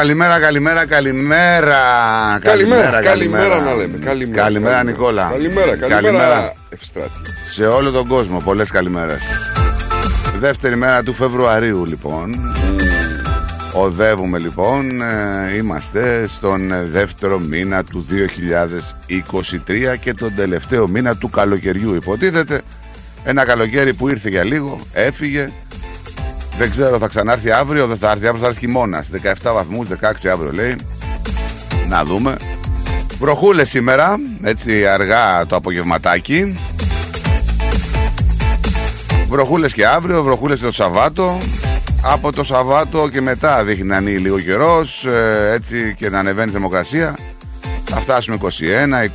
Καλημέρα, καλημέρα, καλημέρα. Καλημέρα, καλημέρα να λέμε. Καλημέρα, Καλημέρα, Νικόλα. Καλημέρα, καλημέρα. Ευστράτη. Σε όλο τον κόσμο, πολλές καλημέρες. Δεύτερη μέρα του Φεβρουαρίου, λοιπόν. Οδεύουμε λοιπόν, ε, είμαστε στον ε, δεύτερο μήνα του 2023 και τον τελευταίο μήνα του καλοκαιριού υποτίθεται. Ένα καλοκαίρι που ήρθε για λίγο, έφυγε. Δεν ξέρω, θα ξανάρθει αύριο, δεν θα έρθει αύριο, θα έρθει χειμώνα. 17 βαθμούς, 16 αύριο λέει. Να δούμε. Βροχούλες σήμερα, έτσι αργά το απογευματάκι. Βροχούλες και αύριο, βροχούλες και το Σαββάτο. Από το Σαββάτο και μετά δείχνει να ανοίγει λίγο καιρός, έτσι και να ανεβαίνει η θερμοκρασία. Θα φτάσουμε 21,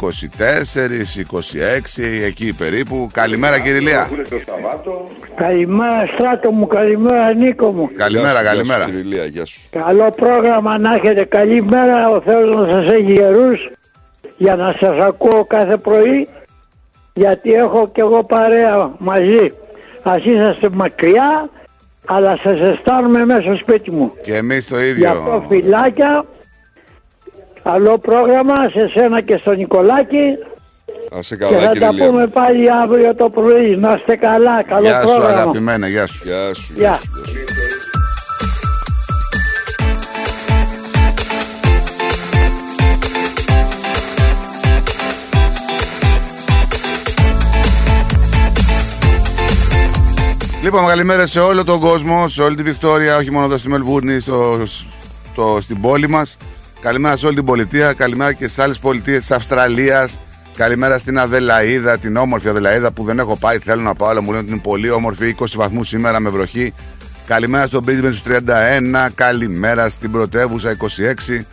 24, 26, εκεί περίπου. Καλημέρα κύριε Λία. Καλημέρα Στράτο μου, καλημέρα Νίκο μου. Καλημέρα, καλημέρα. Κύριε Ηλία, γεια σου. Καλό πρόγραμμα να έχετε. Καλημέρα, ο Θεός να σας έχει γερούς για να σας ακούω κάθε πρωί γιατί έχω και εγώ παρέα μαζί. Ας είσαστε μακριά αλλά σας αισθάνομαι μέσα στο σπίτι μου. Και εμείς το Γι' ίδιο. αυτό φυλάκια. Καλό πρόγραμμα σε σένα και στον Νικολάκη Να σε και καλά, θα κύριε τα Ηλία. πούμε πάλι αύριο το πρωί. Να είστε καλά. Καλό Γεια σου πρόγραμμα. αγαπημένα, γεια σου. Γεια σου, Γεια. γεια σου. γεια σου. Λοιπόν, καλημέρα σε όλο τον κόσμο, σε όλη τη Βικτόρια, όχι μόνο εδώ στη Μελβούρνη, στο, στο, στην πόλη μας. Καλημέρα σε όλη την πολιτεία, καλημέρα και στι άλλες πολιτείες της Αυστραλίας. Καλημέρα στην Αδελαίδα, την όμορφη Αδελαίδα που δεν έχω πάει, θέλω να πάω, αλλά μου λένε ότι είναι πολύ όμορφη, 20 βαθμούς σήμερα με βροχή. Καλημέρα στο Brisbane στους 31, καλημέρα στην πρωτεύουσα 26,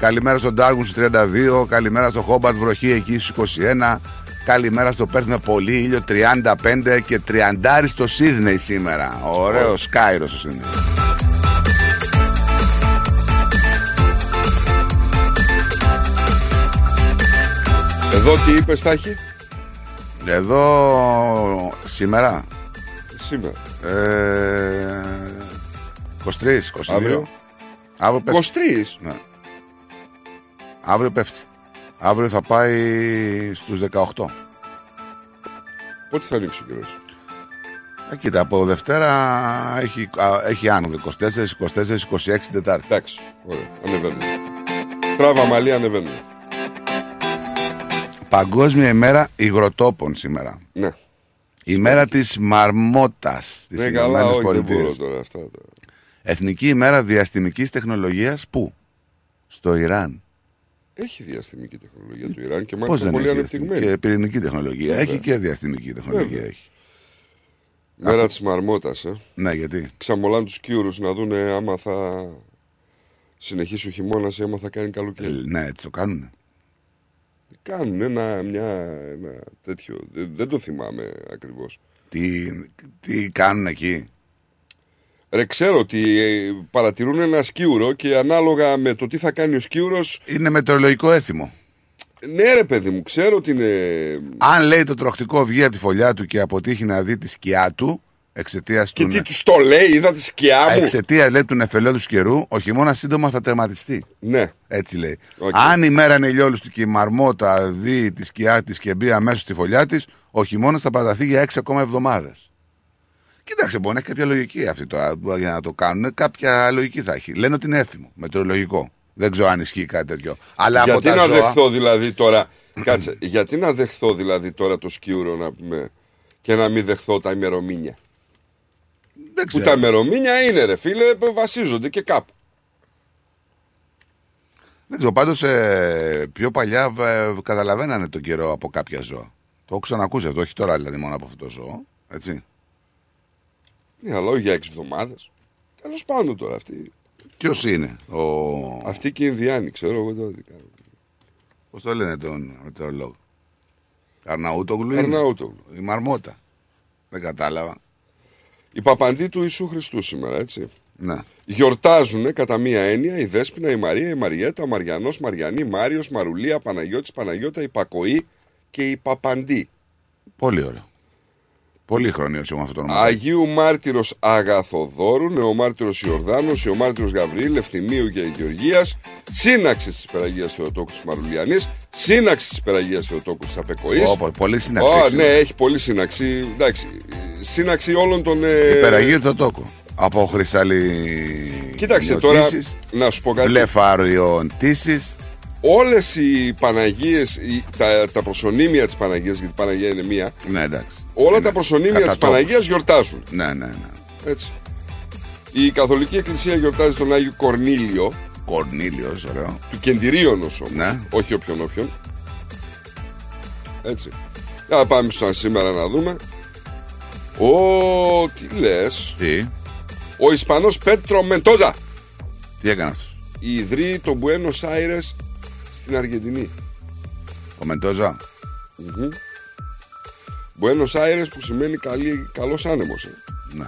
καλημέρα στο Darwin στους 32, καλημέρα στο Hobart βροχή εκεί στους 21, καλημέρα στο Perth με πολύ ήλιο 35 και 30 στο Sydney σήμερα. Ωραίος Κάιρο στο Sydney. Εδώ τι είπες, Στάχη, Εδώ σήμερα σήμερα. ε, 23, 22. Αύριο. Αύριο πέφτει. 23. Ναι. Αύριο πέφτει. Αύριο θα πάει στους 18. Πότε θα ανοίξει ο καιρός; Ε, κοίτα, από Δευτέρα έχει, α, έχει άνοδο 24, 24, 26 Τετάρτη. Εντάξει, ωραία, ανεβαίνουμε. Τράβα μαλλί, ανεβαίνουμε. Παγκόσμια ημέρα υγροτόπων σήμερα. Ναι. Ημέρα της μαρμότας στις Ναι, καλά, Ηνωμένες όχι, δεν μπορώ Πολιτείες. τώρα αυτά. τώρα. Εθνική ημέρα διαστημικής τεχνολογίας πού; Στο Ιράν. Έχει διαστημική τεχνολογία του Ιράν και Πώς μάλιστα δεν πολύ έχει ανεπτυγμένη. διαστημική- και πυρηνική τεχνολογία. Βέβαια. Έχει και διαστημική τεχνολογία. Βέβαια. Έχει. Μέρα της μαρμότας, ε. Ναι, γιατί; Ξαμολάν τους κύουρου να δουν άμα θα συνεχίσει ο χειμώνας ή άμα θα κάνει Ε, καλοκαίρι. ναι, έτσι το κάνουν. Κάνουν ένα, μια, ένα τέτοιο. Δεν, δεν το θυμάμαι ακριβώς. Τι, τι κάνουν εκεί; Ρε, ξέρω ότι ε, παρατηρούν ένα σκίουρο και ανάλογα με το τι θα κάνει ο σκίουρο. Είναι μετεωρολογικό έθιμο. Ναι, ρε παιδί μου, ξέρω ότι είναι. Αν λέει το τροχτικό βγει από τη φωλιά του και αποτύχει να δει τη σκιά του εξαιτίας Και του, τι τους το λέει, είδα τη σκιά μου. εξαιτίας, λέει, του νεφελώδους καιρού, ο χειμώνας σύντομα θα τερματιστεί. Ναι. Έτσι λέει. Οκ. Αν η μέρα είναι ηλιόλουστη και η μαρμότα δει τη σκιά της και μπει αμέσως στη φωλιά της, ο χειμώνας θα παραταθεί για 6 ακόμα εβδομάδες. Κοίταξε, μπορεί να έχει κάποια λογική αυτή τώρα για να το κάνουν. Κάποια λογική θα έχει. Λένε ότι είναι έθιμο, μετεωρολογικό. Δεν ξέρω αν ισχύει κάτι τέτοιο. Αλλά από γιατί τα να ζώα, δεχθώ δηλαδή τώρα. Κάτσε, γιατί να δεχθώ δηλαδή τώρα το σκίουρο να πούμε και να μην δεχθώ τα ημερομήνια. Δεν Που ξέρω. τα ημερομήνια είναι ρε φίλε, βασίζονται και κάπου. Δεν ξέρω, πάντως ε, πιο παλιά ε, καταλαβαίνανε τον καιρό από κάποια ζώα. Το έχω ξανακούσει αυτό, όχι τώρα δηλαδή μόνο από αυτό το ζώο. Έτσι. Ναι, αλλά όχι για έξι εβδομάδες. Τέλος πάντων τώρα αυτή. Ποιος είναι ο. Αυτή και οι Ινδιάνοι, ξέρω εγώ τώρα τι κάνουν. Πώς το λένε τον μετεωρολόγο; Αρναούτογλου. είναι. Αρναούτογλου. Η Μαρμότα. Δεν κατάλαβα. Οι παπαντοί του Ιησού Χριστού σήμερα, έτσι. Ναι. Γιορτάζουν κατά μία έννοια η Δέσποινα, η Μαρία, η Μαριέτα, ο Μαριανός, Μαριανή, Μάριος, Μαρουλία, Παναγιώτης, Παναγιώτα, η Πακοή και η Παπαντή. Πολύ ωραίο. Πολύ χρονίο με αυτό το όνομα. Αγίου Μάρτυρος Αγαθοδόρου, Νεομάρτυρος Ιορδάνος, Ιωμάρτυρος Γαβρίλ, Ευθυμίου και Γεωργίας, Σύναξης της Περαγίας Θεοτόκου της Μαρουλιανής, Σύναξης της Περαγίας Θεοτόκου της Απεκοής. Όπο, πολύ σύναξη. Ω, έχει ναι, σήμερα. έχει πολύ σύναξη. Εντάξει, σύναξη όλων των. Ε... Υπεραγίου το τόκο. Από χρυσαλί. Κοίταξε τώρα, να σου πω κάτι. Βλεφάριον τήσεις. Όλες οι Παναγίες, οι- τα, τα προσωνύμια της Παναγίας, γιατί η Παναγία είναι μία, Ναι, εντάξει. Όλα Είναι τα προσωνύμια κατά της τόπους. Παναγίας γιορτάζουν. Ναι, ναι, ναι. Έτσι. Η Καθολική Εκκλησία γιορτάζει τον Άγιο Κορνήλιο, Κορνίλιος, ωραίο. του Κεντηρίωνος όμως, Ναι. όχι όποιον όποιον. Έτσι. Να πάμε στο σήμερα να δούμε. Ω, τι λες. Τι, Ο Ισπανός Πέτρο Μεντόζα τι έκανε αυτός; ιδρύει τον Buenos Aires στην Αργεντινή. Ο Μεντόζα. Buenos Aires που σημαίνει καλή, καλός άνεμος. ε. Ναι.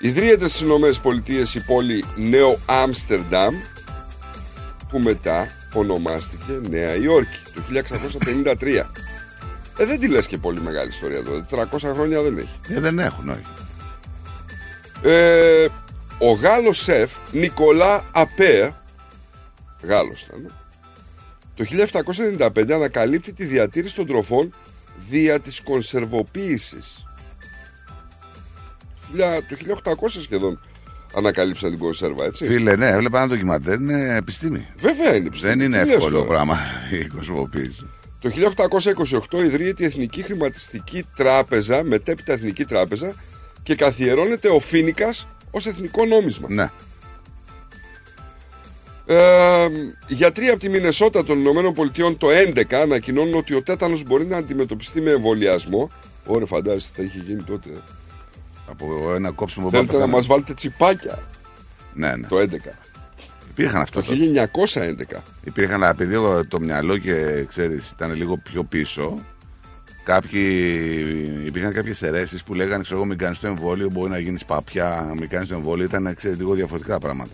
Ιδρύεται στις Ηνωμένες Πολιτείες η πόλη Νέο Άμστερνταμ που μετά ονομάστηκε Νέα Υόρκη το 1653. Ε, δεν τη λες και πολύ μεγάλη ιστορία τώρα. 400 χρόνια δεν έχει. Ε, δεν έχουν, όχι. Ε, ο Γάλλος σεφ Νικολά Απέρ Γάλλος ήταν ε, το 1795 ανακαλύπτει τη διατήρηση των τροφών δια της κονσερβοποίησης Χιλιά- το 1800 σχεδόν ανακαλύψαν την κονσέρβα έτσι Φίλε, ναι, έβλεπα ένα ντοκιμαντέρ, είναι επιστήμη. Βέβαια είναι Δεν είναι Τι λες εύκολο τώρα. πράγμα η κοσμοποίηση. Το 1828 ιδρύεται η Εθνική Χρηματιστική Τράπεζα, μετέπειτα Εθνική Τράπεζα και καθιερώνεται ο Φίνικας ως εθνικό νόμισμα. Ναι. Ε, γιατροί από τη Μινεσότα των Ηνωμένων Πολιτειών το 11 ανακοινώνουν ότι ο τέτανος μπορεί να αντιμετωπιστεί με εμβολιασμό. Ωραία, φαντάζεστε, θα είχε γίνει τότε. Από ένα κόψιμο Θέλετε να πέθανε. μας βάλετε τσιπάκια; Ναι, ναι. το 11. Υπήρχαν αυτό. Το 1911. Υπήρχαν, αλλά επειδή εγώ το μυαλό και ξέρεις, ήταν λίγο πιο πίσω. Κάποιοι, υπήρχαν κάποιες αιρέσεις που λέγανε: Ξέρω εγώ, μην κάνεις το εμβόλιο, μπορεί να γίνεις παπιά, μην κάνεις το εμβόλιο. Ήταν ξέρεις, λίγο διαφορετικά πράγματα.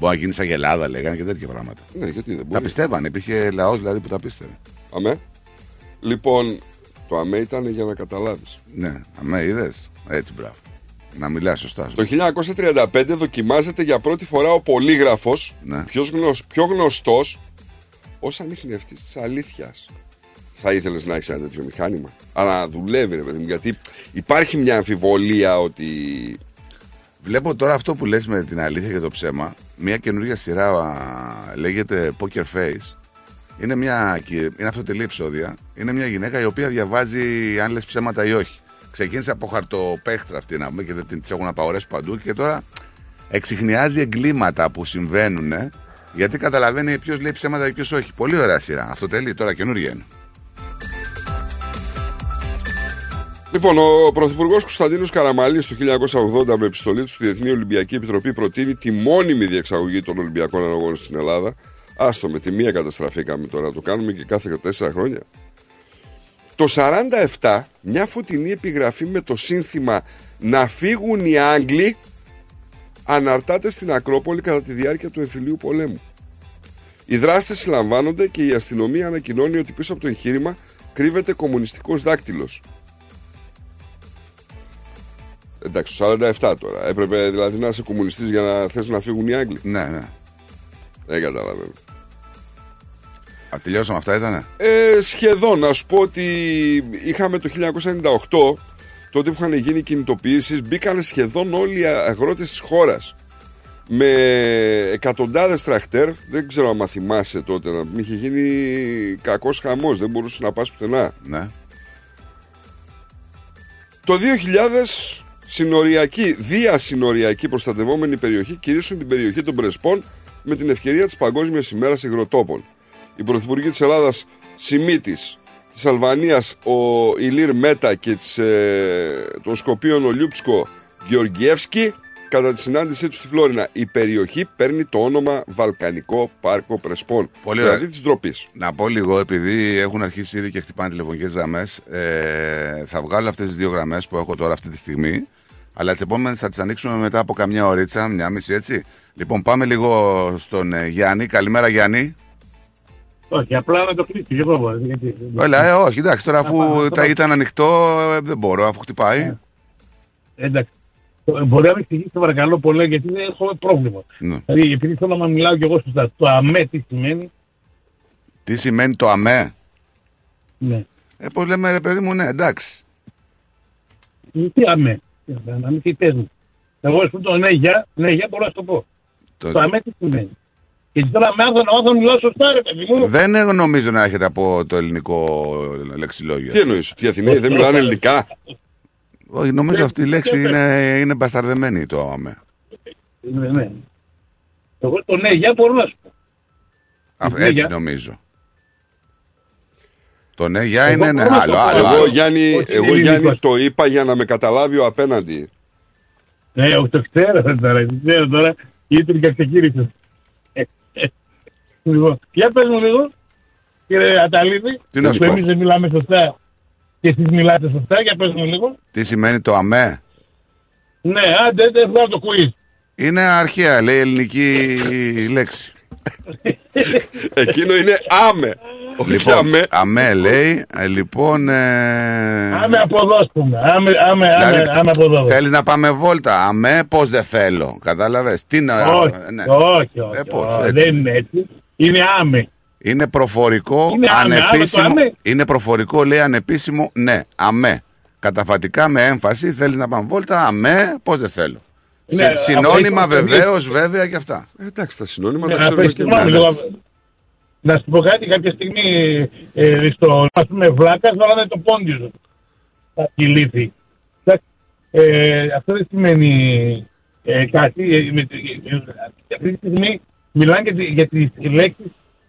Μπορεί να γίνει αγελάδα, λέγανε και τέτοια πράγματα. Ναι, γιατί δεν Τα μπορεί. πιστεύανε, υπήρχε λαός δηλαδή που τα πίστευε. Αμέ. Λοιπόν, το αμέ ήταν για να καταλάβεις. Ναι, αμέ, είδες. Έτσι, μπράβο. Να μιλάς σωστά. Το 1935 δοκιμάζεται για πρώτη φορά ο πολύγραφος, Ναι. πιο, γνωσ, πιο γνωστός, ως ανιχνευτής της αλήθειας. θα ήθελες να έχεις ένα τέτοιο μηχάνημα; Αλλά να δουλεύει, ρε παιδί μου. Γιατί υπάρχει μια αμφιβολία ότι. Βλέπω τώρα αυτό που λες με την αλήθεια και το ψέμα. Μια καινούργια σειρά α, λέγεται Poker Face. Είναι, μια, κυ- είναι αυτοτελή επεισόδια. Είναι μια γυναίκα η οποία διαβάζει αν λες ψέματα ή όχι. Ξεκίνησε από χαρτοπέχτρα αυτή να πούμε και δεν την τις έχουν απαγορέσει παντού και τώρα εξηχνιάζει εγκλήματα που συμβαίνουν γιατί καταλαβαίνει ποιος λέει ψέματα και ποιος όχι. Πολύ ωραία σειρά. Αυτοτελή τώρα καινούργια είναι. Λοιπόν, ο Πρωθυπουργός Κωνσταντίνος Καραμαλής το 1980 με επιστολή του στη Διεθνή Ολυμπιακή Επιτροπή προτείνει τη μόνιμη διεξαγωγή των Ολυμπιακών Αναγώνων στην Ελλάδα. Άστο με τη μία καταστραφήκαμε τώρα, το κάνουμε και κάθε τέσσερα χρόνια. Το 47, μια φωτεινή επιγραφή με το σύνθημα «Να φύγουν οι Άγγλοι» αναρτάται στην Ακρόπολη κατά τη διάρκεια του εμφυλίου πολέμου. Οι δράστες συλλαμβάνονται και η αστυνομία ανακοινώνει ότι πίσω από το εγχείρημα κρύβεται κομμουνιστικός δάκτυλος. Εντάξει, το 47 τώρα. Έπρεπε δηλαδή να είσαι κομμουνιστής για να θες να φύγουν οι Άγγλοι. Ναι, ναι. Δεν καταλαβαίνω. Α, τελειώσαμε αυτά ήτανε; Ε, σχεδόν, να σου πω ότι είχαμε το 1998, τότε που είχαν γίνει κινητοποιήσεις, μπήκαν σχεδόν όλοι οι αγρότες της χώρας. Με εκατοντάδες τραχτέρ, δεν ξέρω αν θυμάσαι τότε, να είχε γίνει κακός χαμός, δεν μπορούσε να πας πουθενά. Ναι. Το 2000 συνοριακή, διασυνοριακή προστατευόμενη περιοχή κηρύσσουν την περιοχή των Πρεσπών με την ευκαιρία της Παγκόσμιας ημέρας υγροτόπων. Οι πρωθυπουργοί της Ελλάδας Σιμίτης, της Αλβανίας ο Ηλίρ Μέτα και της, ε, των Σκοπίων ο Λιούπσκο Γεωργιεύσκη κατά τη συνάντησή τους στη Φλόρινα. Η περιοχή παίρνει το όνομα Βαλκανικό Πάρκο Πρεσπών. Πολύ ωραία. δηλαδή της ντροπής. Να πω λίγο, επειδή έχουν αρχίσει ήδη και χτυπάνε τηλεφωνικές γραμμές, ε, θα βγάλω αυτές τις δύο γραμμές που έχω τώρα αυτή τη στιγμή. Αλλά τις επόμενες θα τις ανοίξουμε μετά από καμιά ωρίτσα, μια μισή έτσι. Λοιπόν, πάμε λίγο στον ε, Γιάννη. Καλημέρα, Γιάννη. Όχι, απλά να το κλείσει. Δεν μπορώ. γιατί- Έλα, ε, όχι, εντάξει, τώρα αφού πάμε, τα πάμε. ήταν ανοιχτό, ε, δεν μπορώ, αφού χτυπάει. Εντάξει. Ε, Μπορεί να με εξηγήσει παρακαλώ πολύ, γιατί δεν έχω πρόβλημα. Ναι. Δηλαδή, επειδή θέλω να μιλάω κι εγώ σωστά. Το ΑΜΕ τι σημαίνει. Τι σημαίνει το ΑΜΕ. Ναι. Ε, πώς λέμε, ρε παιδί μου, ναι, εντάξει. Τι ΑΜΕ. Να μην τι πες μου. Εγώ σου το ναι, για, ναι, για μπορώ να σου το πω. Το- Το ΑΜΕ τι σημαίνει. Και τώρα με άθω να μάθω να μιλάω σωστά, ρε παιδί μου. Δεν ε, νομίζω να έχετε από το ελληνικό λεξιλόγιο. Τι εννοείς, ότι οι Αθηναίοι δεν μιλάνε ελληνικά. Όχι, νομίζω αυτή η λέξη είναι, είναι μπασταρδεμένη το ΑΜΕ. Ναι, ναι. Εγώ το ναι, για μπορώ να σου πω. Α, Ναι, έτσι για. νομίζω. Το ναι, για Εγώ είναι ναι, μπορώ να άλλο, το πω. άλλο, Εγώ, άλλο. Γιάννη, Όχι, εγώ, είναι Γιάννη, ελληνικός. το είπα για να με καταλάβει ο απέναντι. Ναι, όχι, το ξέρω τώρα. Το ξέρω τώρα. Γιατί και ξεκίνησε. Λοιπόν, για πες μου λίγο, κύριε Αταλίδη, Τι να που σου πω; εμείς δεν μιλάμε σωστά και εσείς μιλάτε σωστά, για πες μου λίγο. Τι σημαίνει το ΑΜΕ. Ναι, άντε, δεν βγάλω το quiz. Είναι αρχαία, λέει ελληνική λέξη. Εκείνο είναι άμε. Όχι Λοιπόν, αμέ. ΑΜΕ λέει, ε, λοιπόν... Ε, Άμε από εδώ, πούμε. Άμε, άμε, δηλαδή, άμε, άμε από εδώ. Θέλεις να πάμε βόλτα. ΑΜΕ, πώς δεν θέλω. Κατάλαβες; Τι να... Όχι, ναι. όχι, όχι. Ε, πώς, όχι, έτσι. δεν είναι έτσι. Είναι άμε. Είναι προφορικό, Είναι άμε, άμε, ανεπίσημο. το άμε. Είναι προφορικό, λέει ανεπίσημο, ναι, αμέ. Καταφατικά με έμφαση, θέλεις να πάμε βόλτα, αμέ, πώς δεν θέλω. Ναι, Συ- συνώνυμα αυτό έχει- βεβαίως, βέβαια και αυτά. Ε, Εντάξει, τα συνώνυμα Ναι, τα ξέρουμε αφού- και συγγνώμη, εμείς. λίγο, Να σου πω κάτι, κάποια στιγμή ε, στο ας πούμε βλάκας βάλαμε το πόντι σου. Τα κυλήθη. Εντάξει, Ε, αυτό δεν σημαίνει ε, κάτι. Ε, με, ε, ε, αυτή τη στιγμή μιλάνε για, τη- για τις λέξεις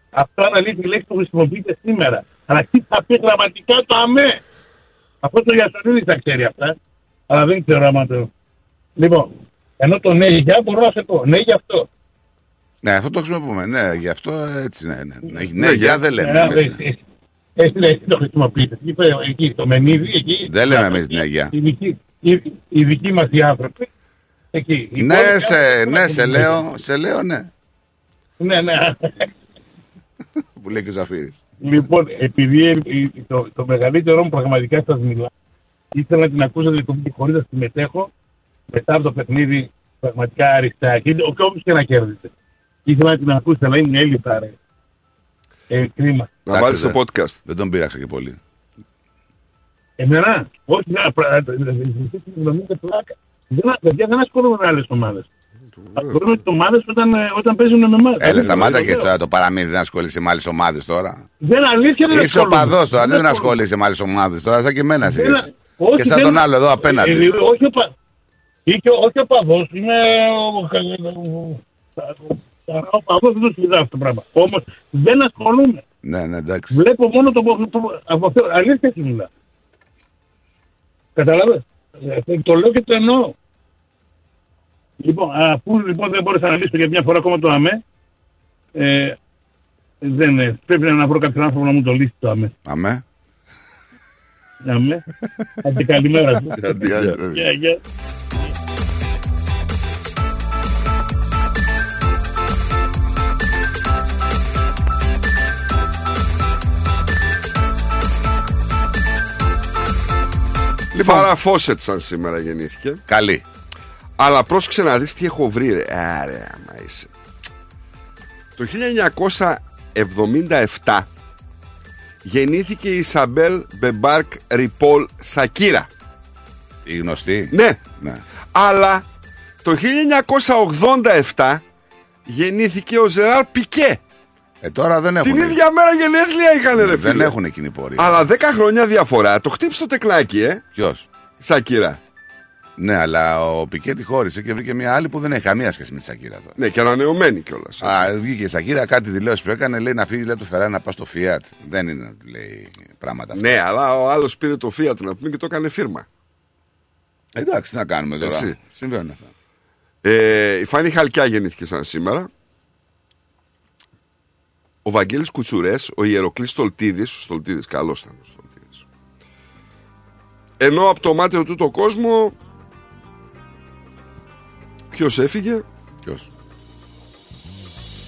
αυτά να λέει τη λέξη που χρησιμοποιείται σήμερα. Αλλά τι θα πει γραμματικά το αμέ. Αυτό το Ιασονίδη τα ξέρει αυτά. Αλλά δεν ξέρω άμα το... Λοιπόν, ενώ το ναι για μπορώ να σε πω. Ναι για αυτό. Ναι, αυτό το χρησιμοποιούμε. Ναι, γι' αυτό έτσι, ναι. Ναι, ναι, ναι, Ναι, για για- δεν λέμε. Ε, εμείς, εσύ- ναι. εσύ- Εσύ εσύ το χρησιμοποιείτε. Εκεί, πέρα, εκεί το μενίδι, εκεί. Δεν λέμε εμείς ναι, για. Οι δικοί, οι, οι δικοί μας οι άνθρωποι. Εκεί. Οι Ναι, υπόλοιποι σε, άνθρωποι ναι, δεν σε έχουν λέω, σε λέω, ναι. Ναι, ναι. Που λέει και ο Ζαφύρης. λοιπόν, επειδή ε, ε, το, το μεγαλύτερο μου πραγματικά σας μιλάω, ήθελα να την ακούσατε λοιπόν, και χωρίς να συμμετέχω, μετά από το παιχνίδι πραγματικά αριστά. Και ο όποιος και να κέρδισε. Ήθελα να την ακούσετε, αλλά είναι έλειπα, ρε. Ε, κρίμα. Να Εντάξει, βάλει το δε. podcast. Δεν τον πείραξα και πολύ. Εμένα, όχι, να, πρα- νομίζετε πλάκα. Δεν, παιδιά, δεν ασχολούμαι με άλλε ομάδε. Ασχολούμαι με ομάδε όταν, ε, όταν παίζουν με εμά. Έλα, σταμάτα και τώρα το παραμύθι, δεν ασχολείσαι με άλλε ομάδε τώρα. Δεν αλήθεια δεν Είσαι ασχολούμαι. οπαδό τώρα, δεν ασχολούμαι. ασχολείσαι με άλλε ομάδε τώρα, σαν και εμένα Δεν- είσαι. όχι, Και σαν δεν- τον άλλο εδώ Ε, απέναντι. όχι οπα... Ή και όχι οπαδός, είμαι ο- ο παδός, δεν το συζητάω αυτό το πράγμα. Όμως δεν ασχολούμαι. Ναι, ναι, εντάξει. Βλέπω μόνο το... το- από αυτό. Αλήθεια σου μιλά. Καταλάβες; Ε, Το λέω και το εννοώ. Λοιπόν, αφού λοιπόν δεν μπόρεσα να λύσω για μια φορά ακόμα το ΑΜΕ, ε, δεν, ε, πρέπει να βρω κάποιον άνθρωπο να μου το λύσει το ΑΜΕ. Αμέ. ΑΜΕ. Άντε καλημέρα σου. Αντί- Γεια, γεια. Λοιπόν, Φάρα Φόσετ σαν σήμερα γεννήθηκε. Καλή. Αλλά πρόσεξε να δεις τι έχω βρει ρε. Άρε, άμα είσαι. Το 1977 γεννήθηκε η Ισαμπέλ Μεμπαράκ Ριπόλ Σακίρα. Η γνωστή. Ναι, Ναι. αλλά το 1987 γεννήθηκε ο Ζεράρ Πικέ. Ε, τώρα δεν έχουν. Την ίδια μέρα γενέθλια είχαν ρε Δεν φίλε. έχουν εκείνη πορεία. Αλλά 10 χρόνια διαφορά. Το χτύπησε το τεκλάκι, ε, Ποιος; Σακύρα. Ναι, αλλά ο Πικέτη χώρισε και βρήκε μια άλλη που δεν έχει καμία σχέση με τη Σακύρα τώρα. Ναι, και ανανεωμένη κιόλας. Α, βγήκε η Σακύρα, κάτι δηλώσεις που έκανε, λέει να φύγεις λέει, από το Φεράρι να πας στο Fiat. Δεν είναι, λέει, πράγματα αυτά. Ναι, αλλά ο άλλος πήρε το Fiat να πούμε και το έκανε φίρμα. Εντάξει, τι να κάνουμε τώρα. Έτσι. Συμβαίνουν αυτά. Ε, η Φάνη Χαλκιά γεννήθηκε σαν σήμερα. Ο Βαγγέλης Κουτσουρές, ο Ιεροκλής Στολτίδης, ο Στολτίδης, καλός ήταν ο Στολτίδης. Ενώ από το μάταιο του το κόσμο, ποιος έφυγε, Ποιος;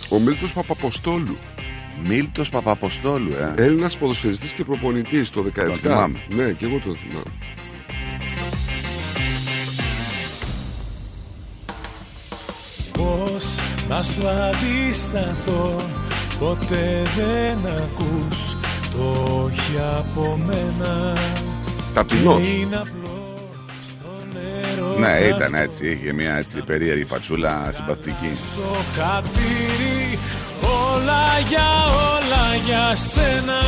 ο Μίλτος Παπαποστόλου, Μίλτος Παπαποστόλου, ε. Έλληνας ποδοσφαιριστής και προπονητής το 17. Τον θυμάμαι. Ναι, και εγώ τον θυμάμαι. Πώς να σου αντισταθώ Ποτέ δεν ακούς Το όχι από μένα Ταπεινός. Είναι απλό στο νερό Ναι, ήταν έτσι. Είχε μια έτσι περίεργη φατσούλα συμπαθητική. Στο χατήρι Όλα για όλα για σένα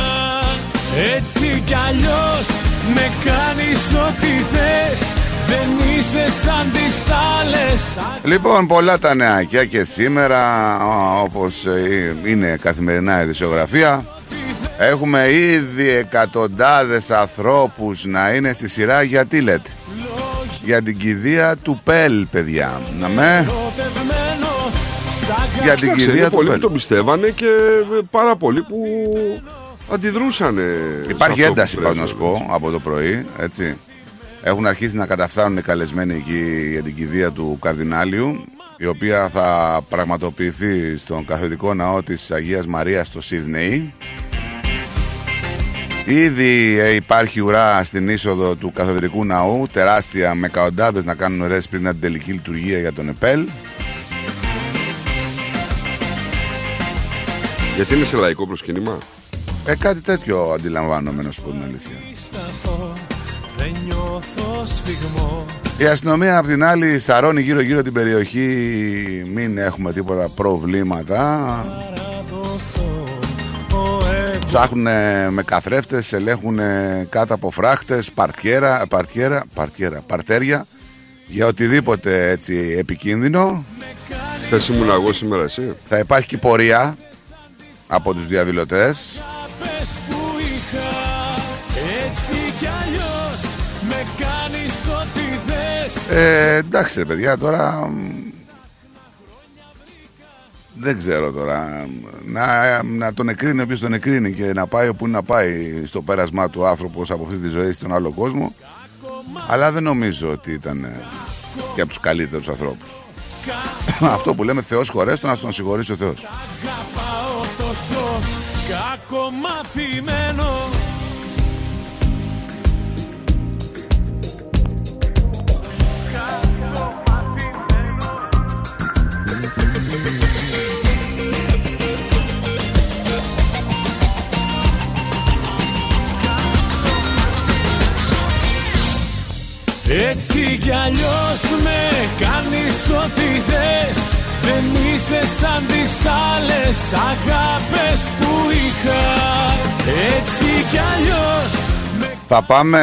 Έτσι κι αλλιώς Με κάνεις ό,τι θες Δεν είσαι σαν τις άλλες Λοιπόν, πολλά τα νεάκια και σήμερα, α, όπως ε, είναι καθημερινά η ειδησιογραφία, έχουμε ήδη εκατοντάδες ανθρώπους να είναι στη σειρά. Γιατί λέτε. Για την κηδεία του Πέλ, παιδιά. Να με. Ερωτευμένο σ' Για την Εντάξει, είναι κηδεία του πολλοί που Πέλ. τον πιστεύανε και ε, πάρα πολλοί που αντιδρούσαν. Υπάρχει ένταση, πάω να σου πω, από το πρωί, έτσι. Έχουν αρχίσει να καταφθάνουν οι καλεσμένοι εκεί για την κηδεία του Καρδινάλιου, η οποία θα πραγματοποιηθεί στον καθεδρικό ναό της Αγίας Μαρίας στο Σίδνεϊ. Ήδη ε, υπάρχει ουρά στην είσοδο του καθεδρικού ναού, τεράστια με καοντάδες να κάνουν ωραίες πριν από την τελική λειτουργία για τον ΕΠΕΛ. Γιατί είναι σε λαϊκό προσκύνημα; Ε, κάτι τέτοιο αντιλαμβάνομαι να σου πω την αλήθεια. Σταθώ Δεν νιώθω σφιγμό Η αστυνομία απ' την άλλη σαρώνει γύρω-γύρω την περιοχή, μην έχουμε τίποτα προβλήματα. Παραδοθώ Ο εγώ Ψάχνουν με καθρέφτες, ελέγχουν κάτω από φράχτες, παρτιέρα, παρτιέρα, παρτιέρα, παρτέρια για οτιδήποτε έτσι επικίνδυνο. Θες ήμουν εγώ σήμερα, εσύ; Θα υπάρχει και πορεία από τους διαδηλωτές. Ε, εντάξει ρε παιδιά, τώρα μ, δεν ξέρω τώρα. Να, να τον εκρίνει όποιος τον εκρίνει και να πάει όπου είναι να πάει στο πέρασμά του άνθρωπος από αυτή τη ζωή στον άλλο κόσμο. Αλλά δεν νομίζω ότι ήταν ε, και από τους καλύτερους ανθρώπους. Αυτό που λέμε Θεός χωρέστο να τον συγχωρήσει ο Θεός. Αγαπάω τόσο κακομαθημένο Έτσι κι αλλιώς με κάνεις ό,τι θες Δεν είσαι σαν τις άλλες αγάπες που είχα Έτσι κι αλλιώς με Θα πάμε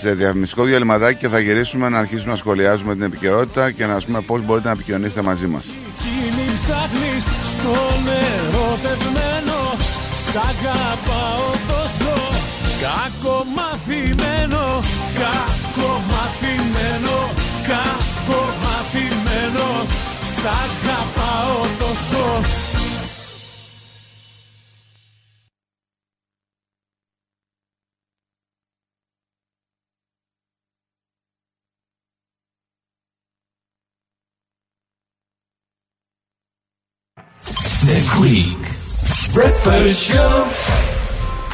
σε διαφημιστικό διαλυματάκι και θα γυρίσουμε να αρχίσουμε να σχολιάζουμε την επικαιρότητα και να πούμε πώς μπορείτε να επικοινωνήσετε μαζί μας. Εκείνη ψάχνεις στον ερωτευμένο Σ' αγαπάω τόσο Κακομαθημένο Κακομαθημένο Κακομαθημένο Σ' αγαπάω τόσο The Greek Breakfast Show.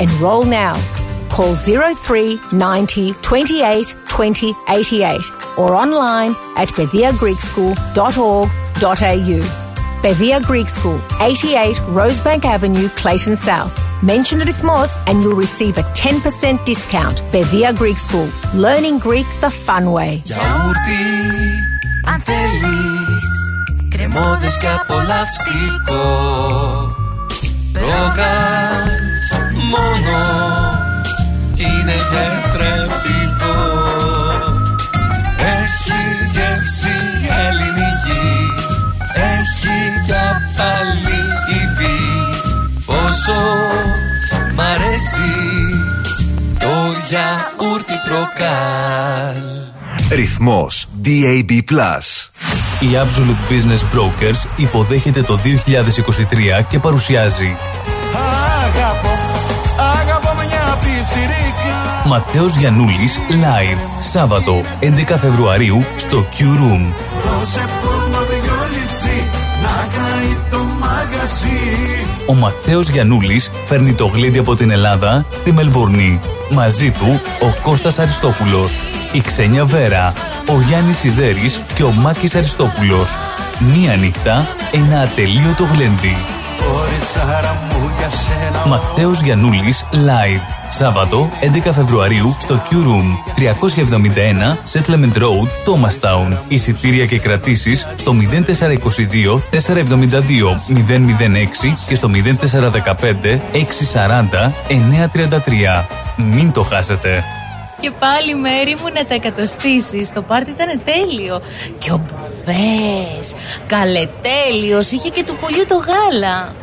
Enroll now. Call 03 90 28 20 88 or online at pediagreekschool.org.au. Pedia Greek School, 88 Rosebank Avenue, Clayton South. Mention the Rhythmos and you'll receive a 10% discount. Pedia Greek School, learning Greek the fun way. Γιαούρτι, αν θέλεις Κρεμόδες και απολαυστικό Ρόγαν Είναι τετρεπτικό Έχει γεύση ελληνική Έχει κι πάλι υφή. Πόσο μ' αρέσει Το γιαούρτι προκάλ. Ρυθμός DAB+. Η Absolute Business Brokers υποδέχεται το 2023 και παρουσιάζει Ματέος Γιαννούλης Live Σάββατο 11 Φεβρουαρίου στο Q Room. Δώσε πόνο δυο λιτσί να καεί το μαγαζί Ο Ματέος Γιαννούλης φέρνει το γλέντι από την Ελλάδα στη Μελβούρνη. Μαζί του ο Κώστας Αριστόπουλος, η Ξένια Βέρα, ο Γιάννης Σιδέρης και ο Μάκης Αριστόπουλος. Μία νύχτα, ένα ατελείωτο γλέντι. Ματέος Γιαννούλης Live. Σάββατο 11 Φεβρουαρίου στο Q Room 371 Settlement Road, Thomastown. Εισιτήρια και κρατήσεις στο 0422 472 006 και στο 0415 640 933. Μην το χάσετε. Και πάλι μέρη μου να τα εκατοστήσεις Το πάρτι ήταν τέλειο Και ο Μπουβές Καλετέλειος Είχε και του πολιού το γάλα Μμμ, μμμ.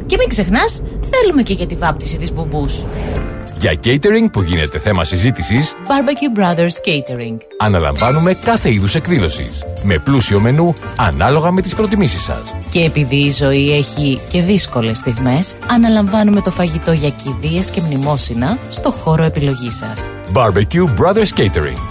Και μην ξεχνάς θέλουμε και για τη βάπτιση της μπουμπούς Για catering που γίνεται θέμα συζήτησης, Barbecue Brothers Catering αναλαμβάνουμε κάθε είδους εκδήλωσης. Με πλούσιο μενού, ανάλογα με τις προτιμήσεις σας. Και επειδή η ζωή έχει και δύσκολες στιγμές Αναλαμβάνουμε το φαγητό για κηδείες και μνημόσυνα στο χώρο επιλογής σας Barbecue Brothers Catering.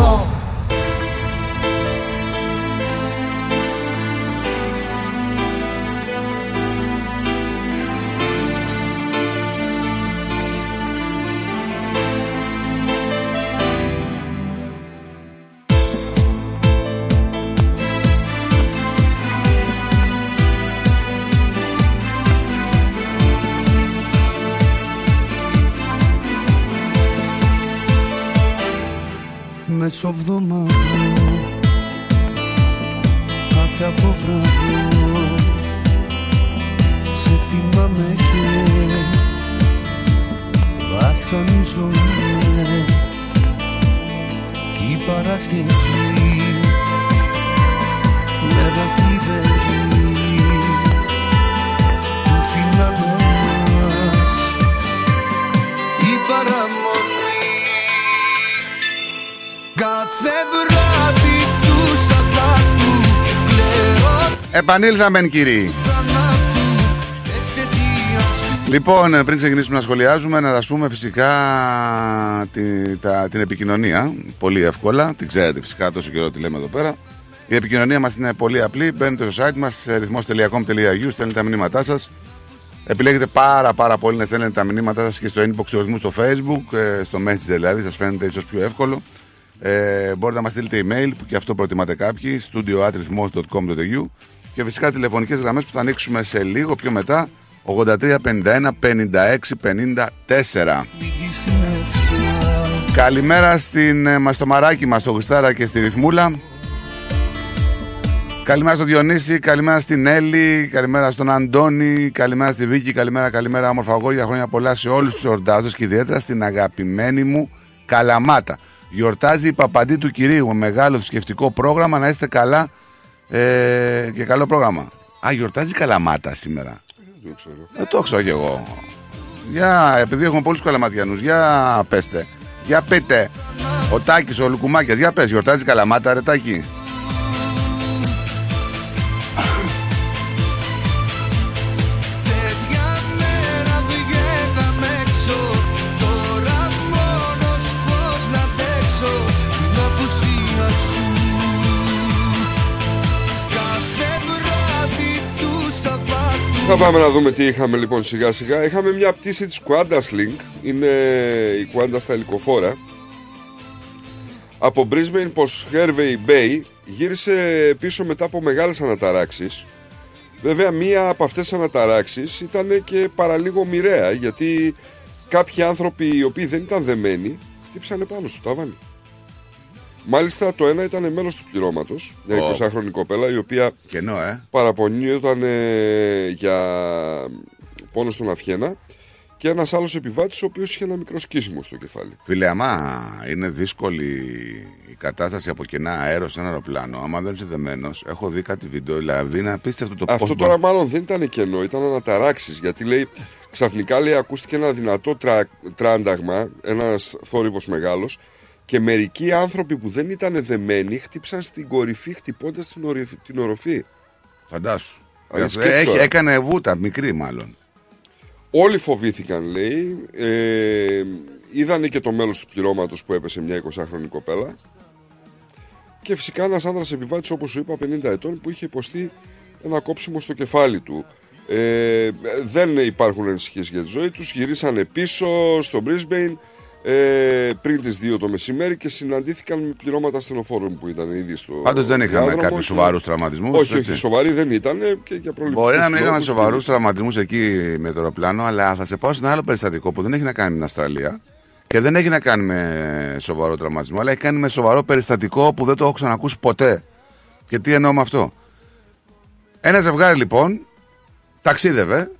more ακούς ρυθμό Μεσοβδομάδο Κάθε αποβράδο Σε θυμάμαι και Βασανίζομαι Κι η Παρασκευή Μέρα θλιβερή κλαίω Επανήλθαμε, κύριοι. Λοιπόν, πριν ξεκινήσουμε να σχολιάζουμε, να σας πούμε φυσικά τη, τα, την επικοινωνία. Πολύ εύκολα. Την ξέρετε φυσικά τόσο καιρό τη λέμε εδώ πέρα. Η επικοινωνία μας είναι πολύ απλή. Μπαίνετε στο site μας ρυθμό.com.au, στέλνετε τα μηνύματά σας. Επιλέγετε πάρα πάρα πολύ να στέλνετε τα μηνύματά σας και στο inbox του ρυθμού στο facebook, ε, στο message δηλαδή, σας φαίνεται ίσως πιο εύκολο. Ε, μπορείτε να μας στείλετε email που και αυτό προτιμάτε κάποιοι, studio.atrithmos.com.au και φυσικά τηλεφωνικές γραμμές που θα ανοίξουμε σε λίγο πιο μετά 83 51 56 54. Καλημέρα στην, ε, μας στο μαράκι μας, στο Γουστάρα και στη Ρυθμούλα. Καλημέρα στον Διονύση, καλημέρα στην Έλλη, καλημέρα στον Αντώνη, καλημέρα στη Βίκη, καλημέρα, καλημέρα, όμορφα αγόρια. Χρόνια πολλά σε όλους τους εορτάζοντες και ιδιαίτερα στην αγαπημένη μου Καλαμάτα. Γιορτάζει η Παπαντή του Κυρίου με μεγάλο θρησκευτικό πρόγραμμα. Να είστε καλά ε, και καλό πρόγραμμα. Α, γιορτάζει η Καλαμάτα σήμερα. Δεν το ξέρω. Δεν το ξέρω κι εγώ. Για, επειδή έχουμε πολλούς καλαματιανούς, για πέστε. Για πείτε. Ο Τάκης, ο Λουκουμάκιας, για πες, γιορτάζει Καλαμάτα, ρε Τάκη. Θα πάμε να δούμε τι είχαμε λοιπόν σιγά σιγά. Είχαμε μια πτήση της Qantas Link. Είναι η Qantas στα ελικοφόρα. Από Brisbane προς Hervey Bay γύρισε πίσω μετά από μεγάλες αναταράξεις. Βέβαια μία από αυτές τις αναταράξεις ήταν και παραλίγο μοιραία γιατί κάποιοι άνθρωποι οι οποίοι δεν ήταν δεμένοι χτύπησαν πάνω στο ταβάνι. Μάλιστα το ένα ήταν μέλος του πληρώματος, μια Ω. 20χρονη κοπέλα η οποία Κενό, ε. παραπονιόταν ε, για πόνο στον αυχένα και ένας άλλος επιβάτης ο οποίος είχε ένα μικρό σκίσιμο στο κεφάλι. Φίλε, άμα είναι δύσκολη η κατάσταση από κενά αέρο σε ένα αεροπλάνο, άμα δεν είσαι δεμένος, έχω δει κάτι βίντεο, δηλαδή είναι απίστευτο το Αυτό πώς τώρα μπορεί- μάλλον δεν ήταν κενό, ήταν αναταράξεις γιατί λέει ξαφνικά λέει ακούστηκε ένα δυνατό τρα, τράνταγμα, ένας θόρυβος μεγάλος και μερικοί άνθρωποι που δεν ήταν δεμένοι χτύπησαν στην κορυφή χτυπώντας την, ορυφή- την οροφή. Φαντάσου. Ε, Ε, σκέψου Έχει, τώρα. έκανε βούτα, μικρή μάλλον. Όλοι φοβήθηκαν, λέει. Ε, είδανε και το μέλος του πληρώματος που έπεσε μια 20χρονη κοπέλα. Και φυσικά ένας άνδρας επιβάτης, όπως σου είπα, 50 ετών, που είχε υποστεί ένα κόψιμο στο κεφάλι του. Ε, δεν υπάρχουν ανησυχίες για τη ζωή τους. Γυρίσανε πίσω στο Brisbane ε, πριν τις 2 το μεσημέρι και συναντήθηκαν με πληρώματα ασθενοφόρων που ήταν ήδη στο Πάντως δεν είχαμε διάδρομο κάποιους και- σοβαρούς τραυματισμούς. Όχι, όχι, σοβαροί δεν ήταν και για προληπτικούς Μπορεί να μην είχαμε λόγους σοβαρούς τραυματισμούς εκεί με το αεροπλάνο, αλλά θα σε πάω σε ένα άλλο περιστατικό που δεν έχει να κάνει με την Αυστραλία. Και δεν έχει να κάνει με σοβαρό τραυματισμό, αλλά έχει κάνει με σοβαρό περιστατικό που δεν το έχω ξανακούσει ποτέ. Και τι εννοώ με αυτό. Ένα ζευγάρι λοιπόν ταξίδευε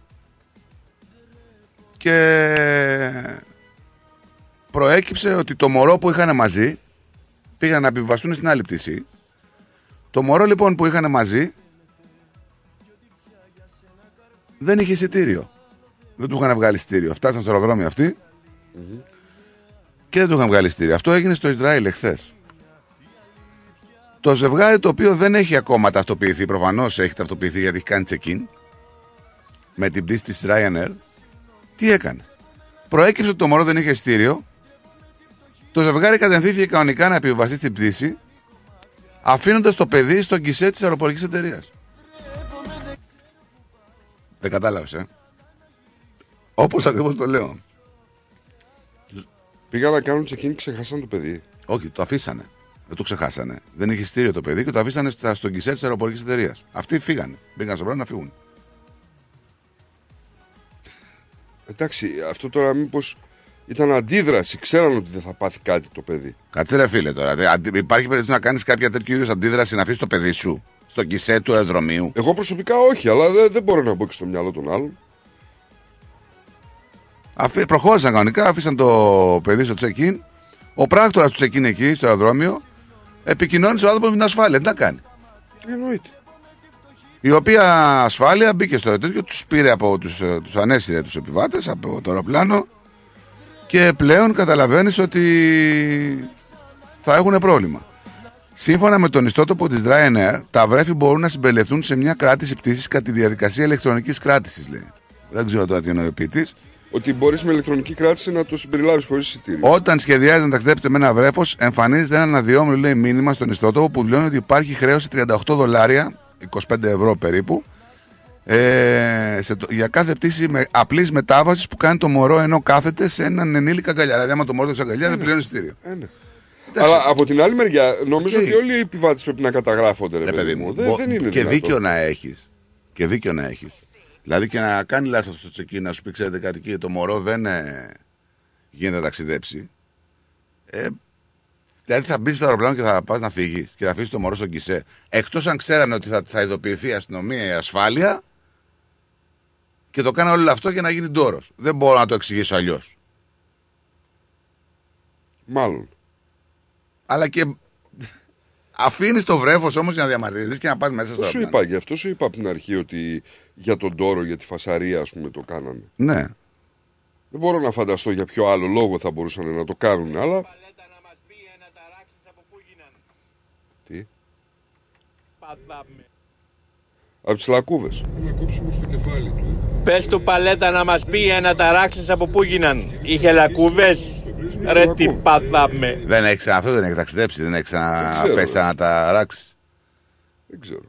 και προέκυψε ότι το μωρό που είχαν μαζί πήγαν να επιβαστούν στην άλλη πτήση. Το μωρό λοιπόν που είχαν μαζί δεν είχε εισιτήριο. Δεν του είχαν βγάλει εισιτήριο. Φτάσαν στο αεροδρόμιο αυτοί και δεν του είχαν βγάλει εισιτήριο. Αυτό έγινε στο Ισραήλ εχθές. Το ζευγάρι το οποίο δεν έχει ακόμα ταυτοποιηθεί, προφανώς έχει ταυτοποιηθεί γιατί έχει κάνει check-in με την πτήση της Ryanair, τι έκανε; Προέκυψε ότι το μωρό δεν είχε εισιτήριο. Το ζευγάρι κατευθύνθηκε κανονικά να επιβαστεί στην πτήση, αφήνοντας το παιδί στο γκισέ της αεροπορικής εταιρείας. Δεν κατάλαβες, ε. Όπως ακριβώς το λέω. Πήγαν να κάνουν check-in και ξεχάσαν το παιδί. Όχι, το αφήσανε. Δεν το ξεχάσανε. Δεν είχε στήριο το παιδί και το αφήσανε στα- στον γκισέ της αεροπορικής εταιρείας. Αυτοί φύγανε. Μπήκαν στο πράγμα να φύγουν. Εντάξει, αυτό τώρα μήπως ήταν αντίδραση. Ξέραν ότι δεν θα πάθει κάτι το παιδί. Κάτσε ρε φίλε τώρα. Δε- αντι- Υπάρχει περίπτωση να κάνεις κάποια τέτοιου είδους αντίδραση να αφήσεις το παιδί σου στον γκισέ του αεροδρομίου; Εγώ προσωπικά όχι, αλλά δεν, δεν μπορώ να μπω και στο μυαλό των άλλων. Αφή, προχώρησαν κανονικά, άφησαν το παιδί στο check-in. Ο πράκτορα του check-in εκεί στο αεροδρόμιο επικοινώνησε ο άνθρωπος με την ασφάλεια. Τι να κάνει; Εννοείται. Η οποία ασφάλεια μπήκε στο τέτοιο, τους πήρε από τους τους ανέσυρε τους επιβάτες από το αεροπλάνο και πλέον καταλαβαίνεις ότι θα έχουν πρόβλημα. Σύμφωνα με τον ιστότοπο της Ryanair, τα βρέφη μπορούν να συμπεριληφθούν σε μια κράτηση πτήσης κατά τη διαδικασία ηλεκτρονικής κράτησης, λέει. Δεν ξέρω τώρα τι εννοεί ο ποιητής. Ότι μπορείς με ηλεκτρονική κράτηση να το συμπεριλάβεις χωρίς εισιτήριο. Όταν σχεδιάζεις να ταξιδέψετε με ένα βρέφος, εμφανίζεται ένα αναδυόμενο λέει, μήνυμα στον ιστότοπο που δηλώνει ότι υπάρχει χρέωση 38 δολάρια, 25 ευρώ περίπου, ε, σε το- για κάθε πτήση με, απλής μετάβασης που κάνει το μωρό ενώ κάθεται σε έναν ενήλικα αγκαλιά. Δηλαδή, άμα το μωρό έχει αγκαλιά, δεν πληρώνει εισιτήριο. Ε, ναι. Αλλά από την άλλη μεριά, νομίζω Οκ. ότι όλοι οι επιβάτες πρέπει να καταγράφονται. Ρε, Ρε παιδί παιδί μου, Δεν, μπο- δεν είναι και δυνατόν. δίκιο να έχεις. Και δίκιο να έχεις. Δηλαδή και να κάνει λάθος στο τσεκί να σου πει: Ξέρετε κάτι, κύριε, το μωρό δεν ε, γίνεται να ταξιδέψει. Ε, δηλαδή θα μπεις στο αεροπλάνο και θα πας να φύγεις και θα αφήσεις το μωρό στον κισέ. Εκτός αν ξέρανε ότι θα, θα ειδοποιηθεί η αστυνομία, η ασφάλεια και το κάνανε όλο αυτό για να γίνει τόρο. Δεν μπορώ να το εξηγήσω αλλιώς. Μάλλον. Αλλά και αφήνεις το βρέφος όμως για να διαμαρτυρηθείς και να πας μέσα στο Σου αεροπλάνο. είπα, γι' αυτό σου είπα από την αρχή ότι για τον τόρο, για τη φασαρία, ας πούμε, το κάνανε. Ναι. Δεν μπορώ να φανταστώ για ποιο άλλο λόγο θα μπορούσαν να το κάνουν, αλλά. Τι; Από τις λακκούβες. Να κόψουμε στο κεφάλι του. Πες του παλέτα να μας πει ένα ταράξεις από πού γίναν. Είχε λακκούβες; Ρε τι πάθαμε. Δεν έχει ξανα- αυτό δεν έχει ταξιδέψει, δεν έχει ξέρω. ξαναπέσει να τα ράξει. Δεν ξέρω.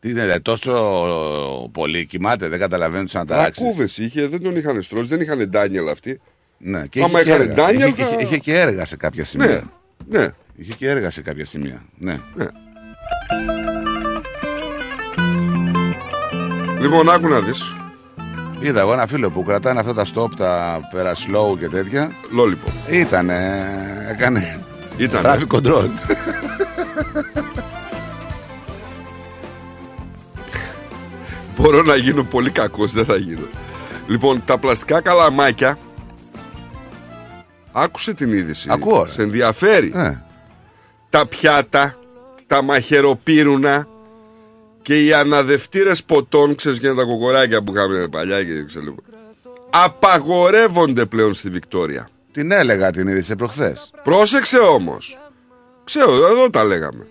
Τι είναι, δηλαδή, τόσο πολύ κοιμάται, δεν καταλαβαίνει να τα ράξει. Λακκούβες είχε, δεν τον είχαν στρώσει, δεν είχαν Ντάνιελ αυτοί. Ναι, και Άμα είχε, και είχαν έργα. Ντάνιελ. είχε, είχε, είχε και έργα σε κάποια σημεία. Ναι, ναι. Είχε και έργα σε κάποια σημεία. Ναι. ναι. Λοιπόν, άκου να δεις. Είδα εγώ ένα φίλο που κρατάνε αυτά τα stop, τα πέρα slow και τέτοια. Λόλιπο. Ήταν, έκανε. Ήτανε. Traffic control. Μπορώ να γίνω πολύ κακός, δεν θα γίνω. Λοιπόν, τα πλαστικά καλαμάκια. Άκουσε την είδηση. Ακούω, ρε. Σε ενδιαφέρει. Ναι. Τα πιάτα, τα μαχαιροπύρουνα και οι αναδευτήρες ποτών, ξέρεις και τα κοκοράκια που είχαμε παλιά και ξέρω. Απαγορεύονται πλέον στη Βικτόρια. Την έλεγα την είδηση προχθές. Πρόσεξε όμως. Ξέρω, εδώ τα λέγαμε.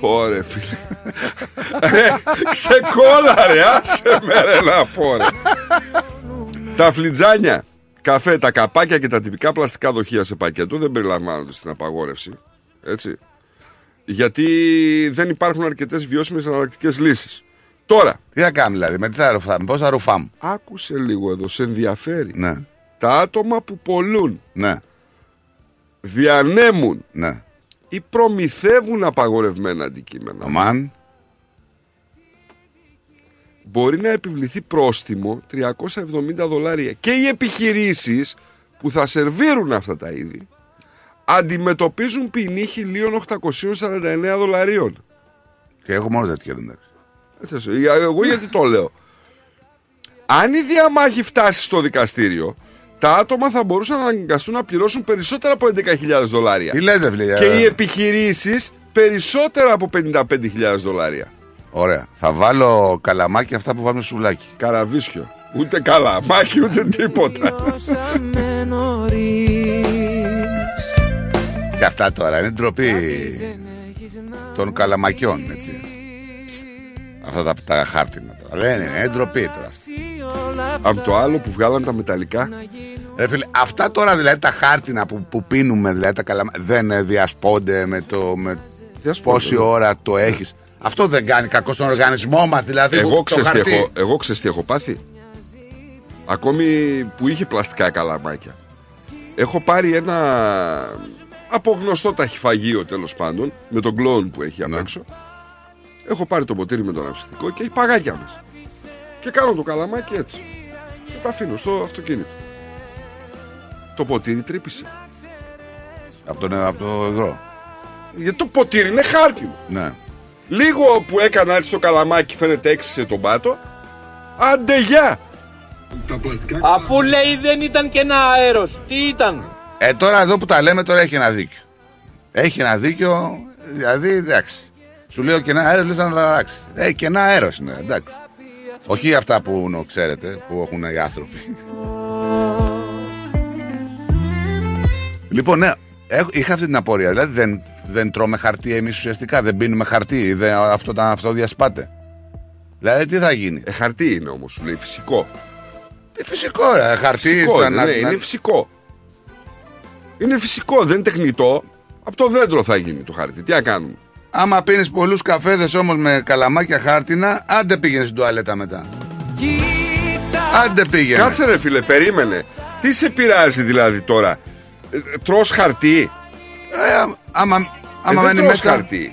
Ωρε φίλε. Ρε, ξεκόλα ρε, άσε με ρε να πω ρε. Τα φλιτζάνια, καφέ, τα καπάκια και τα τυπικά πλαστικά δοχεία σε πακέτο δεν περιλαμβάνονται στην απαγόρευση. Έτσι. Γιατί δεν υπάρχουν αρκετές βιώσιμες εναλλακτικές λύσεις. Τώρα, Τι θα κάνουμε δηλαδή, με τι θα ρουφάμε, πώς θα ρουφάμε; άκουσε λίγο εδώ, σε ενδιαφέρει. Ναι, Τα άτομα που πολλούν, ναι, διανέμουν ναι. ή προμηθεύουν απαγορευμένα αντικείμενα Αμάν. Μπορεί να επιβληθεί πρόστιμο 370 δολάρια. Και οι επιχειρήσεις που θα σερβίρουν αυτά τα είδη αντιμετωπίζουν ποινή 1.849 δολαρίων. Και έχω μόνο τέτοια εντάξει. Έτσι, Εγώ γιατί το λέω. Αν η διαμάχη φτάσει στο δικαστήριο, τα άτομα θα μπορούσαν να αναγκαστούν να πληρώσουν περισσότερα από 11.000 δολάρια. Τι λέτε, φίλε. Και ε, οι επιχειρήσεις περισσότερα από 55.000 δολάρια. Ωραία. Θα βάλω καλαμάκι αυτά που βάζουμε στο σουβλάκι. Καραβίσιο. Ούτε καλαμάκι ούτε τίποτα. Και αυτά τώρα είναι ντροπή των καλαμακιών, έτσι. Ψτ. Αυτά τα, τα χάρτινα τώρα. Δεν είναι, είναι ντροπή τώρα. Από το άλλο που βγάλαν τα μεταλλικά. Ρε φίλε, αυτά τώρα δηλαδή τα χάρτινα που, που πίνουμε, δηλαδή τα καλαμα... δεν ε, διασπώνται με το. Με Διασπώνται, πόση ναι. ώρα το έχεις. Αυτό δεν κάνει κακό στον οργανισμό μας, δηλαδή. που Εγώ το ξέρεις, τι χαρτί. έχω, εγώ ξέρεις τι έχω πάθει; Ακόμη που είχε πλαστικά καλαμάκια. Έχω πάρει ένα από γνωστό ταχυφαγείο τέλος πάντων, με τον κλόουν που έχει απ' Ναι. έξω. Έχω πάρει το ποτήρι με το αναψυκτικό και έχει παγάκια μέσα. Και κάνω το καλαμάκι έτσι. Και το αφήνω στο αυτοκίνητο. Το ποτήρι τρύπησε. Από, τον, από το υγρό. Γιατί το ποτήρι είναι χάρτινο. Ναι. Λίγο που έκανα έτσι το καλαμάκι φαίνεται έξισε τον πάτο. Άντε γεια! Αφού λέει δεν ήταν και ένα αέρος. Τι ήταν; Ε, τώρα εδώ που τα λέμε τώρα έχει ένα δίκιο. Έχει ένα δίκιο, δηλαδή εντάξει. Σου λέω και ένα αέρος, λες να τα αλλάξεις. Ε, και ένα αέρος είναι, εντάξει. Όχι αυτά που νο, ξέρετε, που έχουν οι άνθρωποι. λοιπόν, ναι, έχω- είχα αυτή την απορία. Δηλαδή δεν, δεν τρώμε χαρτί εμείς ουσιαστικά, δεν πίνουμε χαρτί, δεν, αυτό, τα- αυτό διασπάται. Δηλαδή τι θα γίνει; Ε, χαρτί είναι όμως, σου λέει φυσικό. Τι φυσικό, ρε, χαρτί. Φυσικό θα- είναι, να- ναι, να- είναι φυσικό. Είναι φυσικό, δεν είναι τεχνητό. Από το δέντρο θα γίνει το χαρτί. Τι να κάνουμε; Άμα πίνεις πολλούς καφέδες όμως με καλαμάκια χάρτινα, άντε πήγαινε στην τουαλέτα μετά. Άντε πήγαινε. Κάτσε ρε φίλε, περίμενε. Τι σε πειράζει δηλαδή τώρα; Ε, τρως χαρτί. Ε, άμα άμα Ε, δεν μένει τρως μέσα. χαρτί.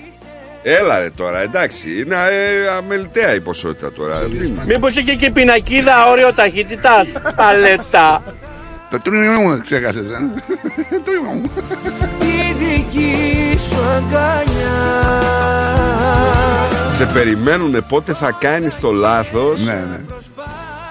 Έλα ρε τώρα, εντάξει. Είναι ε, αμεληταία η ποσότητα τώρα. Μην- Μήπως είχε και πινακίδα όριο ταχύτητας. Παλέτα. Το τρίμηνο μου ξέχασες. Τρίμηνο Τη δική σου αγκαλιά Σε περιμένουνε πότε θα κάνεις το λάθος; Ναι, ναι.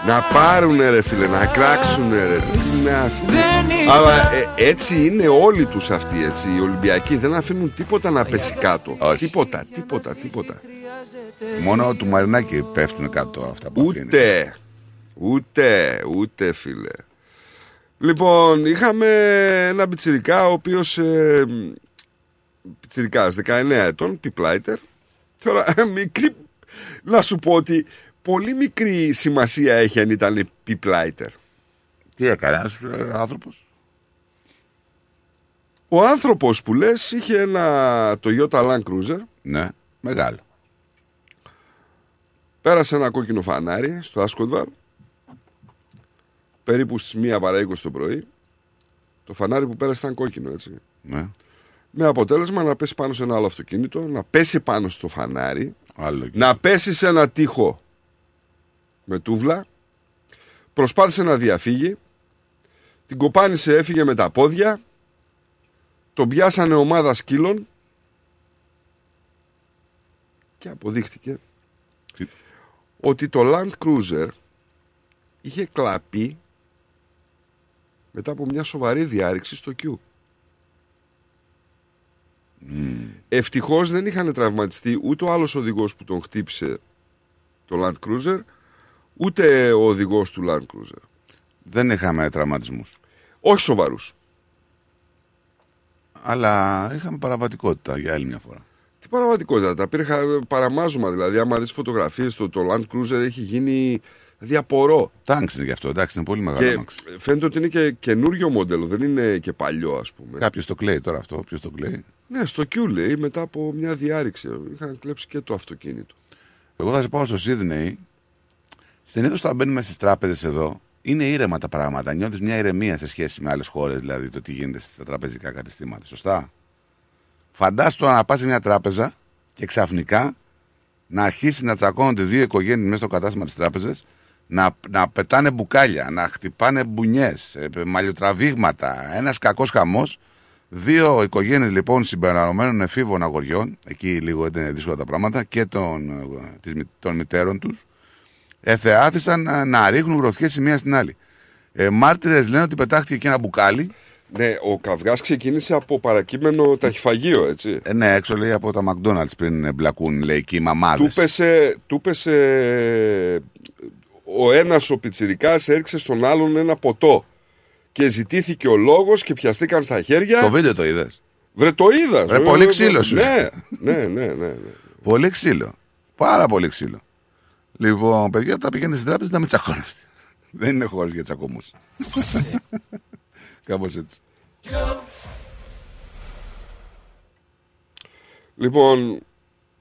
Να πάρουνε ρε φίλε, να κράξουνε ρε Τι είναι αυτή Δεν ήταν Αλλά ε, έτσι είναι όλοι τους αυτοί έτσι Οι Ολυμπιακοί δεν αφήνουν τίποτα να πέσει κάτω Όχι. Τίποτα, τίποτα, τίποτα Μόνο του Μαρινάκη πέφτουν κάτω αυτά που αφήνει. Ούτε, ούτε, ούτε φίλε Λοιπόν, είχαμε ένα πιτσιρικά ο οποίος ε, πιτσιρικάς 19 ετών, πιπλάιτερ Τώρα μικρή, να σου πω ότι πολύ μικρή σημασία έχει αν ήταν πιπλάιτερ Τι έκανε ένας ε, άνθρωπος; Ο άνθρωπος που λες είχε ένα Toyota Land Cruiser Ναι, μεγάλο. Πέρασε ένα κόκκινο φανάρι στο Άσκοντβαρ περίπου στις 1 παρά 20 το πρωί. Το φανάρι που πέρασε ήταν κόκκινο, έτσι. Ναι. Με αποτέλεσμα να πέσει πάνω σε ένα άλλο αυτοκίνητο, να πέσει πάνω στο φανάρι, Άλλο εκεί. να πέσει σε ένα τείχο με τούβλα, προσπάθησε να διαφύγει, την κοπάνισε, έφυγε με τα πόδια, τον πιάσανε ομάδα σκύλων και αποδείχτηκε Τι- ότι το Land Cruiser είχε κλαπεί μετά από μια σοβαρή διάρρηξη στο Q. Ευτυχώς δεν είχαν τραυματιστεί ούτε ο άλλος οδηγός που τον χτύπησε το Land Cruiser, ούτε ο οδηγός του Land Cruiser. Δεν είχαμε τραυματισμούς. Όχι σοβαρούς. Αλλά είχαμε παραβατικότητα για άλλη μια φορά. Τι παραβατικότητα, τα πήρε χα- παραμάζωμα δηλαδή. Άμα δεις φωτογραφίες, το, το Land Cruiser έχει γίνει διαπορό. Τάγκς είναι γι' αυτό, εντάξει, είναι πολύ μεγάλο. Και αμάξι. φαίνεται ότι είναι και καινούριο μοντέλο, δεν είναι και παλιό ας πούμε. Κάποιος το κλαίει τώρα αυτό. Ποιος το κλαίει. Ναι, στο Q λέει μετά από μια διάρρηξη. Είχαν κλέψει και το αυτοκίνητο. Εγώ θα σε πάω στο Σίδνεϊ. Συνήθως όταν μπαίνουμε στις τράπεζες εδώ, είναι ήρεμα τα πράγματα. Νιώθεις μια ηρεμία σε σχέση με άλλες χώρες, δηλαδή το τι γίνεται στα τραπεζικά καταστήματα. Σωστά; Φαντάσου τώρα να πας σε μια τράπεζα και ξαφνικά να αρχίσει να τσακώνονται δύο οικογένειες μέσα στο κατάστημα της τράπεζας, να, να πετάνε μπουκάλια, να χτυπάνε μπουνιές, μαλλιοτραβήγματα, ένας κακός χαμός. Δύο οικογένειες λοιπόν συμπεριλαμβανομένων εφήβων αγοριών, εκεί λίγο ήταν δύσκολα τα πράγματα, και των, ε, της, των μητέρων τους, εθεάθησαν να, να ρίχνουν γροθιές η μία στην άλλη. Ε, Μάρτυρες λένε ότι πετάχτηκε και ένα μπουκάλι. Ναι, ο καυγάς ξεκίνησε από παρακείμενο ταχυφαγείο, έτσι. Ε, ναι, έξω λέει από τα McDonald's πριν μπλακούν, λέει εκεί οι μαμάδες. Του πέσε, του πέσε ο ένας ο πιτσιρικάς έριξε στον άλλον ένα ποτό και ζητήθηκε ο λόγος και πιαστήκαν στα χέρια. Το βίντεο το είδες; Βρε το είδα. Βρε, πολύ ξύλο σου. Ναι, ναι, ναι, ναι, ναι. Πολύ ξύλο. Πάρα πολύ ξύλο. Λοιπόν, παιδιά, τα πηγαίνετε στην τράπεζα να μην τσακώνεστε. Δεν είναι χώρο για τσακωμούς. Κάπως έτσι. Λοιπόν,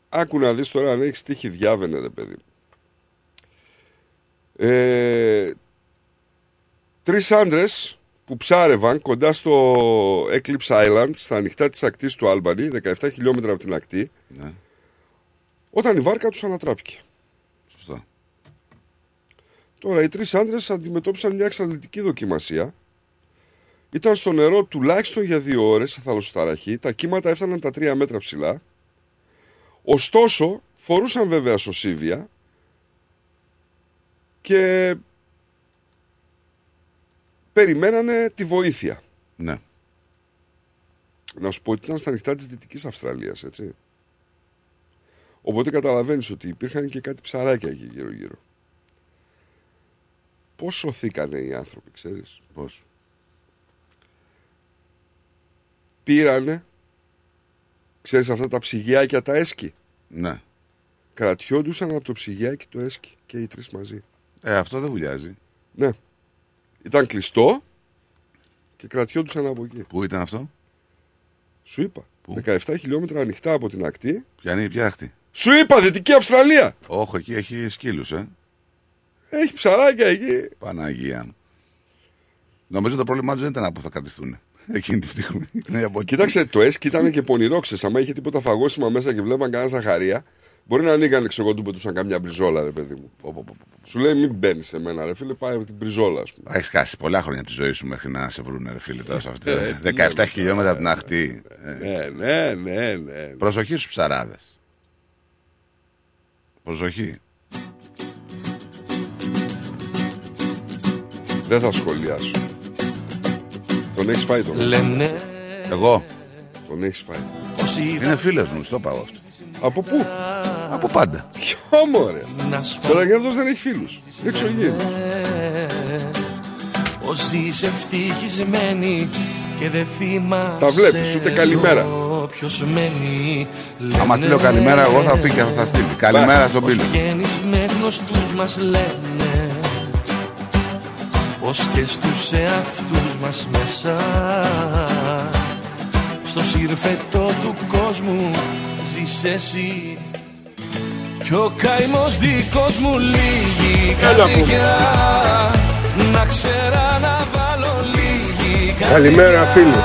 άκου να δεις τώρα αν έχεις τύχει διάβαινε ρε παιδί. Ε, τρεις άντρες που ψάρευαν κοντά στο Eclipse Island, στα ανοιχτά της ακτής του Άλμπανη, 17 χιλιόμετρα από την ακτή, Ναι, όταν η βάρκα τους ανατράπηκε. Σωστά. Τώρα οι τρεις άντρες αντιμετώπισαν μια εξαντλητική δοκιμασία. Ήταν στο νερό τουλάχιστον για δύο ώρες σε θαλασσοταραχή. Τα κύματα έφταναν τα τρία μέτρα ψηλά. Ωστόσο, φορούσαν βέβαια σωσίβια και περιμένανε τη βοήθεια. Ναι. Να σου πω ότι ήταν στα ανοιχτά της Δυτικής Αυστραλίας, έτσι. Οπότε καταλαβαίνεις ότι υπήρχαν και κάτι ψαράκια εκεί γύρω-γύρω. Πώς σωθήκανε οι άνθρωποι, ξέρεις. Πώς. Πήρανε, ξέρεις αυτά τα ψυγιάκια τα έσκι. Ναι. Κρατιόντουσαν από το ψυγιάκι το έσκι και οι τρεις μαζί. Ε, αυτό δεν βουλιάζει. Ναι. Ήταν κλειστό και κρατιόντουσαν από εκεί. Πού ήταν αυτό, Σου είπα. 17 χιλιόμετρα ανοιχτά από την ακτή. Πιανή, πιάχτη. Σου είπα, Δυτική Αυστραλία. Όχι, εκεί έχει σκύλους, ε. Έχει ψαράκια εκεί. Παναγία μου. Νομίζω το πρόβλημά τους δεν ήταν από που θα κατηθούν εκείνη τη στιγμή. Είναι από εκεί. Κοίταξε, το έσκι ήταν και πονηρό. Ξέρεις, άμα είχε τίποτα φαγόσιμα μέσα και βλέπαν κανένα ζαχαρία, μπορεί να ανοίγανε ξέρω εγώ τους πετούσαν καμιά μπριζόλα, ρε παιδί μου. Πω, πω, πω, πω. Σου λέει μην μπαίνεις σε μένα, ρε φίλε, πάει την μπριζόλα, ας πούμε. Έχεις χάσει πολλά χρόνια από τη ζωή σου μέχρι να σε βρουν, ρε φίλε, τώρα σε αυτή. Ε, 17 ναι, χιλιόμετρα από την αχτή. Ε, Ναι, ναι, ναι, ναι. Προσοχή στους ψαράδες. Προσοχή. Δεν θα σχολιάσω. Τον έχεις φάει τον. Λένε Εγώ. Τον έχεις φάει. όσοι Είναι φίλος μου, στο πάω αυτό. Από πού; Από πάντα. Ποιο μωρέ. να σου Τώρα και αυτός δεν έχει φίλους. Δεν εξωγήινου. Όσοι είσαι ευτυχισμένοι και δεν θυμάσαι Τα βλέπεις, ούτε καλημέρα. Ποιος μένει Άμα στείλω καλημέρα, εγώ θα πει και θα στείλει. Καλημέρα στον Πως πύλο. βγαίνεις με γνωστούς μας λένε Πως και στους εαυτούς μας μέσα Στο σύρφετο του κόσμου ζεις εσύ Κι ο καημός δικός μου λίγη Έλα, πού. καρδιά Να ξέρα να βάλω λίγη Καλημέρα φίλοι.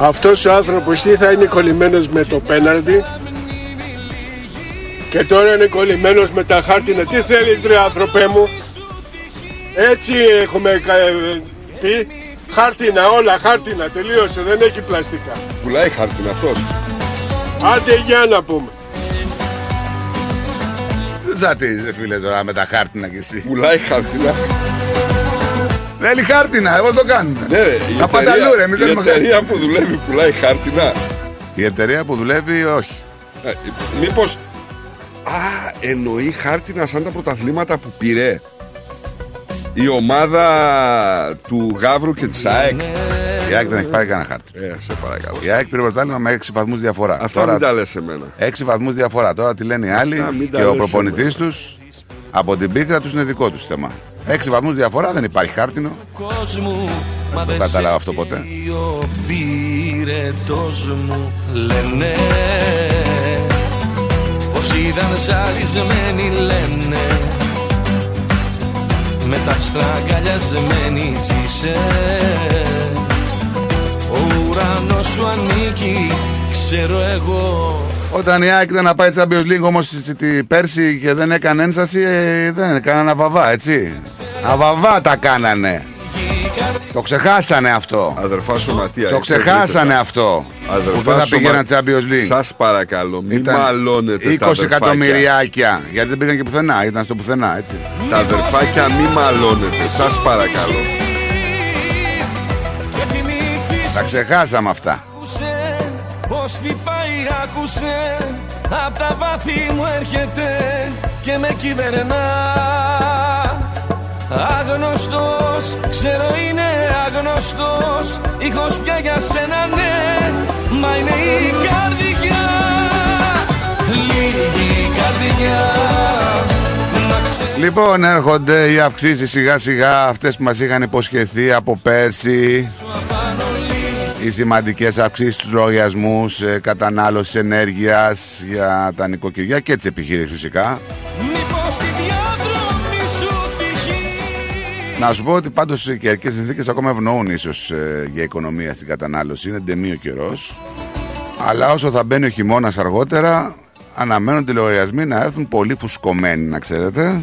Αυτός ο άνθρωπος ή θα είναι κολλημένος με το πέναλτι; Και τώρα είναι κολλημένος με τα χάρτινα. Τι θέλεις ρε άνθρωπέ μου; Έτσι έχουμε κα- πει. Χάρτινα, όλα χάρτινα. Τελείωσε, δεν έχει πλαστικά. Πουλάει χάρτινα αυτός. Άντε για να πούμε. Δεν ζατίζεις, ρε φίλε, τώρα με τα χάρτινα κι εσύ. Πουλάει χάρτινα. Θέλει χάρτινα, εγώ το κάνουμε. Ναι, ρε, η Τα εταιρεία- πανταλού, ρε, εμείς Η θέλουμε εταιρεία χάρτινα. που δουλεύει πουλάει χάρτινα. Η εταιρεία που δουλεύει, όχι. Ε, μήπως... Α, εννοεί χάρτινα σαν τα πρωταθλήματα που πήρε η ομάδα του Γαύρου και της ΑΕΚ. Η ΑΕΚ δεν έχει πάρει κανένα χάρτη. Ε, σε παρακαλώ. Η ΑΕΚ πήρε πρωτάθλημα με 6 βαθμούς διαφορά. Αυτά μην τα λες σε μένα. 6 βαθμούς διαφορά. Τώρα τι λένε οι άλλοι Αυτά μην τα και ο λες προπονητής τους από την πίκρα τους είναι δικό τους θέμα. 6 βαθμούς διαφορά δεν υπάρχει χάρτινο. κόσμου Μα το δεν κατάλαβα σε αυτό ποτέ. φταίει Ο πυρετός μου λένε Πως ήταν ζαλισμένοι λένε Με τα στραγγαλιασμένοι ζήσε Ο ουρανός σου ανήκει ξέρω εγώ Όταν η ΑΕΚ ήταν να πάει Champions League όμως στη- πέρσι και δεν έκανε ένσταση, ε, δεν έκαναν αβαβά, έτσι. Αβαβά τα κάνανε. Το ξεχάσανε αυτό. Αδερφά σωματεία. Το ξεχάσανε αυτό. Που δεν θα πήγαιναν Champions League. Σας παρακαλώ, μην Ήταν μαλώνετε 20 τα αδερφάκια. εκατομμυριάκια. Γιατί δεν πήγαν και πουθενά, ήταν στο πουθενά, έτσι. Τα αδερφάκια μην μαλώνετε, σας παρακαλώ. Τα ξεχάσαμε αυτά. Άκουσε πως τι πάει άκουσε Απ' τα βάθη μου έρχεται και με κυβερνά Άγνωστος, ξέρω είναι άγνωστος Ήχος πια για σένα ναι, μα είναι η καρδιά Λίγη καρδιά να ξέρεις Λοιπόν, έρχονται οι αυξήσεις σιγά σιγά αυτές που μας είχαν υποσχεθεί από πέρσι. Οι σημαντικές αυξήσεις στους λογαριασμούς ε, κατανάλωσης ενέργειας για τα νοικοκυριά και τις επιχείρησεις φυσικά. Να σου πω ότι πάντως οι καιρικές συνθήκες ακόμα ευνοούν ίσως ε, για οικονομία στην κατανάλωση. Είναι ντεμή ο καιρός. Αλλά όσο θα μπαίνει ο χειμώνας αργότερα, αναμένονται οι λογαριασμοί να έρθουν πολύ φουσκωμένοι, να ξέρετε.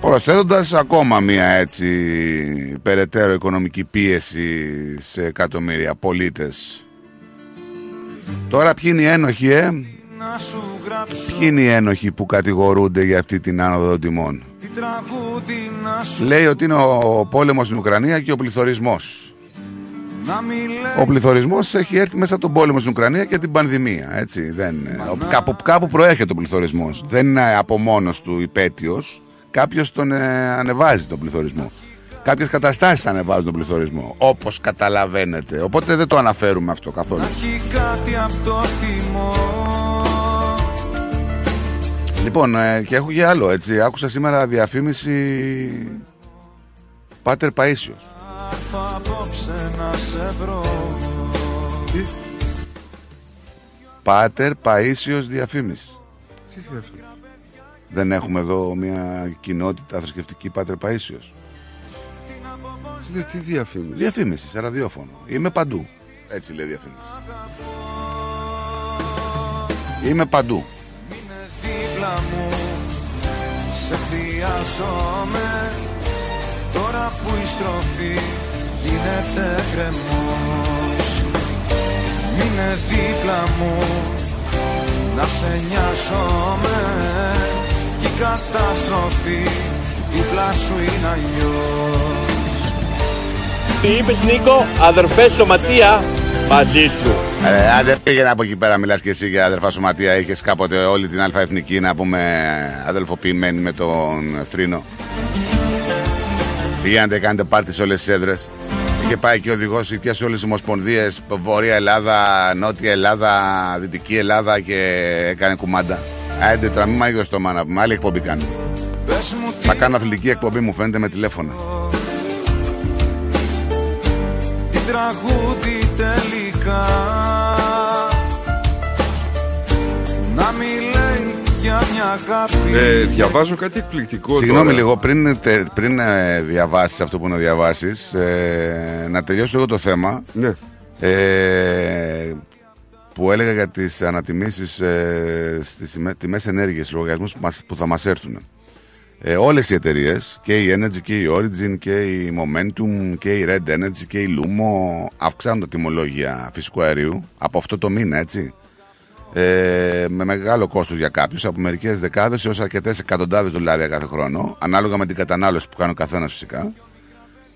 Προσθέτοντας ακόμα μία έτσι περαιτέρω οικονομική πίεση σε εκατομμύρια πολίτες. Τώρα ποιοι είναι οι ένοχοι, ε; να σου γράψω Ποιοι είναι οι ένοχοι που κατηγορούνται για αυτή την άνοδο των τιμών. Τι τραγούδι να σου Λέει ότι είναι ο πόλεμος στην Ουκρανία και ο πληθωρισμός. να μιλάει Ο πληθωρισμός έχει έρθει μέσα από τον πόλεμο στην Ουκρανία και την πανδημία. Έτσι, δεν, κάπου, κάπου προέρχεται ο πληθωρισμός. Δεν είναι από μόνος του υπέτειος. Κάποιος τον ε, ανεβάζει τον πληθωρισμό. Κάποιες καταστάσεις ανεβάζουν τον πληθωρισμό. Όπως καταλαβαίνετε. Οπότε δεν το αναφέρουμε αυτό καθόλου. Λοιπόν, ε, και έχω και άλλο έτσι. Άκουσα σήμερα διαφήμιση Πάτερ Παΐσιος. Θα απόψε να σε βρω Πάτερ Παΐσιος διαφήμιση. Τι διαφήμιση. Δεν έχουμε εδώ μια κοινότητα θρησκευτική Πάτερ Παΐσιος. Ναι, τι διαφήμιση; Διαφήμιση σε ραδιόφωνο. Είμαι παντού. Έτσι λέει διαφήμιση. Είμαι παντού. Δίπλα μου. Σε χρειάζομαι. Τώρα που η στροφή γίνεται κρεμός Μείνε δίπλα μου. Να σε νοιάζομαι. Κι η καταστροφή δίπλα σου είναι αλλιώς. Τι είπες Νίκο, αδερφέ σωματεία μαζί σου. Ε, άντε πήγαινε από εκεί πέρα, μιλάς και εσύ για αδερφά σωματεία. Είχες κάποτε όλη την αλφα εθνική να πούμε αδελφοποιημένη με τον Θρήνο. Πήγαινε, κάνετε πάρτι σε όλες τις έδρες. Είχε πάει και ο οδηγός πια σε όλες τις ομοσπονδίες. Βόρεια Ελλάδα, Νότια Ελλάδα, Δυτική Ελλάδα και έκανε κουμάντα. Άντε τώρα, μην μάγει το στόμα να πούμε. Άλλη εκπομπή κάνει. Πες μου τι Θα κάνω αθλητική εκπομπή, μου φαίνεται με τηλέφωνα. τι τραγούδι τελικά Να μιλάει για μια αγάπη Ε, διαβάζω κάτι εκπληκτικό Συγγνώμη τώρα. λίγο, πριν, τε, πριν ε, διαβάσεις αυτό που να διαβάσεις, ε, να τελειώσω λίγο το θέμα. Ναι. Ε, που έλεγα για τις ανατιμήσεις ε, στις τιμέ- τιμές ενέργειας, στους λογαριασμούς που, μας- που θα μας έρθουν. Ε, όλες οι εταιρείες, και η Energy και η Origin και η Momentum και η Red Energy και η Lumo αυξάνουν τα τιμολόγια φυσικού αερίου από αυτό το μήνα, έτσι. Ε, με μεγάλο κόστος για κάποιους, από μερικές δεκάδες έως αρκετές εκατοντάδες δολάρια κάθε χρόνο, ανάλογα με την κατανάλωση που κάνει ο καθένας φυσικά.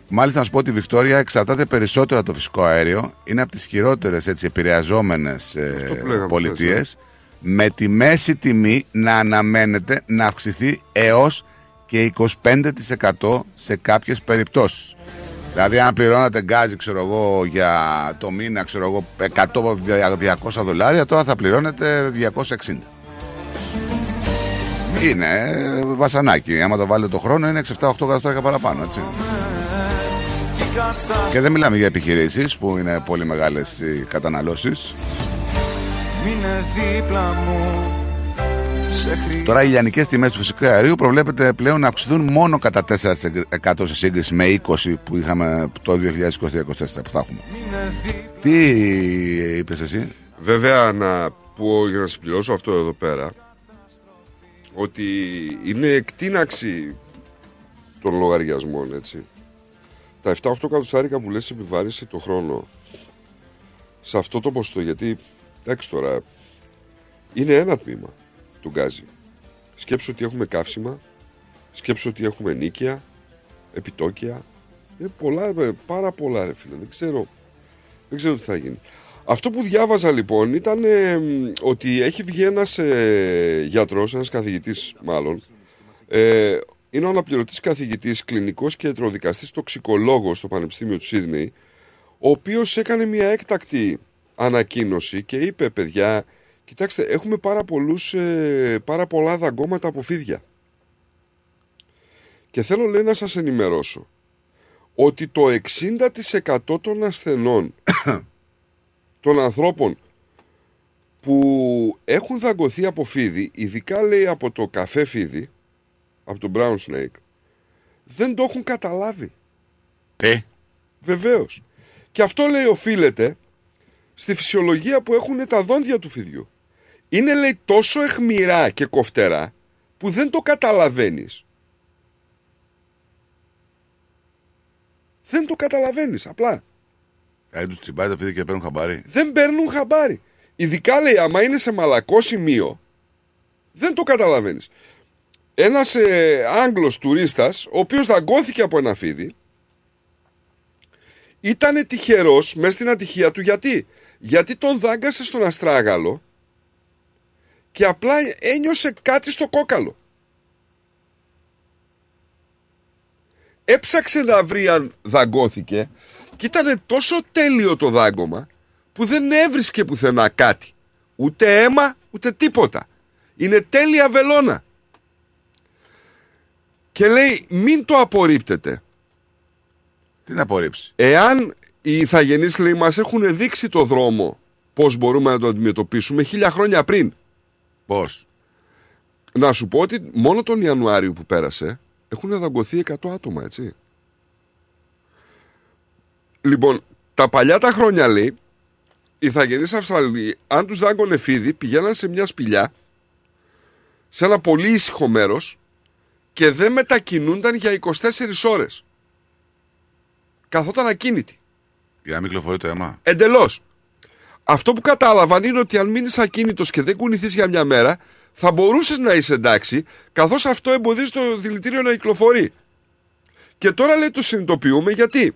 Μάλιστα, να σου πω ότι η Βικτόρια εξαρτάται περισσότερο από το φυσικό αέριο. Είναι από τις χειρότερες επηρεαζόμενες που λέγαμε πολιτείες. χθες, Με τη μέση τιμή να αναμένεται να αυξηθεί έως και 25% σε κάποιες περιπτώσεις. Δηλαδή, αν πληρώνατε γκάζι, ξέρω εγώ, για το μήνα, ξέρω εγώ, 100-200 δολάρια, τώρα θα πληρώνετε 260. Είναι ε, βασανάκι. Άμα το βάλετε το χρόνο, είναι 6-7-8 εκατοστάρια παραπάνω, έτσι. Και δεν μιλάμε για επιχειρήσεις που είναι πολύ μεγάλες οι καταναλώσεις. Μείνε δίπλα μου Σε χρειάζομαι Τώρα οι λιανικές τιμές του φυσικού αερίου προβλέπεται πλέον να αυξηθούν μόνο κατά 4% σε σύγκριση με 20% που είχαμε το 2023-2024 που θα έχουμε. Τι είπες εσύ; Βέβαια να πω για να συμπληρώσω αυτό εδώ πέρα ότι είναι εκτείναξη των λογαριασμών έτσι. Τα 7-8 κατοστάρικα που λες επιβάρηση το χρόνο σε αυτό το ποστό γιατί εντάξει τώρα είναι ένα τμήμα του γκάζι. Σκέψου ότι έχουμε καύσιμα, σκέψου ότι έχουμε νίκαια, επιτόκια. Είναι πολλά, ε, πάρα πολλά ρε φίλε. Δεν ξέρω, δεν ξέρω τι θα γίνει. Αυτό που διάβαζα λοιπόν ήταν ε, ότι έχει βγει ένας ε, γιατρός, ένας καθηγητής μάλλον, ε, είναι ο αναπληρωτής καθηγητής, κλινικός και ιατροδικαστής τοξικολόγος στο Πανεπιστήμιο του Σίδνεϊ, ο οποίος έκανε μια έκτακτη ανακοίνωση και είπε παιδιά, κοιτάξτε έχουμε πάρα, πολλούς, ε, πάρα πολλά δαγκώματα από φίδια. Και θέλω λέει να σας ενημερώσω ότι το 60% των ασθενών των ανθρώπων που έχουν δαγκωθεί από φίδι, ειδικά λέει από το καφέ φίδι, από το brown snake, δεν το έχουν καταλάβει. Ε. Βεβαίως. Και αυτό λέει οφείλεται στη φυσιολογία που έχουν τα δόντια του φιδιού. Είναι λέει τόσο εχμηρά και κοφτερά που δεν το καταλαβαίνεις. Δεν το καταλαβαίνεις απλά. Δηλαδή τους τσιμπάει το φίδι και παίρνουν χαμπάρι. Δεν παίρνουν χαμπάρι. Ειδικά λέει άμα είναι σε μαλακό σημείο δεν το καταλαβαίνεις. Ένας ε, Άγγλος τουρίστας ο οποίος δαγκώθηκε από ένα φίδι ήταν τυχερός μέσα στην ατυχία του γιατί; Γιατί τον δάγκασε στον αστράγαλο και απλά ένιωσε κάτι στο κόκαλο. Έψαξε να βρει αν δαγκώθηκε και ήταν τόσο τέλειο το δάγκωμα που δεν έβρισκε πουθενά κάτι. Ούτε αίμα, ούτε τίποτα. Είναι τέλεια βελόνα. Και λέει μην το απορρίπτετε. Τι να απορρίψει; Εάν οι ηθαγενείς λέει μας έχουν δείξει το δρόμο πώς μπορούμε να το αντιμετωπίσουμε χίλια χρόνια πριν. Πώς; Να σου πω ότι μόνο τον Ιανουάριο που πέρασε έχουν δαγκωθεί 100 άτομα, έτσι. Λοιπόν, τα παλιά τα χρόνια λέει, οι ηθαγενείς Αυστραλοί, αν τους δάγκωνε φίδι, πηγαίναν σε μια σπηλιά, σε ένα πολύ ήσυχο μέρος και δεν μετακινούνταν για 24 ώρες. Καθόταν ακίνητοι. Για να μην κυκλοφορεί το αίμα. Εντελώς. Αυτό που κατάλαβαν είναι ότι αν μείνεις ακίνητος και δεν κουνηθείς για μια μέρα, θα μπορούσες να είσαι εντάξει, καθώς αυτό εμποδίζει το δηλητήριο να κυκλοφορεί. Και τώρα λέει το συνειδητοποιούμε γιατί.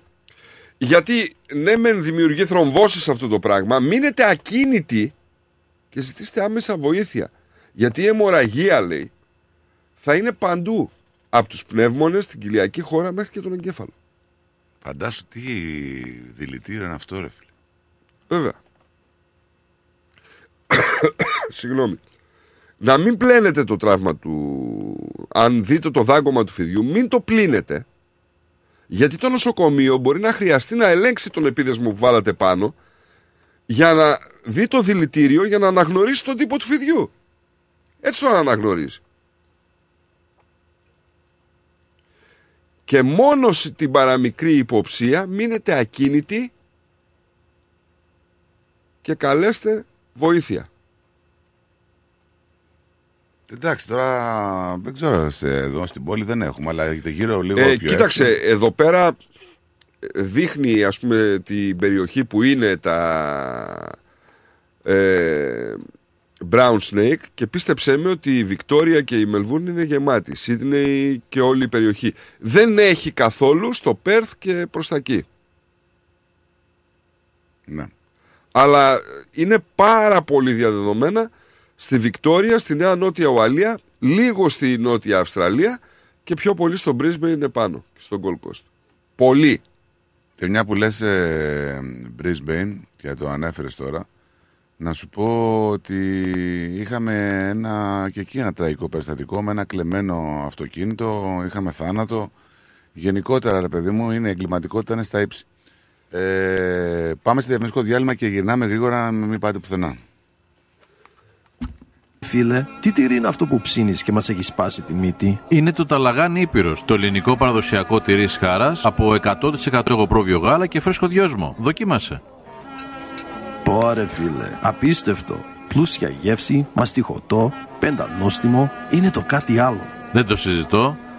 Γιατί ναι, μεν δημιουργεί θρομβώσεις αυτό το πράγμα, μείνετε ακίνητοι και ζητήστε άμεσα βοήθεια. Γιατί η αιμορραγία, λέει, θα είναι παντού. Από τους πνεύμονες, στην κοιλιακή χώρα μέχρι και τον εγκέφαλο. Φαντάσου τι δηλητήριο είναι αυτό, ρε φίλε. Βέβαια. Συγγνώμη. Να μην πλένετε το τραύμα του. Αν δείτε το δάγκωμα του φιδιού, μην το πλύνετε. Γιατί το νοσοκομείο μπορεί να χρειαστεί να ελέγξει τον επίδεσμο που βάλατε πάνω για να δει το δηλητήριο για να αναγνωρίσει τον τύπο του φιδιού. Έτσι το αναγνωρίζει. Και μόνος στην παραμικρή υποψία μείνετε ακίνητοι και καλέστε βοήθεια. Εντάξει, τώρα δεν ξέρω, σε, εδώ στην πόλη δεν έχουμε, αλλά έχετε γύρω λίγο Ε, πιο κοίταξε, έξω. εδώ πέρα ε, δείχνει ας πούμε την περιοχή που είναι τα ε, Brown Snake και πίστεψέ με ότι η Βικτόρια και η Μελβούρν είναι γεμάτη. Σίδνεϊ και όλη η περιοχή. Δεν έχει καθόλου στο Πέρθ και προς τα εκεί. Ναι. Αλλά είναι πάρα πολύ διαδεδομένα στη Βικτόρια, στη Νέα Νότια Ουαλία, λίγο στη Νότια Αυστραλία και πιο πολύ στο Brisbane είναι πάνω και στο Gold Coast. Πολύ. Και μια που λες ε, Brisbane και το ανέφερες τώρα, να σου πω ότι είχαμε ένα, και εκεί ένα τραγικό περιστατικό με ένα κλεμμένο αυτοκίνητο, είχαμε θάνατο. Γενικότερα, ρε παιδί μου, είναι η εγκληματικότητα είναι στα ύψη. Ε, πάμε σε διαφημιστικό διάλειμμα και γυρνάμε γρήγορα να μην πάτε πουθενά. Φίλε, τι τυρί είναι αυτό που ψήνεις και μας έχει σπάσει τη μύτη; Είναι το Ταλαγάν Ήπειρος, το ελληνικό παραδοσιακό τυρί χάρας από 100% εγωπρόβιο γάλα και φρέσκο δυόσμο. Δοκίμασε. Πόρε φίλε, απίστευτο. Πλούσια γεύση, μαστιχωτό, πεντανόστιμο, είναι το κάτι άλλο. Δεν το συζητώ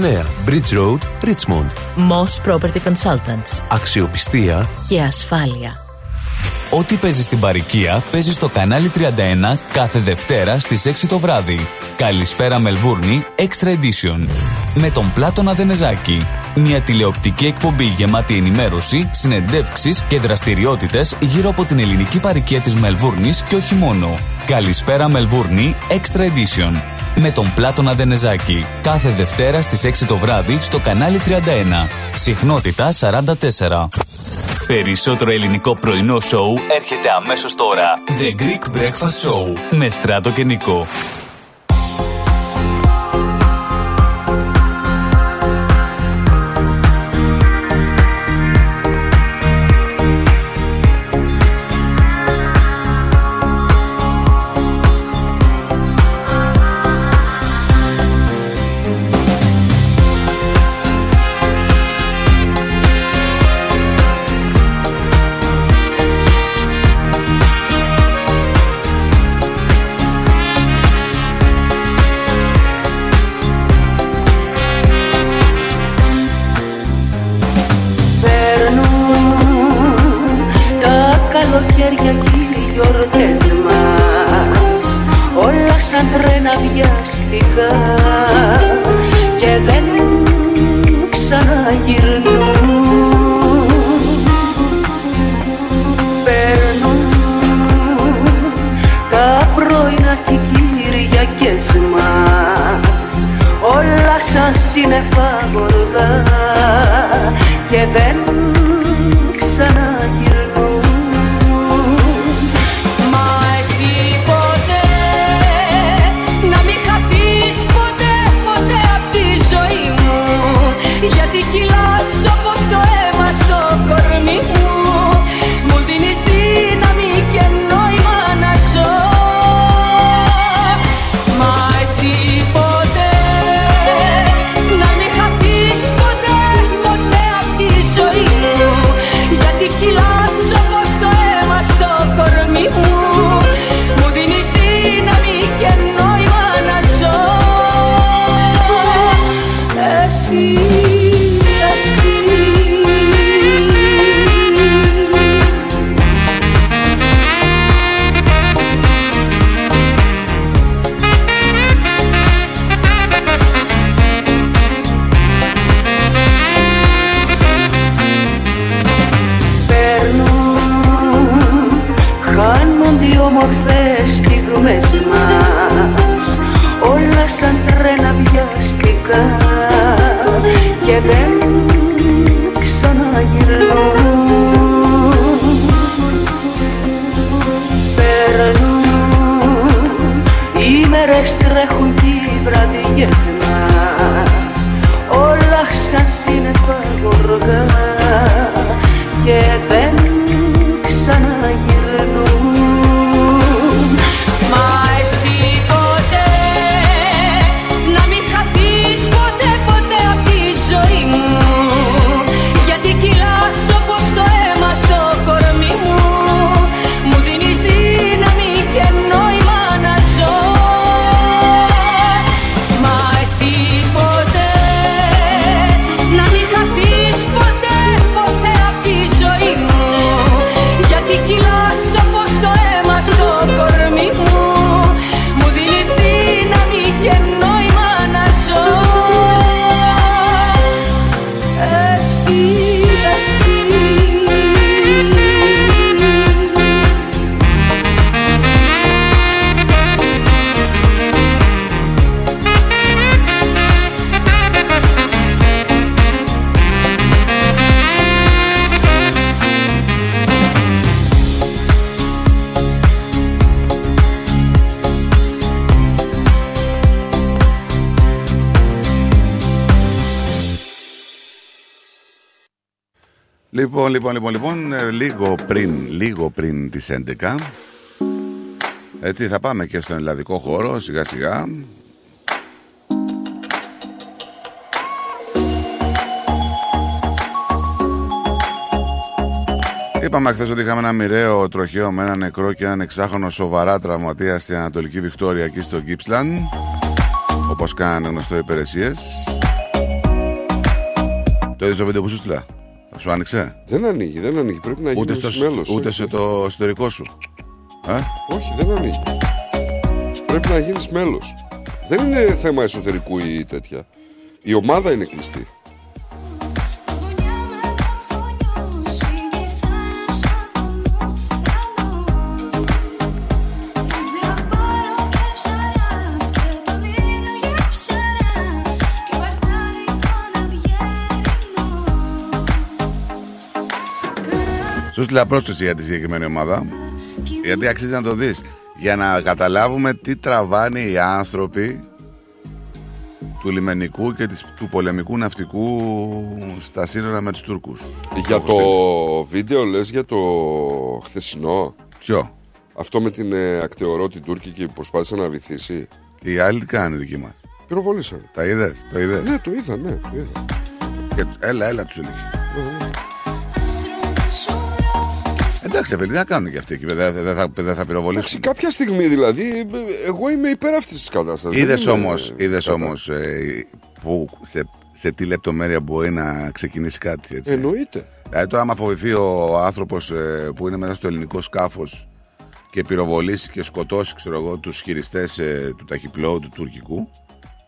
Bridge Road, Richmond. Moss Property Consultants. Αξιοπιστία Και ασφάλεια. Ό,τι παίζεις στην παροικία παίζεις στο κανάλι 31 κάθε Δευτέρα στις 6 το βράδυ. Καλησπέρα Μελβούρνη Extra Edition. Με τον Πλάτωνα Δενεζάκη. Μια τηλεοπτική εκπομπή γεμάτη ενημέρωση, συνεντεύξεις και δραστηριότητες γύρω από την ελληνική παροικία της Μελβούρνης και όχι μόνο. Καλησπέρα Μελβούρνη Extra Edition. Με τον Πλάτωνα Δενεζάκη. Κάθε Δευτέρα στις 6 το βράδυ στο κανάλι 31. Συχνότητα 44. Περισσότερο ελληνικό πρωινό σοου έρχεται αμέσως τώρα. The Greek Breakfast Show με Στράτο και Νικό. Λοιπόν, λοιπόν, λοιπόν, λοιπόν, ε, λίγο πριν, λίγο πριν τις 11 Έτσι θα πάμε και στον ελλαδικό χώρο σιγά σιγά Είπαμε χθες ότι είχαμε ένα μοιραίο τροχαίο με ένα νεκρό και έναν εξάχρονο σοβαρά τραυματία στην Ανατολική Βικτόρια εκεί στο Γκίψλαντ. Όπως κάνανε γνωστό υπηρεσίες. Το είδες το βίντεο που σου στείλα; Σου άνοιξε; Δεν ανοίγει, δεν ανοίγει. Πρέπει να Ούτε, γίνει στο, μέλος. ούτε όχι. σε το εσωτερικό σου. Ε; Όχι, δεν ανοίγει. Πρέπει να γίνεις μέλος. Δεν είναι θέμα εσωτερικού ή τέτοια. Η ομάδα είναι κλειστή. Στείλα πρόσκληση για τη συγκεκριμένη ομάδα. Γιατί αξίζει να το δεις. Για να καταλάβουμε τι τραβάνε οι άνθρωποι του λιμενικού και της, του πολεμικού ναυτικού στα σύνορα με τους Τούρκους. Για το βίντεο λες για το χθεσινό; Ποιο; Αυτό με την ε, ακτεωρότη τουρκική που προσπάθησε να βυθίσει. Και οι άλλοι τι κάνουν οι δικοί μας; Πυροβολήσαν. Τα είδες, το είδες; Ναι, το είδα, ναι. Το είδα. Και, έλα, έλα τους έλεγε. Εντάξει, παιδί, τι να κάνουν και αυτοί εκεί. Δεν δεν θα, δεν θα πυροβολήσουν. Εντάξει, κάποια στιγμή δηλαδή, εγώ είμαι υπέρ αυτής της κατάστασης. Είδες όμως, είδες όμως ε, που, σε, σε τι λεπτομέρεια μπορεί να ξεκινήσει κάτι. Έτσι. Εννοείται. Δηλαδή τώρα άμα φοβηθεί ο άνθρωπος ε, που είναι μέσα στο ελληνικό σκάφος και πυροβολήσει και σκοτώσει ξέρω εγώ, τους χειριστές ε, του ταχυπλώου του τουρκικού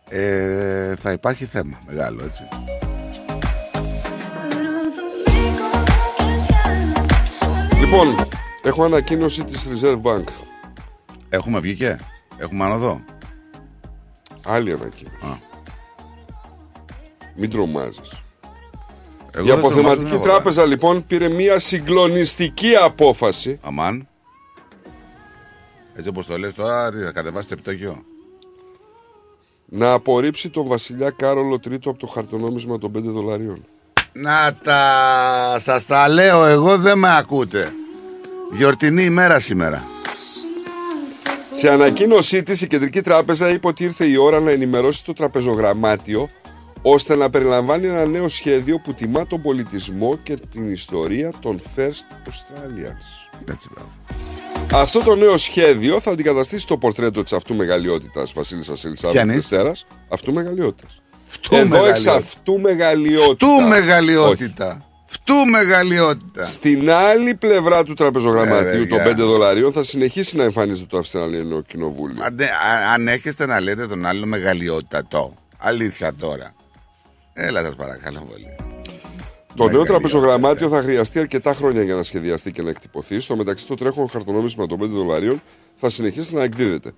ε, θα υπάρχει θέμα μεγάλο έτσι. Λοιπόν, έχω ανακοίνωση της Reserve Bank. Έχουμε βγήκε, έχουμε άνοδο. Άλλη ανακοίνωση. Μην τρομάζεις. Εγώ Η δεν τρομάζω, αποθεματική δεν έχω τράπεζα λοιπόν πήρε μια συγκλονιστική απόφαση. Αμάν. Έτσι όπως το λες τώρα, τι θα κατεβάσει το επιτόκιο; Να απορρίψει τον βασιλιά Κάρολο Τρίτο από το χαρτονόμισμα των 5 δολαρίων. Να τα σας τα λέω εγώ δεν με ακούτε. Γιορτινή ημέρα σήμερα. Σε ανακοίνωσή της, η Κεντρική Τράπεζα είπε ότι ήρθε η ώρα να ενημερώσει το τραπεζογραμμάτιο ώστε να περιλαμβάνει ένα νέο σχέδιο που τιμά τον πολιτισμό και την ιστορία των First Australians. Έτσι, μπράβο. Αυτό το νέο σχέδιο θα αντικαταστήσει το πορτρέτο της αυτού μεγαλειότητας Βασίλισσα Ελισάβετ Ποιανής; Δευτέρα. Αυτού μεγαλειότητας. Φτού Εδώ εξ μεγαλειότητα. αυτού μεγαλειότητα. Φτού μεγαλειότητα. Φτού μεγαλειότητα. Στην άλλη πλευρά του Ε, τραπεζογραμματίου των παιδιά. 5 δολαρίων θα συνεχίσει να εμφανίζεται το Αυστραλιανό Κοινοβούλιο. Αντε, α- αν έχετε να λέτε τον άλλο μεγαλειότατο. Αλήθεια τώρα. Έλα σας παρακαλώ πολύ. Το νέο Μεγαλειότητα. τραπεζογραμμάτιο θα χρειαστεί αρκετά χρόνια για να σχεδιαστεί και να εκτυπωθεί. Στο μεταξύ, το τρέχον χαρτονόμισμα των 5 δολαρίων θα συνεχίσει να εκδίδεται.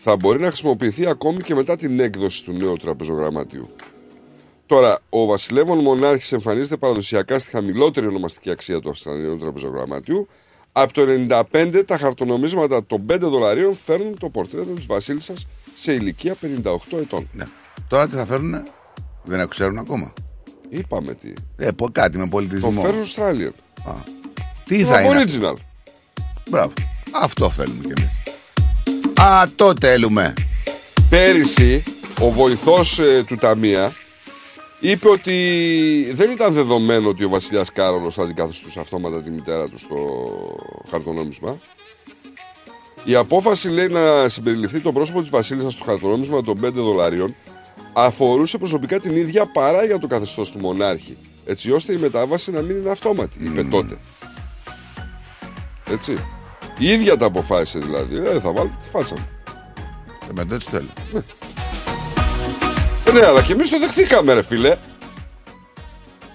Θα μπορεί να χρησιμοποιηθεί ακόμη και μετά την έκδοση του νέου τραπεζογραμματίου. Τώρα, ο βασιλεύων μονάρχης εμφανίζεται παραδοσιακά στη χαμηλότερη ονομαστική αξία του Αυστραλιανού τραπεζογραμματιού. Από το 95 τα χαρτονομίσματα των 5 δολαρίων φέρνουν το πορτρέτο της Βασίλισσας σε ηλικία 58 ετών. Ναι. Τώρα τι θα φέρουν, δεν ξέρουν ακόμα. Είπαμε τι. Ε, πω κάτι με Το πολιτισμό. Fair Australian. Α, τι Το θα είναι. original. Μπράβο. Αυτό θέλουμε κι εμείς. Α, το θέλουμε. Πέρυσι ο βοηθός ε, του Ταμεία είπε ότι δεν ήταν δεδομένο ότι ο βασιλιάς Κάρολος θα αντικαθιστούσε αυτόματα τη μητέρα του στο χαρτονόμισμα. Η απόφαση λέει να συμπεριληφθεί το πρόσωπο της βασίλισσας στο χαρτονόμισμα των 5 δολαρίων αφορούσε προσωπικά την ίδια παρά για το καθεστώς του μονάρχη έτσι ώστε η μετάβαση να μην είναι αυτόματη, είπε τότε. Έτσι. Η ίδια τα αποφάσισε δηλαδή. Ε, θα βάλω τη φάτσα μου. Ε, με το έτσι θέλω. Ε, Ναι, αλλά και εμείς το δεχτήκαμε, ρε φίλε.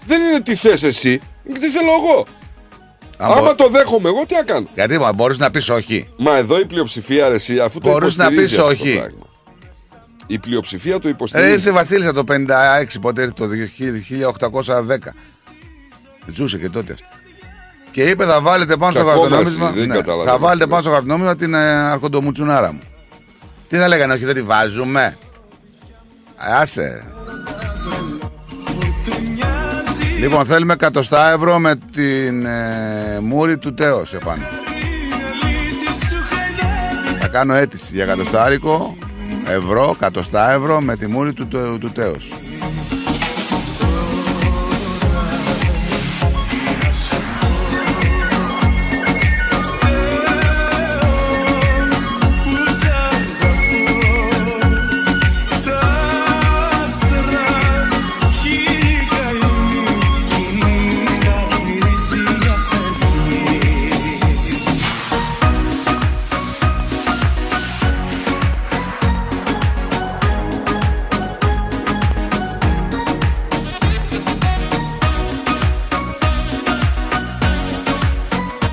Δεν είναι τι θες εσύ, είναι τι θέλω εγώ. Άμα- Άμα το δέχομαι εγώ, τι να κάνω; Γιατί μα μπορείς να πεις όχι. Μα εδώ η πλειοψηφία, ρε, εσύ, αφού το Μπορείς να υποστηρίζει πεις αυτό το όχι. πράγμα. Η πλειοψηφία το Ε, υποστηρίζει. ήρθε η Βασίλισσα το 56, πότε ήρθε το 1810. Ζούσε και τότε αυτή. Και είπε θα βάλετε πάνω Και στο ακόμα χαρτονόμισμα. εσύ, δεν ναι, καταλαβαίνω θα τι βάλετε λες. πάνω στο χαρτονόμισμα την ε, αρχοντομουτσουνάρα μου. Τι θα λέγανε, όχι δεν τη βάζουμε. Άσε. Λοιπόν, θέλουμε 100 ευρώ με την ε, μούρη του Τέος επάνω. Θα κάνω αίτηση για εκατοστάρικο ευρώ, 100 ευρώ με τη μούρη του, του, του Τέος.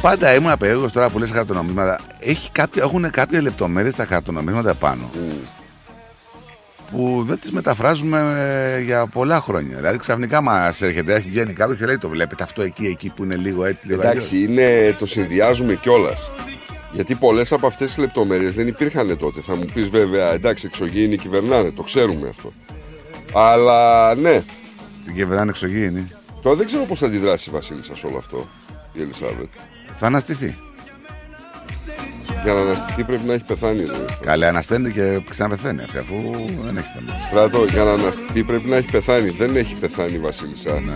Πάντα ήμουν περίεργος τώρα που λες χαρτονομίσματα. Έχει κάποια, έχουν κάποια λεπτομέρειες τα χαρτονομίσματα πάνω. Που δεν τις μεταφράζουμε ε, για πολλά χρόνια. Δηλαδή ξαφνικά μας έρχεται, έχει βγαίνει κάποιος και λέει το βλέπετε αυτό εκεί, εκεί που είναι λίγο έτσι, λίγο Εντάξει, είναι, το συνδυάζουμε κιόλας. Γιατί πολλές από αυτές τις λεπτομέρειες δεν υπήρχαν τότε. Θα μου πεις βέβαια, εντάξει, εξωγήινοι κυβερνάνε, το ξέρουμε αυτό. Αλλά ναι. Την κυβερνάνε εξωγήινοι. Τώρα δεν ξέρω πώς θα αντιδράσει η Βασίλισσα σε όλο αυτό, η Ελισάβετ. Θα αναστηθεί. Για να αναστηθεί πρέπει να έχει πεθάνει. Ρε, Καλέ, ανασταίνεται και ξαναπεθαίνει αυτή, αφού δεν έχει θέμα. Στράτο, για να αναστηθεί πρέπει να έχει πεθάνει. Δεν έχει πεθάνει η Βασίλισσα. Ναι.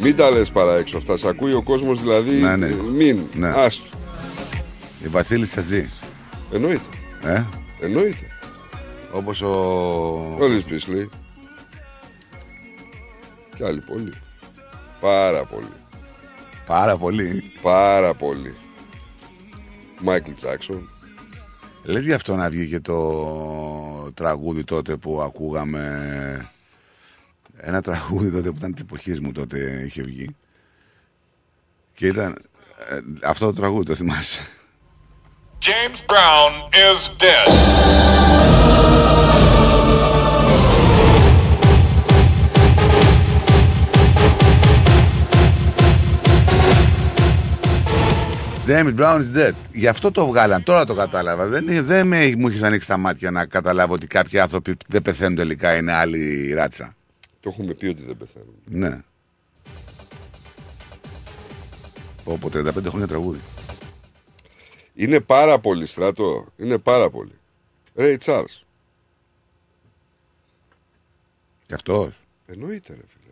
Μην τα λες παρά έξω αυτά. Σ' ακούει ο κόσμος δηλαδή. Ναι, ναι. Μην. Ναι. Άστο. Η Βασίλισσα ζει. Εννοείται. Ε; Εννοείται. Όπως ο... Ο Λις Πίσλι. Και άλλοι πολλοί. Πάρα πολύ. Πάρα πολύ. Πάρα πολύ. Μάικλ Τζάξον. Λες γι' αυτό να βγήκε το τραγούδι τότε που ακούγαμε ένα τραγούδι τότε που ήταν της εποχής μου τότε είχε βγει και ήταν ε, αυτό το τραγούδι το θυμάσαι James Brown is dead. James Brown is dead. Γι' αυτό το βγάλαν. Τώρα το κατάλαβα. Δεν, δεν με, μου είχε ανοίξει τα μάτια να καταλάβω ότι κάποιοι άνθρωποι δεν πεθαίνουν τελικά. Είναι άλλη ράτσα. Το έχουμε πει ότι δεν πεθαίνουν. Ναι. Όπω 35 χρόνια τραγούδι. Είναι πάρα πολύ στρατό. Είναι πάρα πολύ. Ray Charles. Γι' αυτός. Εννοείται, ρε φίλε.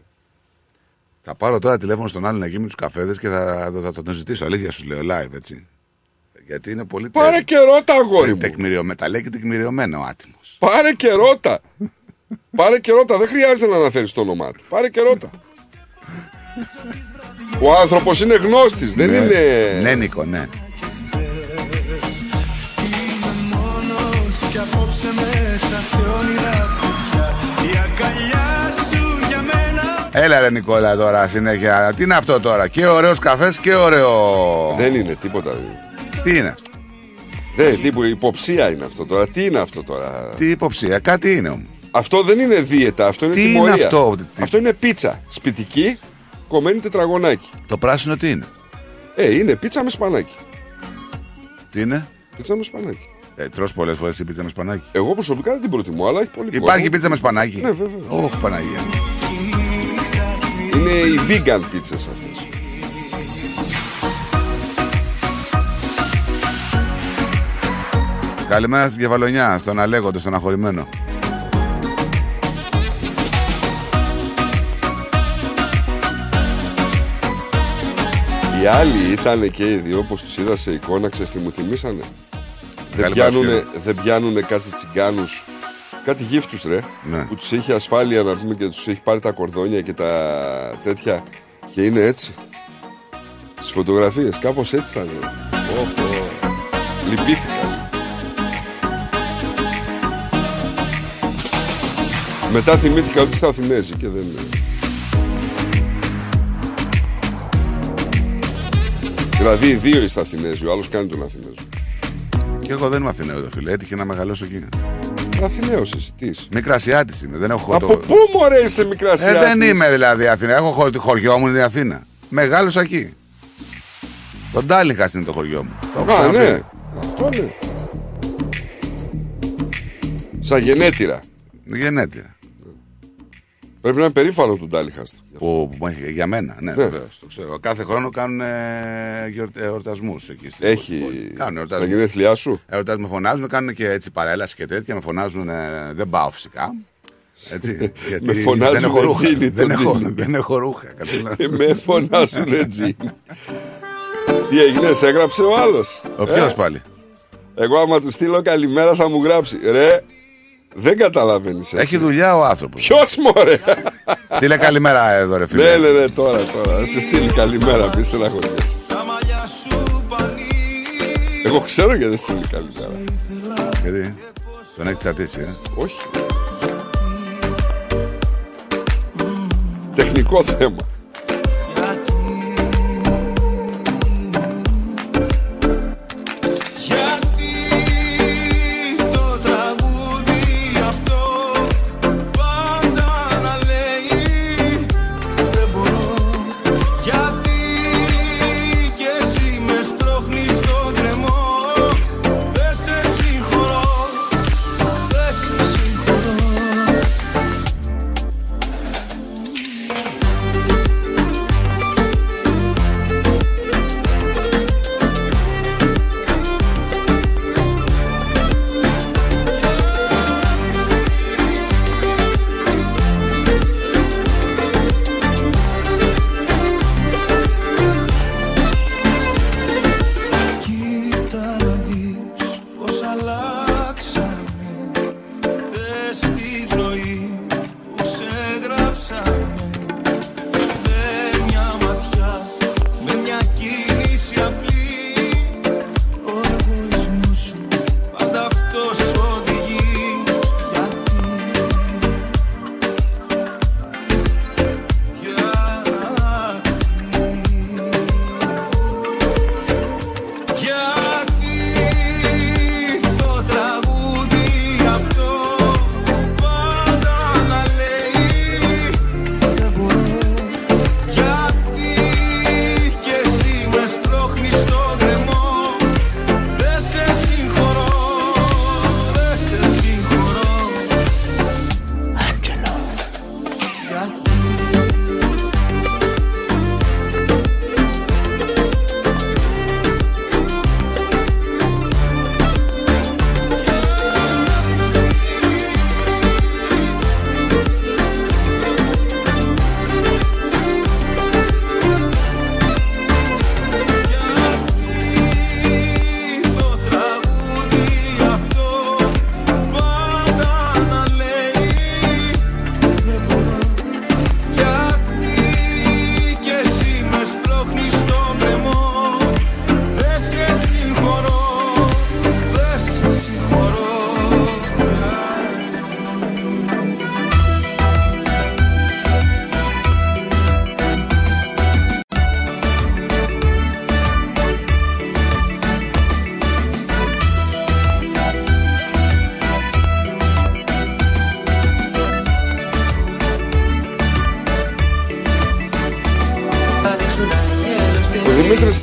Θα πάρω τώρα τηλέφωνο στον άλλο να γίνει τους καφέδες και θα, θα, θα, θα τον ζητήσω. Αλήθεια σου λέω live, έτσι. Γιατί είναι πολύ Πάρε και ρώτα, αγόρι μου. Τεκμηριωμένο. Τα λέει και τεκμηριωμένο ο άτιμος. Πάρε και ρώτα. Πάρε και ρώτα. Δεν χρειάζεται να αναφέρεις το όνομά του. Πάρε και ρώτα. Ο άνθρωπος είναι γνώστης, δεν Ναι. είναι. Ναι, Νίκο, ναι. Μόνος κι απόψε μέσα σε όνειρα Έλα ρε Νικόλα τώρα συνέχεια. Τι είναι αυτό τώρα. Και ωραίος καφές και ωραίο. Δεν είναι τίποτα. δεν είναι. Τι είναι; Δεν, τύπου υποψία είναι αυτό τώρα. Τι είναι αυτό τώρα; Τι υποψία. Κάτι είναι όμως. Αυτό δεν είναι δίαιτα, αυτό είναι Τι είναι τιμωρία. αυτό; Αυτό είναι πίτσα. Σπιτική, κομμένη τετραγωνάκι. Το πράσινο τι είναι; Ε, είναι πίτσα με σπανάκι. Τι είναι; Πίτσα με σπανάκι. Ε, τρως πολλές φορές η πίτσα με σπανάκι. Εγώ προσωπικά δεν την προτιμώ, αλλά έχει πολύ Υπάρχει κόσμο. πίτσα με σπανάκι; Ναι, βέβαια. Όχι Παναγία. Είναι οι vegan πίτσες αυτές. Καλημέρα στην Κεφαλονιά, στον Αλέγοντο, στον Αχωρημένο. Οι άλλοι ήταν και οι δύο, όπως τους είδα σε εικόνα, ξέρεις τι μου θυμήσανε. Δεν Καλή πιάνουνε, Παρασκευή. δεν πιάνουνε κάτι τσιγκάνους, κάτι γύφτους ρε, Ναι. που τους έχει ασφάλεια να πούμε και τους έχει πάρει τα κορδόνια και τα τέτοια και είναι έτσι. Στις φωτογραφίες, κάπως έτσι ήταν. ρε. Πω, πω. Λυπήθηκα. Μετά θυμήθηκα ότι στα Αθηνέζη και δεν... Δηλαδή οι δύο είστε Αθηνέζοι, ο άλλος κάνει τον Αθηνέζο. Και εγώ δεν είμαι Αθηναίο, το φίλε. Έτυχε να μεγαλώσω εκεί. Αθηναίος εσύ, τι είσαι. Μικρασιάτης είμαι. Δεν έχω χωριό. Από πού μωρέ είσαι μικρασιάτης. Ε, δεν είμαι δηλαδή Αθήνα. Έχω χω... χωριό μου είναι η Αθήνα. Μεγάλωσα εκεί. Τον Τάλιχα είναι το χωριό μου. Το έχω Α, ξαναπεί. ναι. Αυτό ναι. Σαν γενέτειρα. Γενέτειρα. Πρέπει να είναι περήφανος του Ντάλιχαστ. Που, που έχει- για μένα, ναι, Ναι. βεβαίως, το ξέρω. Κάθε χρόνο κάνουν ε, γιορ- ε, εορτασμούς εκεί. στην Έχει. πόλη. Κάνουν Στα εορτασμούς. γενέθλιά σου; Εορτασμούς με φωνάζουν, κάνουν και έτσι παρέλαση και τέτοια. Με φωνάζουν, ε, δεν πάω φυσικά. Έτσι, γιατί Με φωνάζουν δεν έχω ρούχα. τζίνι, το δεν, έχω, τζίνι. δεν έχω ρούχα. καταλαβαίνεις. Με φωνάζουν έτσι. Τι έγινε, σε έγραψε ο άλλος; Ο ποιος πάλι; Εγώ άμα του στείλω καλημέρα θα μου γράψει. Ρε, δεν καταλαβαίνεις. Έχει δουλειά ο άνθρωπος. Ποιος μωρέ; Στείλε καλημέρα εδώ, ρε φίλε. Ναι, ναι, ναι, τώρα, τώρα. Θα σε στείλει καλημέρα, πει στεναχωριέσαι. Εγώ ξέρω γιατί δεν στείλει καλημέρα. Γιατί; Τον έχεις τσατίσει, ε; Όχι. Τεχνικό θέμα.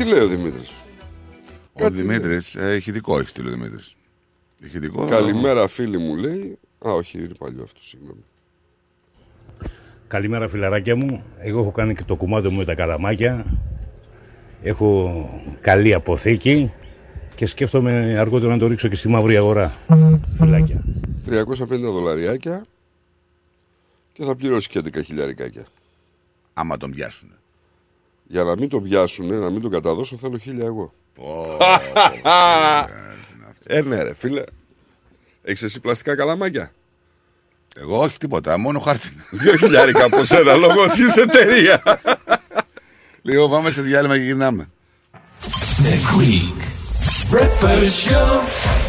Λέει ο Δημήτρης. Ο Δημήτρης έχει δικό, έχει στείλει ο Δημήτρης. Έχει δικό. Καλημέρα, φίλοι μου λέει. Α, όχι, είναι παλιό αυτό, συγγνώμη. Καλημέρα φιλαράκια μου. Εγώ έχω κάνει και το κουμάντο μου με τα καραμάκια. Έχω καλή αποθήκη και σκέφτομαι αργότερα να το ρίξω και στη μαύρη αγορά. Φιλάκια. 350 δολαριάκια και θα πληρώσει και 11 χιλιαρικάκια. Άμα τον πιάσουν. Για να μην τον πιάσουν, να μην τον καταδώσω, θέλω χίλια εγώ. ε, ναι, ρε, φίλε. Έχεις εσύ πλαστικά καλαμάκια; Εγώ όχι τίποτα, μόνο χάρτη. Δύο χιλιάρικα από σένα λόγω της εταιρείας. Λίγο πάμε σε διάλειμμα και γυρνάμε. The Greek Breakfast Show.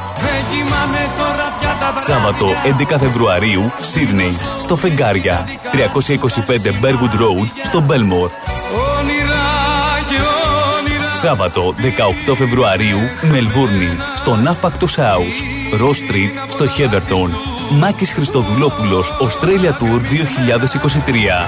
Σάββατο 11 Φεβρουαρίου, Σίδνεϊ, στο Φεγγάρια, 325 Berwood Road, στο Μπέλμορ. όνειρα και όνειρα Σάββατο 18 Φεβρουαρίου, Μελβούρνη, στο Ναύπακτο House, Ross Street, στο Heatherton. Μάκης Χριστοδουλόπουλος, Australia Tour 2023.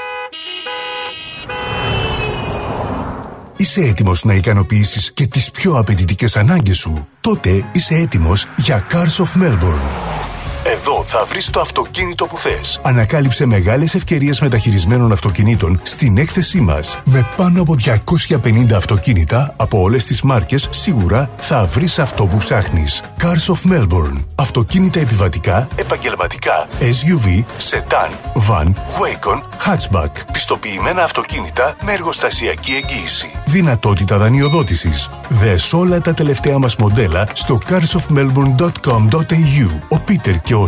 Είσαι έτοιμος να ικανοποιήσεις και τις πιο απαιτητικές ανάγκες σου. Τότε είσαι έτοιμος για Cars of Melbourne. Εδώ θα βρεις το αυτοκίνητο που θες. Ανακάλυψε μεγάλες ευκαιρίες μεταχειρισμένων αυτοκινήτων στην έκθεσή μας. Με πάνω από 250 αυτοκίνητα από όλες τις μάρκες, σίγουρα θα βρεις αυτό που ψάχνεις. Cars of Melbourne. Αυτοκίνητα επιβατικά, επαγγελματικά, SUV, sedan, van, Wacon, hatchback. Πιστοποιημένα αυτοκίνητα με εργοστασιακή εγγύηση. Δυνατότητα δανειοδότησης. Δες όλα τα τελευταία μας μοντέλα στο carsofmelbourne.com.au. Ο Πίτερ και ο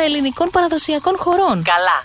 ελληνικών παραδοσιακών χωρών. Καλά.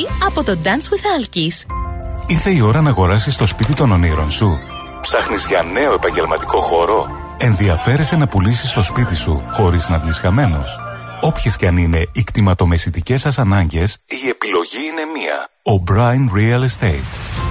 από το Dance with Alkis. Ήρθε η ώρα να αγοράσεις το σπίτι των ονείρων σου. Ψάχνεις για νέο επαγγελματικό χώρο; Ενδιαφέρεσαι να πουλήσεις το σπίτι σου χωρίς να βγεις χαμένος; Όποιες και αν είναι οι κτηματομεσητικές σας ανάγκες, η επιλογή είναι μία. O'Brien Real Estate.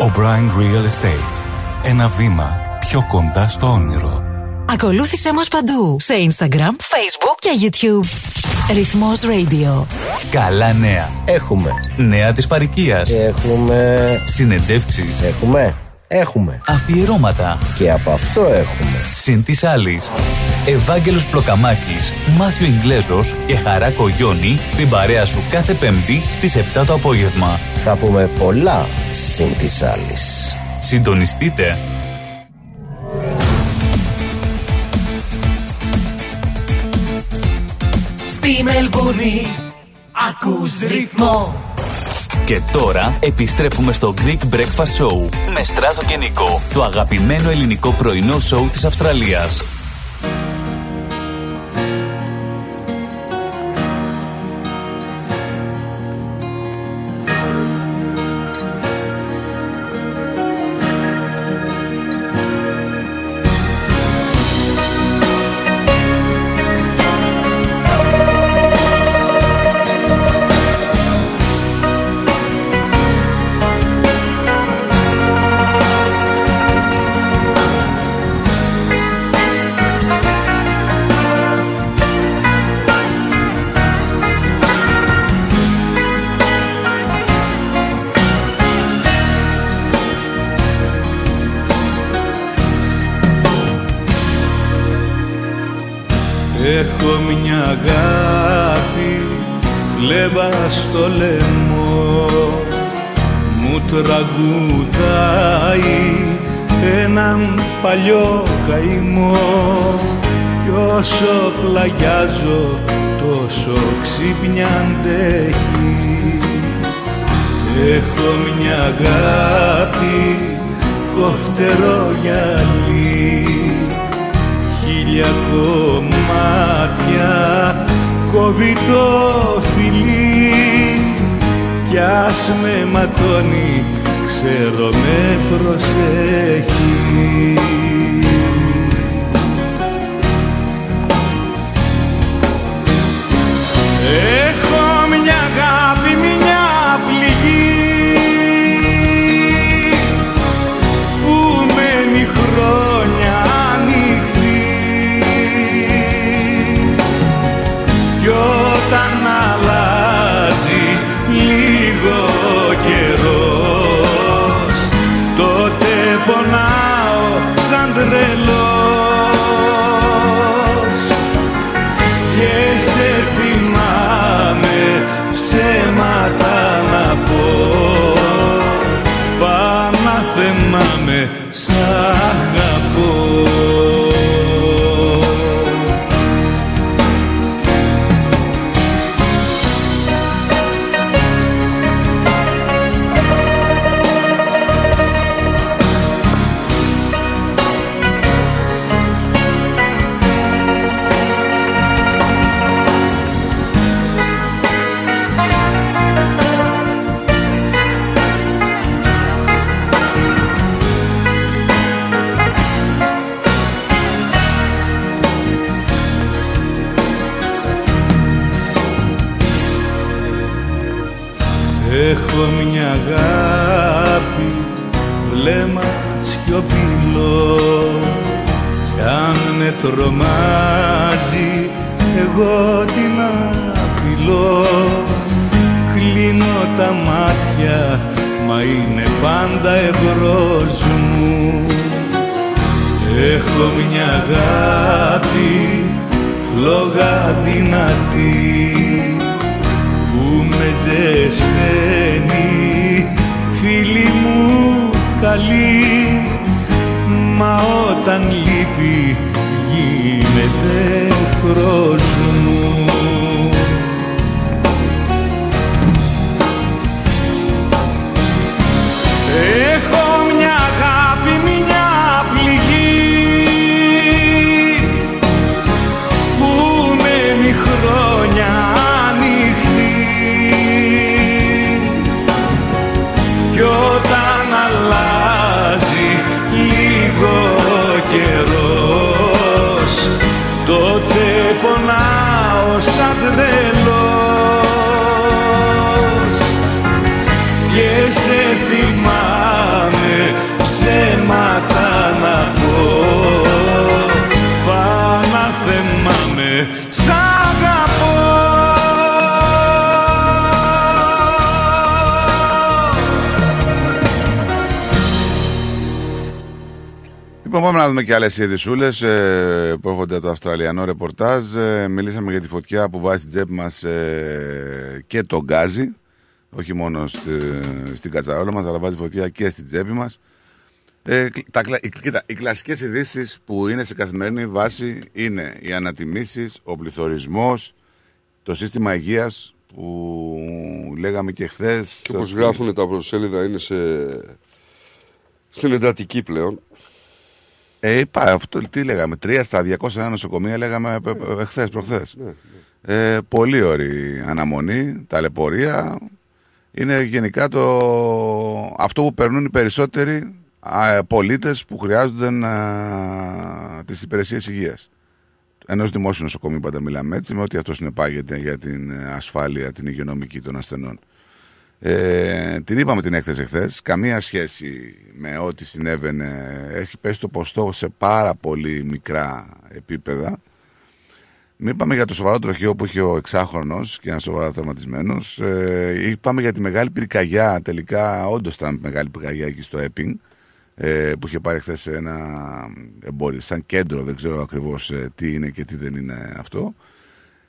O'Brien Real Estate. Ένα βήμα πιο κοντά στο όνειρο. Ακολούθησέ μας παντού σε Instagram, Facebook και YouTube. Ρυθμός Radio. Καλά νέα. Έχουμε. Νέα της παροικίας. Έχουμε. Συνεντεύξεις. Έχουμε. Έχουμε. Αφιερώματα. Και από αυτό έχουμε. Συν της άλλης. Ευάγγελος Πλοκαμάκης, Μάθιο Ιγκλέζος και Χαρά Κογιόνι στην παρέα σου κάθε Πέμπτη στις 7 το απόγευμα. Θα πούμε πολλά συν της άλλης. Συντονιστείτε. Στη Μελβούνι ακούς ρυθμό Και τώρα επιστρέφουμε στο Greek Breakfast Show με Στράτο και Νικό, το αγαπημένο ελληνικό πρωινό σοου της Αυστραλίας. Άλλες ειδησούλες ε, που έρχονται από το Αυστραλιανό ρεπορτάζ. Ε, μιλήσαμε για τη φωτιά που βάζει στην τσέπη μας ε, και τον γκάζι. Όχι μόνο στη, στην κατσαρόλα μας, αλλά βάζει φωτιά και στην τσέπη μας. Ε, τα, κλα- κοίτα, οι κλασικές ειδήσεις που είναι σε καθημερινή βάση είναι οι ανατιμήσεις, ο πληθωρισμός, το σύστημα υγείας που λέγαμε και χθες. Και όπως γράφουν τα προσέλιδα είναι σε... στην εντατική πλέον. Ε, είπα, αυτό τι λέγαμε, τρία στα 201 νοσοκομεία λέγαμε εχθέ, προχθές. Ε, πολύ ωρη αναμονή, ταλαιπωρία. Είναι γενικά το, αυτό που περνούν οι περισσότεροι α, πολίτες που χρειάζονται να, τις υπηρεσίες υγείας. Ενό δημόσιου νοσοκομείου πάντα μιλάμε έτσι, με ό,τι αυτό συνεπάγεται για την ασφάλεια, την υγειονομική των ασθενών. Ε, την είπαμε την έκθεση χθες. Καμία σχέση με ό,τι συνέβαινε. Έχει πέσει το ποστό σε πάρα πολύ μικρά επίπεδα. Μην είπαμε για το σοβαρό τροχείο που είχε ο εξάχρονος και ένας σοβαρά τραυματισμένος. Ε, είπαμε για τη μεγάλη πυρκαγιά. Τελικά, όντως ήταν μεγάλη πυρκαγιά εκεί στο Έπινγκ. ε, που είχε πάρει χθες ένα εμπόριο, σαν κέντρο, δεν ξέρω ακριβώς ε, τι είναι και τι δεν είναι αυτό.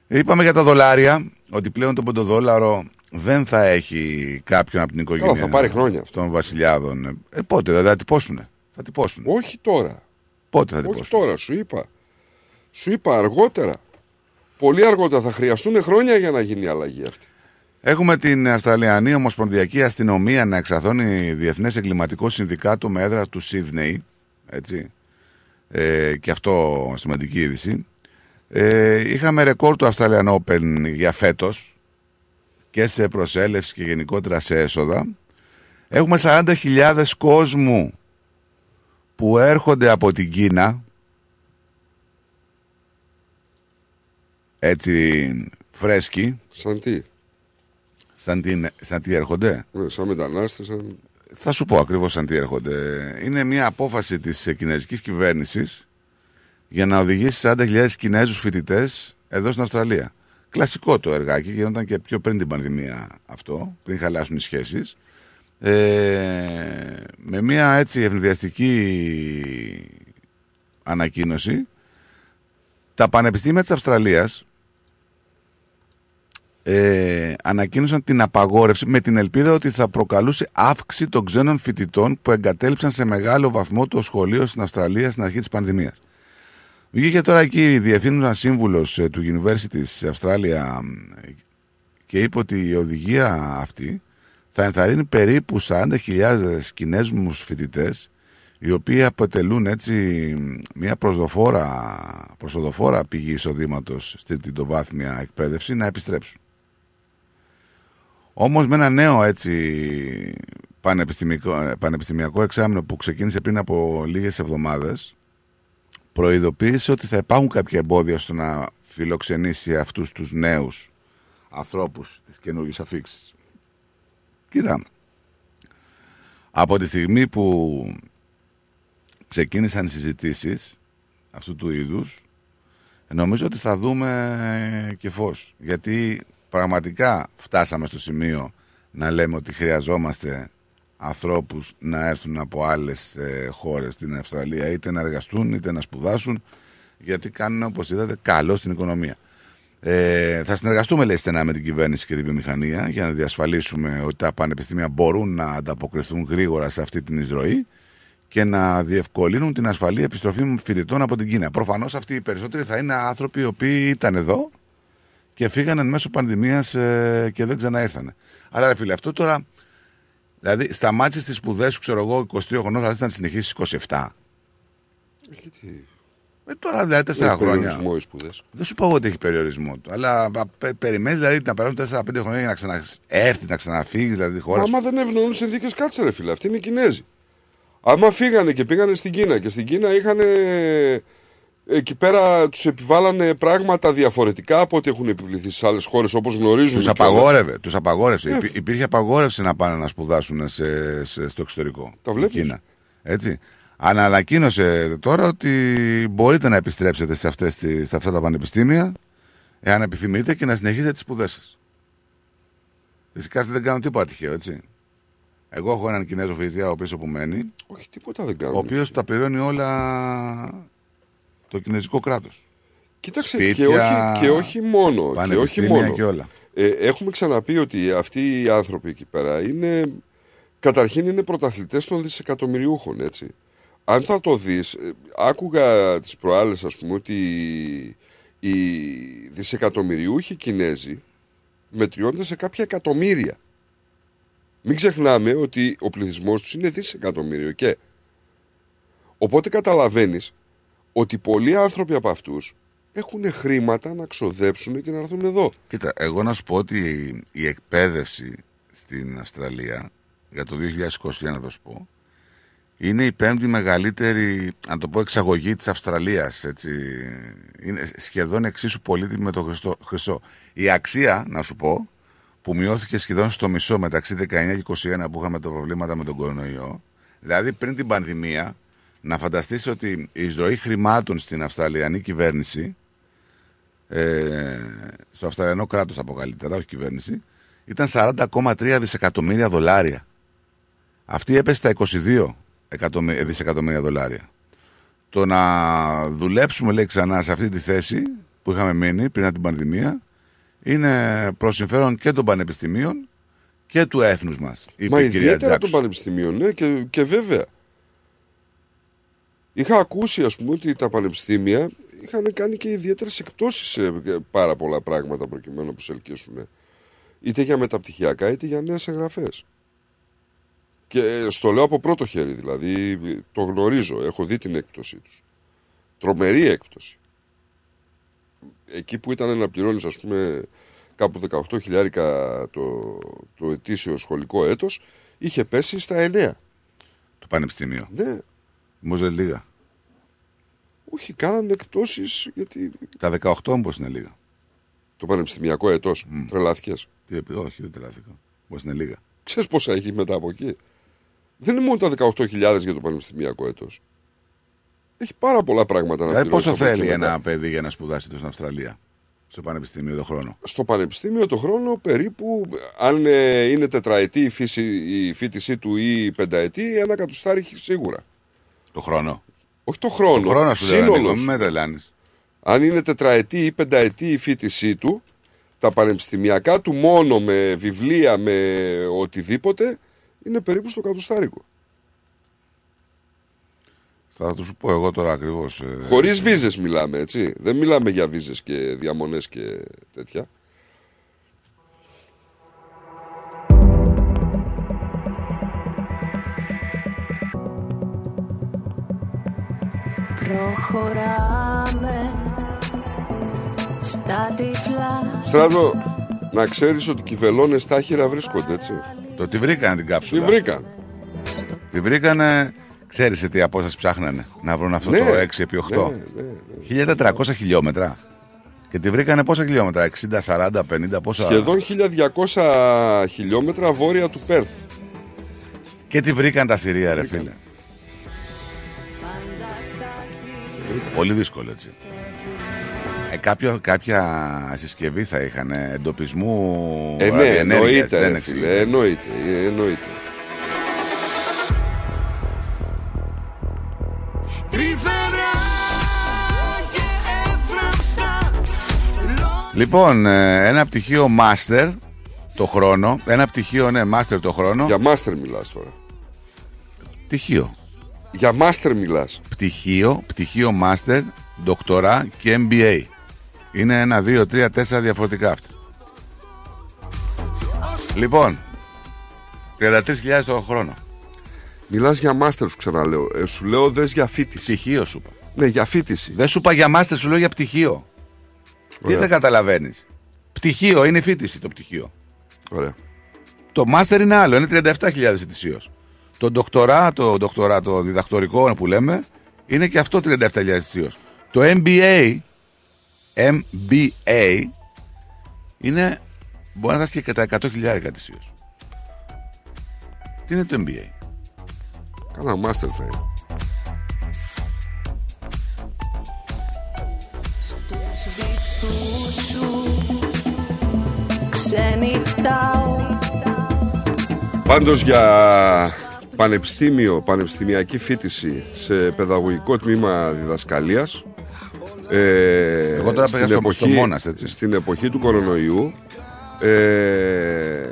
Ε, είπαμε για τα δολάρια, ότι πλέον το πεντοδόλαρο δεν θα έχει κάποιον από την οικογένεια Καλά, θα πάρει χρόνια. των βασιλιάδων. Ε, πότε, δεν θα τυπώσουνε; Θα τυπώσουν. Όχι τώρα. Πότε θα Όχι τυπώσουν. τώρα, σου είπα. Σου είπα αργότερα. Πολύ αργότερα θα χρειαστούν χρόνια για να γίνει η αλλαγή αυτή. Έχουμε την Αυστραλιανή Ομοσπονδιακή Αστυνομία να εξαθώνει Διεθνές Εγκληματικό Συνδικάτο με έδρα του Σίδνεϊ. Έτσι. Ε, και αυτό σημαντική είδηση. Ε, είχαμε ρεκόρ του Australian Open για φέτος και σε προσέλευση και γενικότερα σε έσοδα. Έχουμε 40.000 κόσμου που έρχονται από την Κίνα έτσι φρέσκοι. Σαν τι; Σαν τι, σαν τι έρχονται; Ναι, σαν μετανάστες, σαν... Θα σου πω ακριβώς σαν τι έρχονται. Είναι μια απόφαση της ε, κινέζικης κυβέρνησης για να οδηγήσει 40.000 Κινέζους φοιτητές εδώ στην Αυστραλία. Κλασικό το εργάκι, γινόταν και πιο πριν την πανδημία αυτό, πριν χαλάσουν οι σχέσεις. Ε, με μια έτσι ευνηδιαστική ανακοίνωση, τα πανεπιστήμια της Αυστραλίας ε, ανακοίνωσαν την απαγόρευση με την ελπίδα ότι θα προκαλούσε αύξηση των ξένων φοιτητών που εγκατέλειψαν σε μεγάλο βαθμό το σχολείο στην Αυστραλία στην αρχή της πανδημίας. Βγήκε τώρα εκεί η διευθύνουσα σύμβουλος ε, του University της Αυστράλια ε, και είπε ότι η οδηγία αυτή θα ενθαρρύνει περίπου 40.000 Κινέζους φοιτητές, οι οποίοι αποτελούν έτσι μια προσδοφόρα, προσοδοφόρα πηγή εισοδήματος στην τριτοβάθμια εκπαίδευση να επιστρέψουν. Όμως με ένα νέο έτσι πανεπιστημιακό, πανεπιστημιακό εξάμεινο που ξεκίνησε πριν από λίγες εβδομάδες προειδοποίησε ότι θα υπάρχουν κάποια εμπόδια στο να φιλοξενήσει αυτούς τους νέους ανθρώπους της καινούργιας αφήξης. Κοίτα, από τη στιγμή που ξεκίνησαν οι συζητήσεις αυτού του είδους, νομίζω ότι θα δούμε και φως. Γιατί πραγματικά φτάσαμε στο σημείο να λέμε ότι χρειαζόμαστε ανθρώπους να έρθουν από άλλες ε, χώρες στην Αυστραλία είτε να εργαστούν είτε να σπουδάσουν γιατί κάνουν όπως είδατε καλό στην οικονομία. Ε, θα συνεργαστούμε λέει στενά με την κυβέρνηση και τη βιομηχανία για να διασφαλίσουμε ότι τα πανεπιστήμια μπορούν να ανταποκριθούν γρήγορα σε αυτή την εισρωή και να διευκολύνουν την ασφαλή επιστροφή φοιτητών από την Κίνα. Προφανώς αυτοί οι περισσότεροι θα είναι άνθρωποι οι οποίοι ήταν εδώ και φύγανε εν μέσω πανδημίας ε, και δεν ξαναήρθανε. Άρα, ρε φίλε, αυτό τώρα. Δηλαδή, σταμάτησες τις σπουδές σου, ξέρω εγώ, 23 χρονών, θα έρθεις να τις συνεχίσεις 27. Γιατί. Ε, τώρα δηλαδή 4 Έχει χρόνια. περιορισμό οι σπουδές. Δεν σου πω εγώ ότι έχει περιορισμό του. Αλλά πε, περιμένεις δηλαδή να περάσουν 4-5 χρόνια για να ξαναέρθει, να ξαναφύγεις δηλαδή τη χώρα. Μα σου. άμα δεν ευνοούν συνθήκες, κάτσε ρε φίλε. Αυτοί είναι οι Κινέζοι. Άμα φύγανε και πήγανε στην Κίνα και στην Κίνα είχαν. Εκεί πέρα τους επιβάλλανε πράγματα διαφορετικά από ό,τι έχουν επιβληθεί στις άλλες χώρες όπως γνωρίζουν. Τους απαγόρευε. Τους απαγόρευσε. Υπή- Υπήρχε απαγόρευση να πάνε να σπουδάσουν σε, σε- στο εξωτερικό. Τα στην βλέπεις; Κίνα. Έτσι. Ανακοίνωσε τώρα ότι μπορείτε να επιστρέψετε σε, αυτές, τις- σε αυτά τα πανεπιστήμια εάν επιθυμείτε και να συνεχίσετε τις σπουδές σας. Φυσικά αυτοί δεν κάνουν τίποτα τυχαίο, έτσι. Εγώ έχω έναν Κινέζο φοιτητή ο οποίος που μένει, Όχι, τίποτα δεν ο κάνουν. οποίος τα πληρώνει όλα το κινέζικο κράτος. Κοίταξε, Σπίτια, και, όχι, και όχι μόνο. Και όχι πανεπιστήμια μόνο. και όλα. Ε, έχουμε ξαναπεί ότι αυτοί οι άνθρωποι εκεί πέρα είναι. Καταρχήν είναι πρωταθλητές των δισεκατομμυριούχων, έτσι. Αν θα το δεις, ε, άκουγα τις προάλλες, ας πούμε, ότι οι δισεκατομμυριούχοι Κινέζοι μετριώνται σε κάποια εκατομμύρια. Μην ξεχνάμε ότι ο πληθυσμός τους είναι δισεκατομμύριο και οπότε καταλαβαίνεις ότι πολλοί άνθρωποι από αυτούς έχουν χρήματα να ξοδέψουν και να έρθουν εδώ. Κοίτα, εγώ να σου πω ότι η εκπαίδευση στην Αυστραλία για το 2021 θα σου πω είναι η πέμπτη μεγαλύτερη, αν το πω, εξαγωγή της Αυστραλίας. Έτσι. Είναι σχεδόν εξίσου πολύτιμη με το χρυσό, χρυσό. Η αξία, να σου πω, που μειώθηκε σχεδόν στο μισό μεταξύ 19 και 21 που είχαμε τα προβλήματα με τον κορονοϊό, δηλαδή πριν την πανδημία, να φανταστείς ότι η εισρωή χρημάτων στην Αυστραλιανή κυβέρνηση ε, στο Αυστραλιανό κράτος από καλύτερα, όχι κυβέρνηση, ήταν 40,3 δισεκατομμύρια δολάρια. Αυτή έπεσε στα 22 εκατομμύ- ε, δισεκατομμύρια δολάρια. Το να δουλέψουμε, λέει ξανά, σε αυτή τη θέση που είχαμε μείνει πριν από την πανδημία είναι προς συμφέρον και των πανεπιστημίων και του έθνους μας, είπε Μα η κυρία ιδιαίτερα Τζάξου. των πανεπιστημίων, ναι, και, και βέβαια. Είχα ακούσει, ας πούμε, ότι τα πανεπιστήμια είχαν κάνει και ιδιαίτερες εκπτώσεις σε πάρα πολλά πράγματα προκειμένου να προσελκύσουν. Είτε για μεταπτυχιακά, είτε για νέες εγγραφές. Και στο λέω από πρώτο χέρι, δηλαδή το γνωρίζω, έχω δει την έκπτωσή τους. Τρομερή έκπτωση. Εκεί που ήταν να πληρώνεις, ας πούμε, κάπου 18 χιλιάρικα το, το ετήσιο σχολικό έτος, είχε πέσει στα 9. Το πανεπιστήμιο. Ναι. Μου δεν λίγα. Όχι, κάνανε εκπτώσεις γιατί Τα 18 όμως είναι λίγα. το πανεπιστημιακό έτος Μμ. τρελάθηκες. Τι, επί- όχι, δεν τρελάθηκα. Πώς είναι λίγα. Ξέρεις πόσα έχει μετά από εκεί; Δεν είναι μόνο τα 18.000 για το πανεπιστημιακό έτος. Έχει πάρα πολλά πράγματα να Δηλαδή, πληρώσεις πόσο από εκεί θέλει μετά. ένα παιδί για να σπουδάσει εδώ στην Αυστραλία, στο πανεπιστήμιο το χρόνο; Στο πανεπιστήμιο το χρόνο περίπου, αν ε, είναι τετραετή η, φύση, η φίτησή του ή πενταετή, ένα κατουστάρι σίγουρα. Το χρόνο. Όχι το χρόνο. Το χρόνο σου λέω, σύνολος. Νίκο, μην με τρελάνεις. Αν είναι τετραετή ή πενταετή η φίτησή του, τα πανεπιστημιακά του μόνο με βιβλία, με οτιδήποτε, είναι περίπου στο κατουστάρικο. Θα του σου πω εγώ τώρα ακριβώς. ε, Χωρίς βίζες μιλάμε, έτσι. Δεν μιλάμε για βίζες και διαμονές και τέτοια. Προχωράμε στα τυφλά Στράτο, να ξέρεις ότι και οι βελόνες στα άχυρα βρίσκονται, έτσι. Το τι βρήκαν την κάψουλα; Τι βρήκαν. Τη βρήκανε, ξέρεις σε τι απόσταση ψάχνανε να βρουν αυτό Ναι, το 6 επί 8. ναι, ναι, 1400 χιλιόμετρα. Και τη βρήκανε πόσα χιλιόμετρα, 60, 40, 50, πόσα; Σχεδόν 1200 χιλιόμετρα βόρεια του Πέρθ. Και τη βρήκαν τα θηρία, ρε φίλε. Πολύ δύσκολο έτσι. Ε, κάποιο, κάποια συσκευή θα είχαν ε, εντοπισμού Ε, ναι, ραδιενέργειας, εννοείται, δεν ρε εξηγεί. φίλε, εννοείται, ε, εννοείται. Τρυφερά και εύθραυστα Λοιπόν, ε, ένα πτυχίο master το χρόνο. Ένα πτυχίο, ναι, master το χρόνο. Για master μιλάς τώρα. Πτυχίο. Για master μιλάς. Πτυχίο, πτυχίο master, ντοκτορά και MBA. Είναι ένα, δύο, τρία, τέσσερα διαφορετικά αυτά. Λοιπόν, 33.000 το χρόνο. Μιλάς για master σου ξαναλέω. Ε, σου λέω δες για φίτηση. Πτυχίο σου είπα. Ναι, για φίτηση. Δεν σου είπα για master, σου λέω για πτυχίο. Τι Ωραία. δεν καταλαβαίνεις; Πτυχίο είναι η φίτηση το πτυχίο. Ωραία. Το master είναι άλλο, είναι 37.000 ετησίως. Το ντοκτορά, το ντοκτορά, το διδακτορικό που λέμε, είναι και αυτό 37.000 ετησίω. Το MBA, MBA, είναι, μπορεί να φτάσει και τα 100.000 ετησίω. Τι είναι το MBA. Κάνα master θα είναι. Στους βυθούς σου Ξενυχτάω Πάντως για πανεπιστήμιο, πανεπιστημιακή φίτηση σε παιδαγωγικό τμήμα διδασκαλίας ε, Εγώ τώρα πήγα στο- στο Μόνας, έτσι. Στην εποχή του κορονοϊού ε,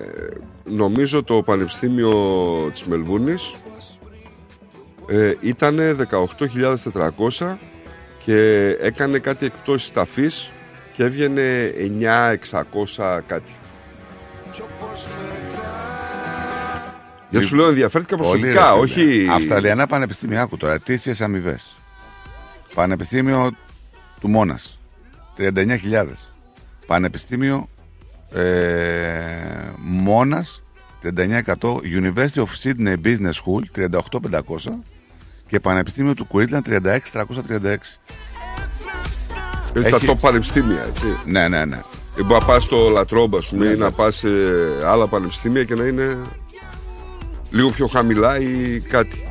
νομίζω το Πανεπιστήμιο της Μελβούρνης ε, ήταν 18.400 και έκανε κάτι εκπτώσεις ταφής και έβγαινε 9.600 κάτι. Δεν σου λέω ενδιαφέρθηκα Πολύ, προσωπικά, ρε φίλε. όχι. Αυστραλιανά πανεπιστήμια, άκου τώρα, ετήσιε αμοιβές. Πανεπιστήμιο του Μόνας. 39.000. Πανεπιστήμιο ε, Μόνας. 39%. University of Sydney Business School 38.500. Και Πανεπιστήμιο του Queensland 36.336. Είναι τα top πανεπιστήμια, έτσι. Ναι, ναι, ναι. Ε, Μπορεί να πας στο Λατρόμπα, ας πούμε, Ναι, ή να ναι. πας σε άλλα πανεπιστήμια και να είναι λίγο πιο χαμηλά ή κάτι.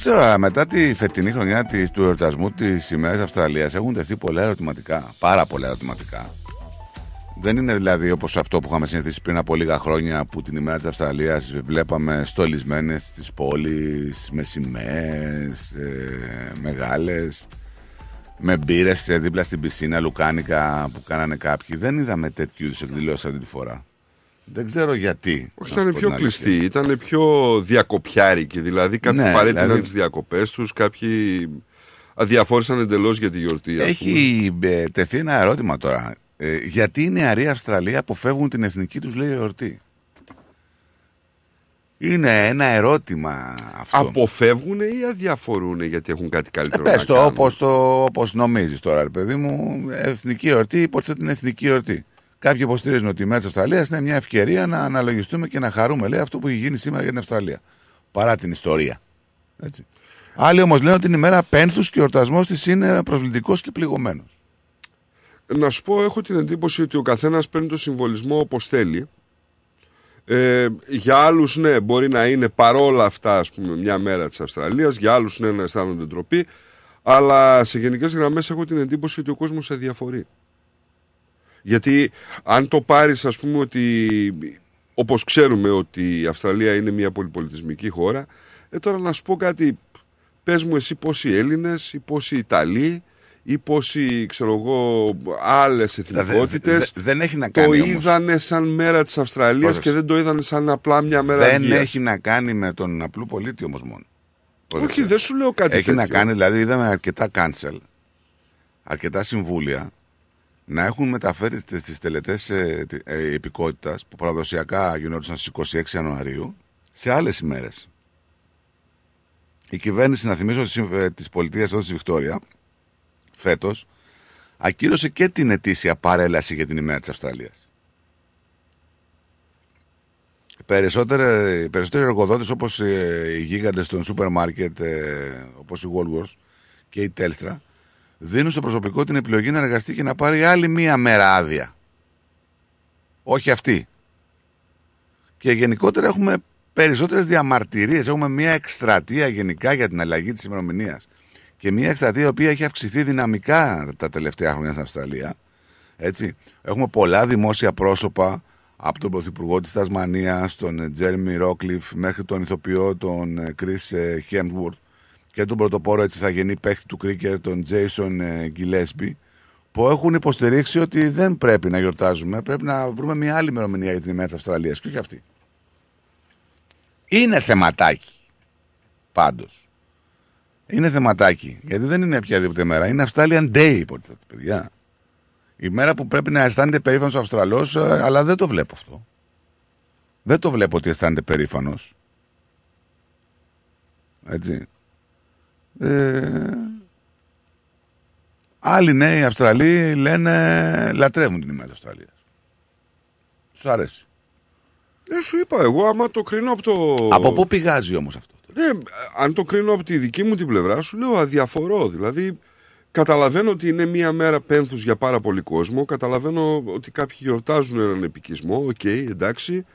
Ξέρω, αλλά μετά τη φετινή χρονιά της, του εορτασμού της ημέρας Αυστραλίας έχουν τεθεί πολλά ερωτηματικά. Πάρα πολλά ερωτηματικά. Δεν είναι δηλαδή όπως αυτό που είχαμε συνηθίσει πριν από λίγα χρόνια που την ημέρα της Αυστραλίας βλέπαμε στολισμένες στις πόλεις με σημαίες ε, μεγάλες, με μπύρες δίπλα στην πισίνα λουκάνικα που κάνανε κάποιοι. Δεν είδαμε τέτοιου είδους εκδηλώσεις αυτή τη φορά. Δεν ξέρω γιατί. Όχι, να σου ήταν πω πιο την αλήθεια. κλειστή, ήταν πιο διακοπιάρικη. Δηλαδή κάποιοι Ναι, παρέτειναν δηλαδή- τις διακοπές τους, κάποιοι αδιαφόρησαν εντελώς για τη γιορτή. ας πούμε. Έχει ε, τεθεί ένα ερώτημα τώρα. Ε, γιατί οι νεαροί Αυστραλοί αποφεύγουν την εθνική τους λέει εορτή; Είναι ένα ερώτημα αυτό. Αποφεύγουν ή αδιαφορούν γιατί έχουν κάτι καλύτερο Ε, Πες να το κάνουν; όπως, το όπως νομίζεις τώρα, ρε παιδί μου. Εθνική εορτή, υποθέτω την εθνική εορτή. Κάποιοι υποστηρίζουν ότι η μέρα της Αυστραλίας είναι μια ευκαιρία να αναλογιστούμε και να χαρούμε, λέει, αυτό που έχει γίνει σήμερα για την Αυστραλία. Παρά την ιστορία. Έτσι. Άλλοι όμως λένε ότι είναι η μέρα πένθους και ο εορτασμό της είναι προσβλητικός και πληγωμένος. Να σου πω, έχω την εντύπωση ότι ο καθένας παίρνει το συμβολισμό όπως θέλει. Ε, για άλλους, ναι, μπορεί να είναι παρόλα αυτά, ας πούμε, μια μέρα της Αυστραλίας. Για άλλους, ναι, να αισθάνονται ντροπή. Αλλά σε γενικές γραμμές έχω την εντύπωση ότι ο κόσμος αδιαφορεί. Γιατί αν το πάρεις, ας πούμε, ότι όπως ξέρουμε ότι η Αυστραλία είναι μια πολυπολιτισμική χώρα, ε, τώρα να σου πω κάτι, πες μου εσύ πόσοι Έλληνες ή πόσοι Ιταλοί ή πόσοι, ξέρω εγώ, άλλες εθνικότητες δε- δεν έχει να το κάνει όμως. είδανε σαν μέρα της Αυστραλίας Πρόσεξε. και δεν το είδανε σαν απλά μια μέρα Δεν αργίας. έχει να κάνει με τον απλό πολίτη όμως μόνο. Όχι, δεν σου λέω κάτι Έχει τέτοιο. να κάνει, δηλαδή είδαμε αρκετά cancel, αρκετά συμβούλια να έχουν μεταφέρει στις τελετές ε, τη- ε, επικότητας που παραδοσιακά γινόντουσαν στις 26 Ιανουαρίου σε άλλες ημέρες. Η κυβέρνηση, να θυμίσω, της, ε, της πολιτείας εδώ στη Βικτόρια, φέτος, ακύρωσε και την ετήσια παρέλαση για την ημέρα της Αυστραλίας. Περισσότεροι, οι περισσότεροι εργοδότες όπως ε, οι γίγαντες των σούπερ μάρκετ, ε, όπως η Woolworths και η Telstra, δίνουν στο προσωπικό την επιλογή να εργαστεί και να πάρει άλλη μία μέρα άδεια. Όχι αυτή. Και γενικότερα έχουμε περισσότερες διαμαρτυρίες. Έχουμε μία εκστρατεία γενικά για την αλλαγή της ημερομηνίας. Και μία εκστρατεία η οποία έχει αυξηθεί δυναμικά τα τελευταία χρόνια στην Αυστραλία. Έτσι. Έχουμε πολλά δημόσια πρόσωπα από τον Πρωθυπουργό της Τασμανίας, τον Τζέρμι Ρόκλιφ, μέχρι τον ηθοποιό τον Chris Hemsworth και τον πρωτοπόρο έτσι θα γεννή παίχτη του κρίκερ, τον Jason Gillespie, που έχουν υποστηρίξει ότι δεν πρέπει να γιορτάζουμε, πρέπει να βρούμε μια άλλη ημερομηνία για την ημέρα της Αυστραλίας και όχι αυτή. Είναι θεματάκι, πάντως. Είναι θεματάκι, γιατί δεν είναι οποιαδήποτε μέρα, είναι Australian Day, υποτίθεται, παιδιά. Η μέρα που πρέπει να αισθάνεται περήφανος ο Αυστραλός, ε, αλλά δεν το βλέπω αυτό. Δεν το βλέπω ότι αισθάνεται περήφανος. Έτσι. Ε, άλλοι νέοι Αυστραλοί λένε λατρεύουν την ημέρα της Αυστραλίας. Σου αρέσει. Δεν σου είπα εγώ, άμα το κρίνω από το. Από πού πηγάζει όμως αυτό; Ναι, αν το κρίνω από τη δική μου την πλευρά, σου λέω αδιαφορώ. Δηλαδή, καταλαβαίνω ότι είναι μία μέρα πένθους για πάρα πολύ κόσμο. Καταλαβαίνω ότι κάποιοι γιορτάζουν έναν επικισμό. Οκ, εντάξει.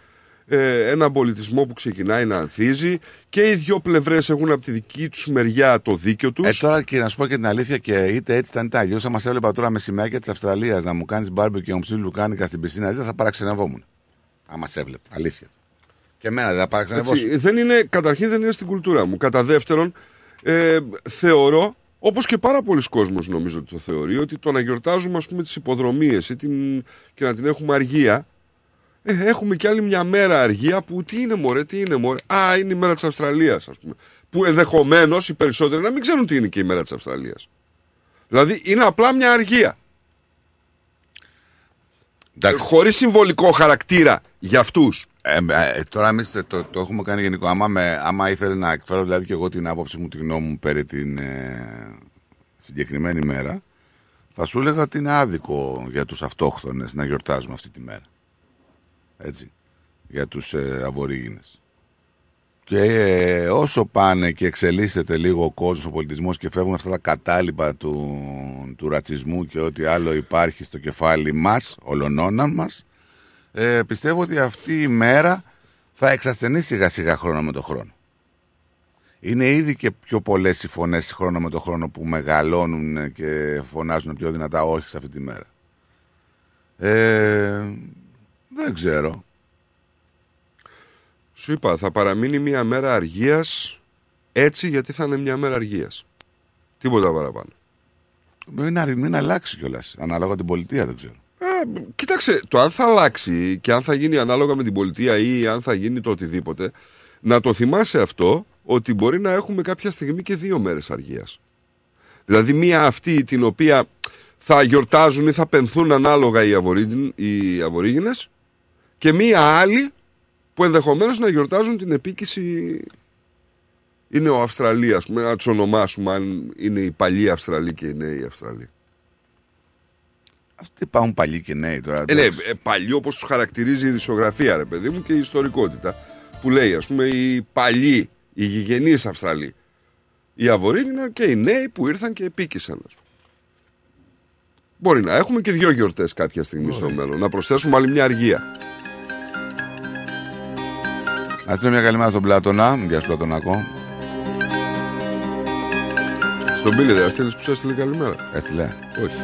Ε, έναν πολιτισμό που ξεκινάει να ανθίζει και οι δύο πλευρές έχουν από τη δική τους μεριά το δίκιο τους Ε, τώρα και να σου πω και την αλήθεια και είτε έτσι ήταν είτε αλλιώς. Αν μα έβλεπα τώρα μεσημέρια της Αυστραλίας να μου κάνεις μπάρμπι και να μου ψήνει λουκάνικα στην πισίνα, δεν θα παραξενευόμουν. Αν μα έβλεπε. Αλήθεια. Και εμένα δεν θα παραξενευόσουν. Έτσι, δεν είναι, καταρχήν δεν είναι στην κουλτούρα μου. Κατά δεύτερον, ε, θεωρώ, όπως και πάρα πολλοί κόσμος νομίζω ότι το θεωρεί, ότι το να γιορτάζουμε ας πούμε τις υποδρομίες ή την, και να την έχουμε αργία, ε, έχουμε κι άλλη μια μέρα αργία που τι είναι μωρέ, τι είναι μωρέ. Α, είναι η μέρα της Αυστραλίας ας πούμε. Που ενδεχομένως οι περισσότεροι να μην ξέρουν τι είναι και η μέρα της Αυστραλίας. Δηλαδή είναι απλά μια αργία. Χωρίς συμβολικό χαρακτήρα για αυτούς. Ε, ε, τώρα εμείς το, το έχουμε κάνει γενικό. Άμα, με, άμα ήθελε να εκφέρω δηλαδή και εγώ την άποψη μου, τη γνώμη μου περί την ε, συγκεκριμένη μέρα, θα σου έλεγα ότι είναι άδικο για τους αυτόχθονες να γιορτάζουμε αυτή τη μέρα. Έτσι. Για τους ε, αβορήγινες. Και ε, όσο πάνε και εξελίσσεται λίγο ο κόσμος, ο πολιτισμός και φεύγουν αυτά τα κατάλοιπα του, του ρατσισμού και ό,τι άλλο υπάρχει στο κεφάλι μας, ολονόνα μας, ε, πιστεύω ότι αυτή η μέρα θα εξασθενεί σιγά σιγά χρόνο με το χρόνο. Είναι ήδη και πιο πολλές οι φωνές χρόνο με το χρόνο που μεγαλώνουν και φωνάζουν πιο δυνατά όχι σε αυτή τη μέρα. Ε, δεν ξέρω. Σου είπα, θα παραμείνει μια μέρα αργίας έτσι γιατί θα είναι μια μέρα αργίας. Τίποτα παραπάνω. Μην, αρ- μην αλλάξει κιόλας. Ανάλογα την πολιτεία, δεν ξέρω. Ε, κοίταξε, το αν θα αλλάξει και αν θα γίνει ανάλογα με την πολιτεία ή αν θα γίνει το οτιδήποτε, να το θυμάσαι αυτό ότι μπορεί να έχουμε κάποια στιγμή και δύο μέρες αργίας. Δηλαδή μία αυτή την οποία θα γιορτάζουν ή θα πενθούν ανάλογα οι, αβορίγιν, οι αβορίγινες και μία άλλη που ενδεχομένως να γιορτάζουν την επίκηση είναι ο Αυστραλίας, ας πούμε, να τους ονομάσουμε αν είναι οι παλιοί Αυστραλοί και οι νέοι Αυστραλοί. Αυτοί υπάρχουν παλιοί και νέοι τώρα. Ε, ναι, εντάξει. ε, παλιοί όπως τους χαρακτηρίζει η δισογραφία, ρε παιδί μου, και η ιστορικότητα. Που λέει, ας πούμε, οι παλιοί, οι γηγενείς Αυστραλοί. Οι Αβορήγινα και οι νέοι που ήρθαν και επίκησαν, ας πούμε. Μπορεί να έχουμε και δύο γιορτές κάποια στιγμή στο μέλλον. Να προσθέσουμε άλλη μια αργία. Να στείλω μια καλημέρα στον Πλάτωνα. Γεια σου, Πλατωνακό. Στον Πίλε δεν στείλει που σου έστειλε καλημέρα; Έστειλε. Όχι.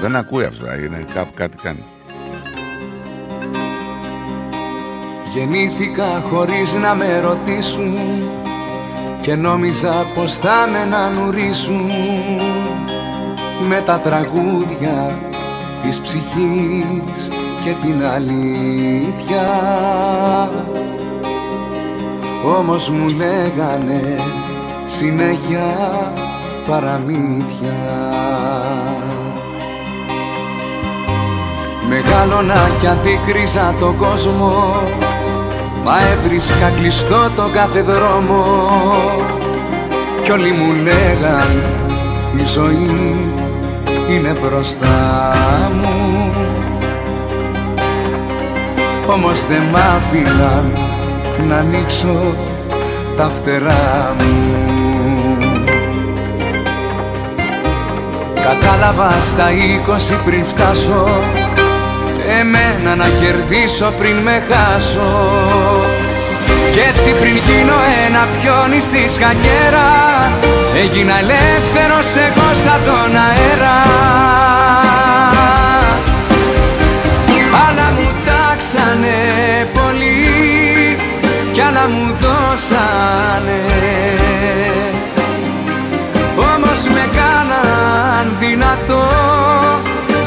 Δεν ακούει αυτό. Είναι κάπου κάτι κάνει. Γεννήθηκα χωρίς να με ρωτήσουν Και νόμιζα πως θα με να νουρίσουν Με τα τραγούδια της ψυχής και την αλήθεια Όμως μου λέγανε συνέχεια παραμύθια. Μεγάλωνα κι αντίκριζα τον κόσμο Μα έβρισκα κλειστό τον κάθε δρόμο. Κι όλοι μου λέγαν η ζωή είναι μπροστά μου Όμως δεν μ' άφηναν να ανοίξω τα φτερά μου. Κατάλαβα στα είκοσι πριν φτάσω Εμένα να κερδίσω πριν με χάσω. Κι έτσι πριν γίνω ένα πιόνι στη σκανιέρα Έγινα ελεύθερος εγώ σαν τον αέρα μου δώσανε Όμως με κάναν δυνατό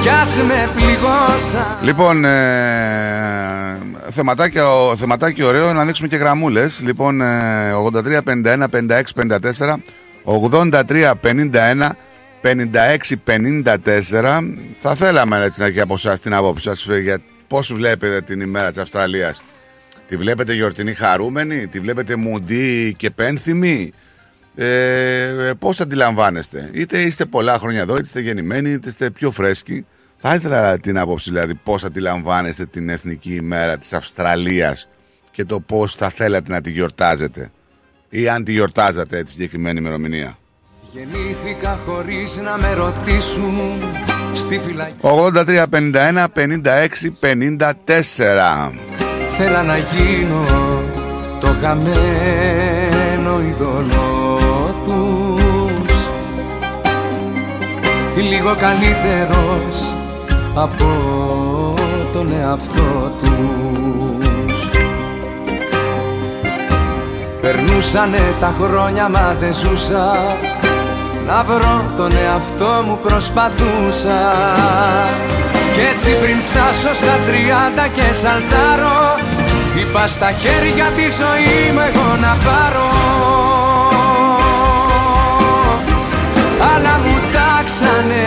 Κι ας με πληγώσαν Λοιπόν, ε, θεματάκι, ο, θεματάκι ωραίο να ανοίξουμε και γραμμούλες. Λοιπόν, ε, 83, 51, 56, 54, 83, 51, 56, 54. Θα θέλαμε έτσι να και από εσά την άποψη σας ε, για πώς βλέπετε την ημέρα της Αυστραλίας. Τη βλέπετε γιορτινή χαρούμενη, τη βλέπετε μουντή και πένθυμη. Ε, πώς αντιλαμβάνεστε. Είτε είστε πολλά χρόνια εδώ, είτε είστε γεννημένοι, είτε είστε πιο φρέσκοι. Θα ήθελα την άποψη δηλαδή πώς αντιλαμβάνεστε την εθνική ημέρα της Αυστραλίας και το πώς θα θέλατε να τη γιορτάζετε ή αν τη γιορτάζατε τη συγκεκριμένη ημερομηνία. Γεννήθηκα χωρίς να με ρωτήσουν Στη φυλακή 83, 51, 56, 54. Θέλα να γίνω το χαμένο ειδωλό τους. Λίγο καλύτερος από τον εαυτό τους. Περνούσανε τα χρόνια μα δεν ζούσα Να βρω τον εαυτό μου προσπαθούσα. Κι έτσι πριν φτάσω στα τριάντα και σαλτάρω Είπα στα χέρια τη ζωή μου εγώ να πάρω. Άλλα μου τάξανε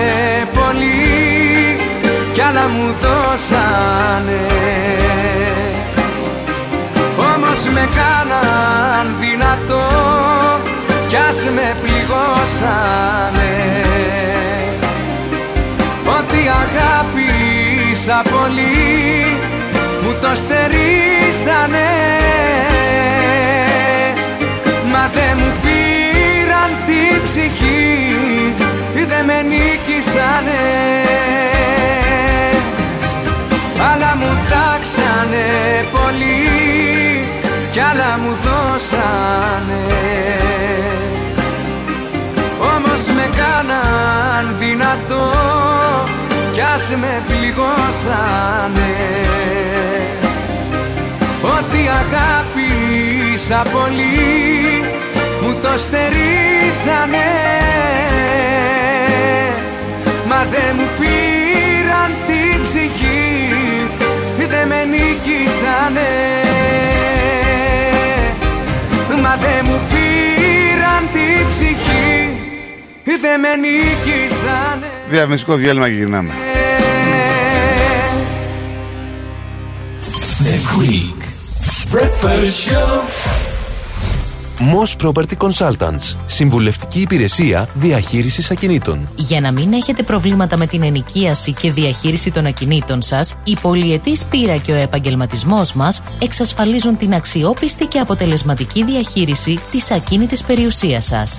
πολύ Κι άλλα μου δώσανε. Όμως με κάναν δυνατό Κι ας με πληγώσανε. Ό,τι αγάπησα πολύ Μου το Μα δεν μου πήραν την ψυχή δεν με νίκησανε. Αλλά μου τάξανε πολύ κι άλλα μου δώσανε. Όμως με κάναν δυνατό κι ας με πληγώσανε. Ότι αγάπησα πολύ μου το στερήσανε. Μα δεν μου πήραν την ψυχή δεν με νίκησανε. Μα δεν μου πήραν την ψυχή δεν με νίκησανε. Διαφημιστικό διάλειμμα και γυρνάμε. The Greek Breakfast Show. Moss Property Consultants. Συμβουλευτική υπηρεσία διαχείρισης ακινήτων. Για να μην έχετε προβλήματα με την ενοικίαση και διαχείριση των ακινήτων σας, η πολυετής πείρα και ο επαγγελματισμός μας εξασφαλίζουν την αξιόπιστη και αποτελεσματική διαχείριση της ακίνητης περιουσίας σας.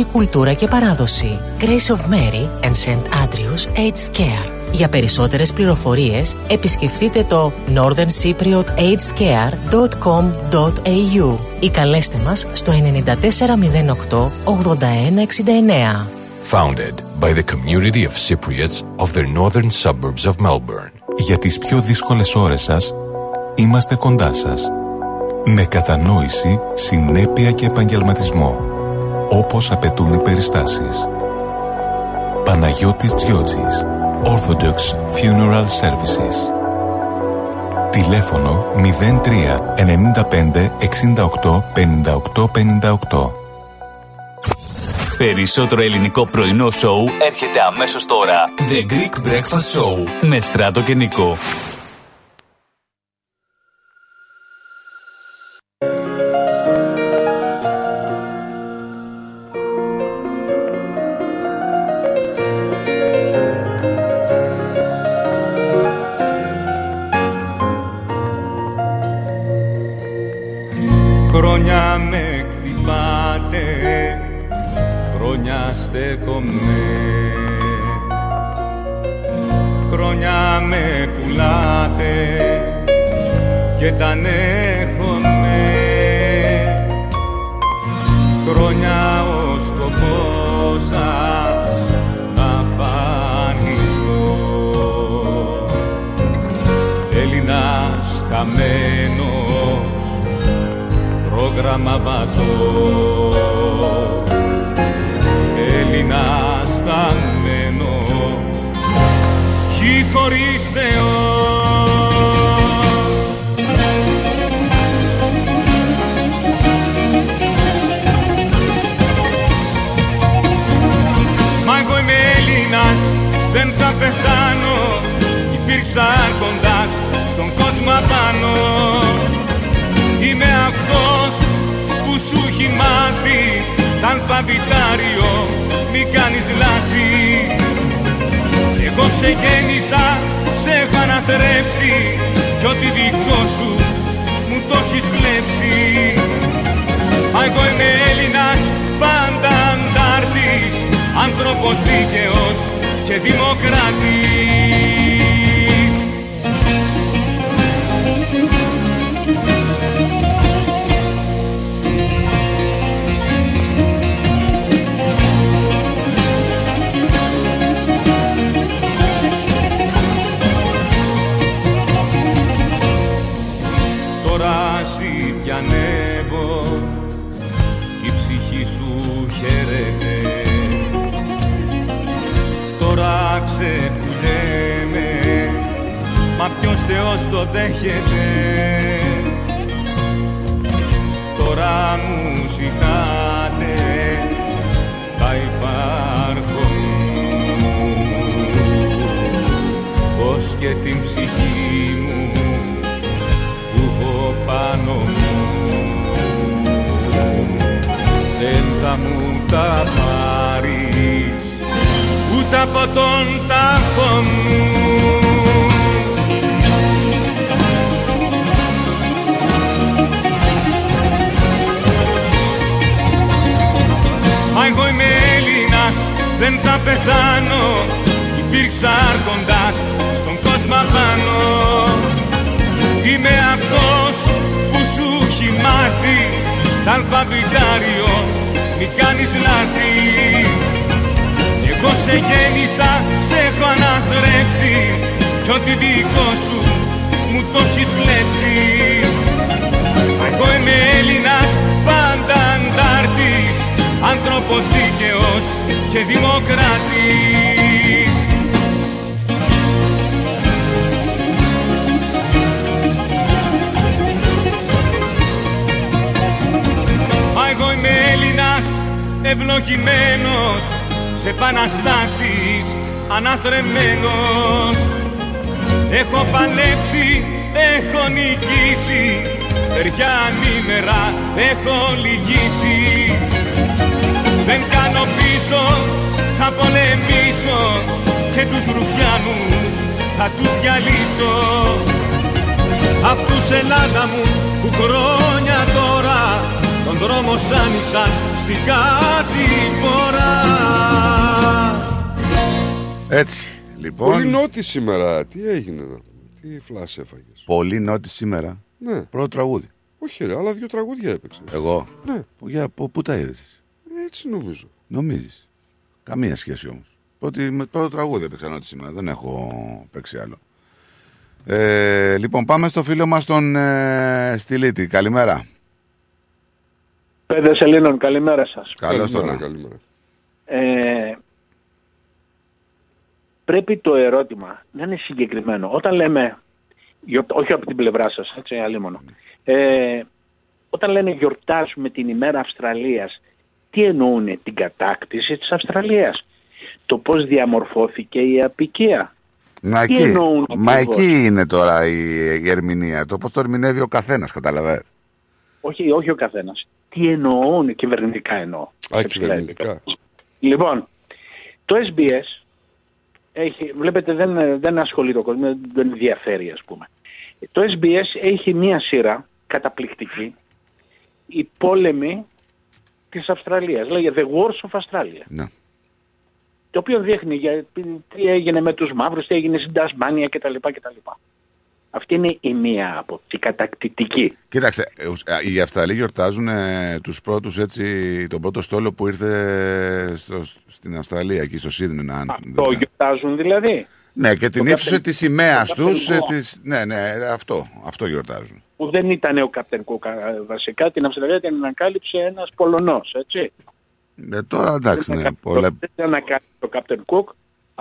κουλτούρα και παράδοση. Grace of Mary and St. Andrews Aged Care. Για περισσότερες πληροφορίες επισκεφτείτε το northerncypriotagedcare.com.au ή καλέστε μας στο 9408 8169. Founded by the community of Cypriots of the northern suburbs of Melbourne. Για τις πιο δύσκολες ώρες σας, είμαστε κοντά σας. Με κατανόηση, συνέπεια και επαγγελματισμό. Όπως απαιτούν οι περιστάσεις. Παναγιώτης Τζιότσης. Orthodox Funeral Services. Τηλέφωνο 03 95 68 58 58. Περισσότερο ελληνικό πρωινό σοου έρχεται αμέσως τώρα. The Greek Breakfast Show με Στράτο και Νικό. Ανέχομαι. Χρόνια ο σκοπός σας να φανιστώ Έλληνας χαμένος πρόγραμμα βατός. Έλληνας χαμένος χι χωρίς Θεός πεθάνω υπήρξα κοντάς στον κόσμο απάνω. Είμαι αυτός που σου έχει μάθει Ταν παβιτάριο μη κάνεις λάθη. Εγώ σε γέννησα, σε έχω αναθρέψει Κι ό,τι δικό σου μου το έχεις κλέψει. Μα εγώ είμαι Έλληνας, πάντα αντάρτης Άνθρωπος δίκαιος και δημοκράτης Τώρα ξεπουλέμαι μα ποιος Θεός το δέχεται. Τώρα μου ζητάτε τα υπάρχον πως και την ψυχή μου που έχω πάνω μου δεν θα μου τα πάρεις ούτε από τον τάφο μου. Μα εγώ είμαι Έλληνας, δεν θα πεθάνω. Υπήρξα άρχοντας στον κόσμο απάνω. Είμαι αυτός που σου έχει μάθει Τ' αλφαβητάριο μη κάνεις λάθη Εγώ σε γέννησα, σε έχω αναθρέψει Κι ό,τι δικό σου μου το έχεις κλέψει. Μα Εγώ είμαι Έλληνας, πάντα αντάρτης. Άνθρωπος δίκαιος και δημοκράτης. Μα εγώ είμαι Έλληνας ευλογημένος σε επαναστάσεις αναθρεμένος Έχω παλέψει, έχω νικήσει Παιδιά ανήμερα έχω λυγίσει. Δεν κάνω πίσω, θα πολεμήσω Και τους ρουφιάνους θα τους διαλύσω. Αυτούς Ελλάδα μου που χρόνια τώρα Τον δρόμο σ' άνοιξαν στην κατηφορά Έτσι. Λοιπόν, Πολύ νότι σήμερα. Τι έγινε εδώ. Τι φλάς έφαγες. πολύ νότι σήμερα. Ναι. Πρώτο τραγούδι. Όχι ρε, άλλα δύο τραγούδια έπαιξε. Εγώ; Ναι. Που, για, που, πού τα είδες; Έτσι νομίζω. Νομίζεις. Καμία σχέση όμως. Ότι με πρώτο τραγούδι έπαιξα νότι σήμερα. Δεν έχω παίξει άλλο. Ε, λοιπόν, πάμε στο φίλο μας τον ε, Στυλίτη. Καλημέρα. Πέντε Ελλήνων, καλημέρα σας. Καλώς τον Καλημέρα, καλημέρα. Ε, πρέπει το ερώτημα να είναι συγκεκριμένο. Όταν λέμε, γιορ- όχι από την πλευρά σας, έτσι, αλίμονο. Ε, όταν λένε γιορτάζουμε την ημέρα Αυστραλίας, τι εννοούν την κατάκτηση της Αυστραλίας; Το πώς διαμορφώθηκε η απικία; Μα Τι εκεί, εννοούν μα ακριβώς; εκεί είναι τώρα η, η ερμηνεία. Το πώς το ερμηνεύει ο καθένας, καταλαβαίνετε. Όχι, όχι ο καθένας. Τι εννοούν κυβερνητικά εννοώ. Α, Έτσι κυβερνητικά. Λοιπόν, το SBS έχει, βλέπετε δεν, δεν ασχολείται ο κόσμος, δεν ενδιαφέρει ας πούμε. Το SBS έχει μία σειρά καταπληκτική, οι πόλεμοι της Αυστραλίας, λέγεται The Wars of Australia. Ναι. Το οποίο δείχνει για, τι έγινε με τους μαύρους, τι έγινε στην Τασμάνια κτλ. κτλ. Αυτή είναι η μία από την κατακτητική. Κοίταξε, ε, ουσ- ε, οι Αυστραλοί γιορτάζουν ε, τους πρώτους έτσι, τον πρώτο στόλο που ήρθε στο, στην Αυστραλία, εκεί στο Σίδνεϊ. να- Το γιορτάζουν δηλαδή; Ναι, και την Το ύψωσε Captain- της σημαίας το τους. Captain ε, Cook. της- Ναι, ναι, αυτό, αυτό γιορτάζουν. Που δεν ήταν ο Κάπτερ Κούκ βασικά. Την Αυστραλία την ανακάλυψε ένας Πολωνός, έτσι. Ε, τώρα εντάξει, ναι, πολλά... Δεν την ανακάλυψε ο Κάπτερ Κούκ.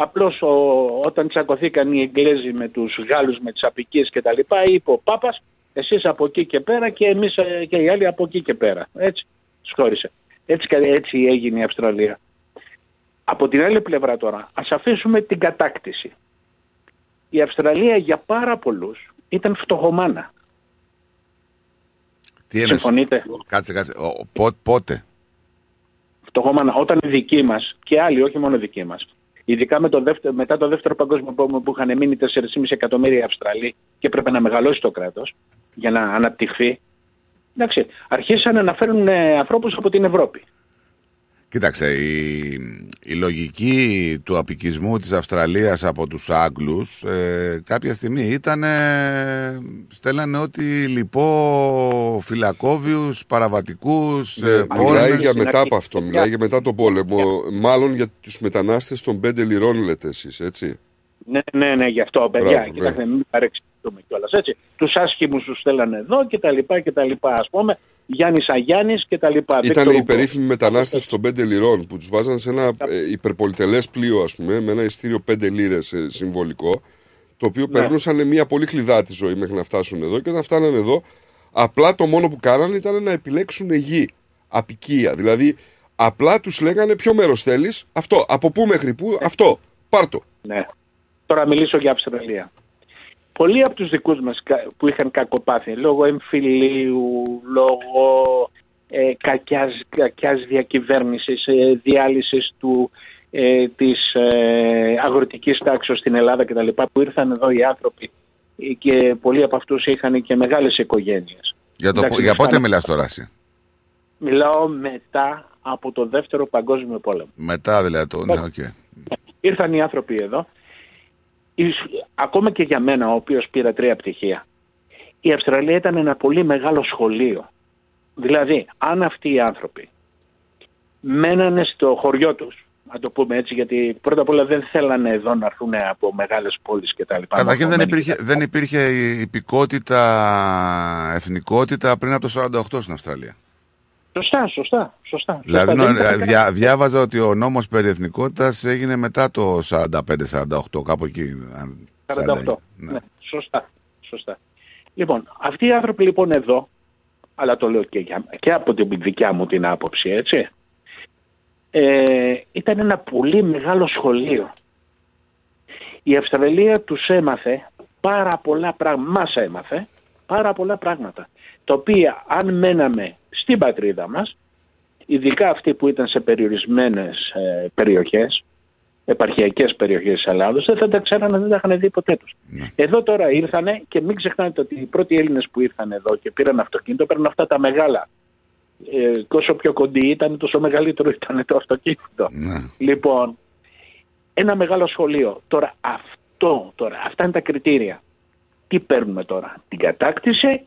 Απλώς ο- όταν τσακωθήκαν οι Εγγλέζοι με τους Γάλλους με τις απικίες και τα λοιπά, είπε ο Πάπας, εσείς από εκεί και πέρα και εμείς ε, και οι άλλοι από εκεί και πέρα. Έτσι, τους χώρισε. Έτσι, κα- έτσι έγινε η Αυστραλία. Από την άλλη πλευρά τώρα, ας αφήσουμε την κατάκτηση. Η Αυστραλία για πάρα πολλούς ήταν φτωχομάνα. Τι είναι. Συμφωνείτε; Κάτσε, κάτσε. Ο, πο- πότε; φτωχόμανα, όταν οι δικοί μας και άλλοι, όχι μόνο οι δικοί μας, ειδικά με το δεύτερο, μετά το δεύτερο παγκόσμιο πόλεμο που είχαν μείνει 4,5 εκατομμύρια Αυστραλοί και έπρεπε να μεγαλώσει το κράτος για να αναπτυχθεί. Εντάξει, αρχίσανε να φέρουν ε, ανθρώπους από την Ευρώπη. Κοίταξε, η, η λογική του απικισμού της Αυστραλίας από τους Άγγλους ε, κάποια στιγμή ήταν στέλνανε ότι λοιπό φυλακόβιους, παραβατικούς, ε, Ναι, μιλάει πόρνες. για μετά από αυτό, μιλάει για μετά τον πόλεμο. Μάλλον για τους μετανάστες των πέντε λιρών λέτε εσείς, έτσι; Ναι, ναι, ναι, γι' αυτό, παιδιά. Μπράβο, Κοιτάξτε, μην παρεξηγηθούμε κιόλας. Τους άσχημους τους στέλνανε εδώ και τα λοιπά και τα λοιπά. Α πούμε, Γιάννης Αγιάννης και τα λοιπά. Ήταν Βίκτορ οι περίφημοι μετανάστες των πέντε λιρών που τους βάζαν σε ένα ε, υπερπολιτελές πλοίο, ας πούμε, με ένα ειστήριο πέντε λίρες ε, συμβολικό, το οποίο Ναι. περνούσαν μια πολύ κλειδάτη ζωή μέχρι να φτάσουν εδώ και όταν φτάνανε εδώ, απλά το μόνο που κάνανε ήταν να επιλέξουν γη, απικία. Δηλαδή, απλά τους λέγανε ποιο μέρος θέλεις, αυτό, από πού μέχρι πού, αυτό, πάρτο. Ναι. Τώρα μιλήσω για Αυστραλία. Πολλοί από τους δικούς μας κα- που είχαν κακοπάθει λόγω εμφυλίου, λόγω ε, κακιάς, κακιάς διακυβέρνησης, ε, διάλυσης του, ε, της ε, αγροτικής τάξης στην Ελλάδα κτλ. που ήρθαν εδώ οι άνθρωποι ε, και πολλοί από αυτούς είχαν και μεγάλες οικογένειες. Για, το, Εντάξει, για πότε φτάνει- μιλάς τώρα εσύ. Μιλάω μετά από το δεύτερο παγκόσμιο πόλεμο. Μετά δηλαδή το, ναι, οκ. Ήρθαν οι άνθρωποι εδώ. Ίσ- Ακόμα και για μένα, ο οποίος πήρα τρία πτυχία, η Αυστραλία ήταν ένα πολύ μεγάλο σχολείο. Δηλαδή, αν αυτοί οι άνθρωποι μένανε στο χωριό τους, να το πούμε έτσι, γιατί πρώτα απ' όλα δεν θέλανε εδώ να έρθουν από μεγάλες πόλεις και τα λοιπά. Καταρχήν δεν Μορφωμένοι υπήρχε, δεν υπήρχε η υπηκότητα, εθνικότητα πριν από το 48 στην Αυστραλία. Σωστά, σωστά, σωστά. Δηλαδή Σωστά, νο- δεν ήταν δια- διάβαζα ότι ο νόμος περί εθνικότητας έγινε μετά το 45-48, κάπου εκεί. αν- 48. Ναι. σωστά, σωστά. Λοιπόν, αυτοί οι άνθρωποι λοιπόν εδώ, αλλά το λέω και, για, και από την δικιά μου την άποψη, έτσι, ε, ήταν ένα πολύ μεγάλο σχολείο. Η Αυστραλία τους έμαθε πάρα πολλά πράγματα, μας έμαθε πάρα πολλά πράγματα, τα οποία αν μέναμε στην πατρίδα μας, ειδικά αυτοί που ήταν σε περιορισμένες ε, περιοχές, επαρχιακές περιοχές της Ελλάδος, δεν θα τα ξέρανε, δεν τα είχαν δει ποτέ τους. Εδώ τώρα ήρθανε και μην ξεχνάτε ότι οι πρώτοι Έλληνες που ήρθαν εδώ και πήραν αυτοκίνητο παίρνουν αυτά τα μεγάλα. Ε, και όσο πιο κοντή ήταν, τόσο μεγαλύτερο ήταν το αυτοκίνητο. Λοιπόν, ένα μεγάλο σχολείο. Τώρα αυτό, τώρα, αυτά είναι τα κριτήρια. Τι παίρνουμε τώρα, την κατάκτηση,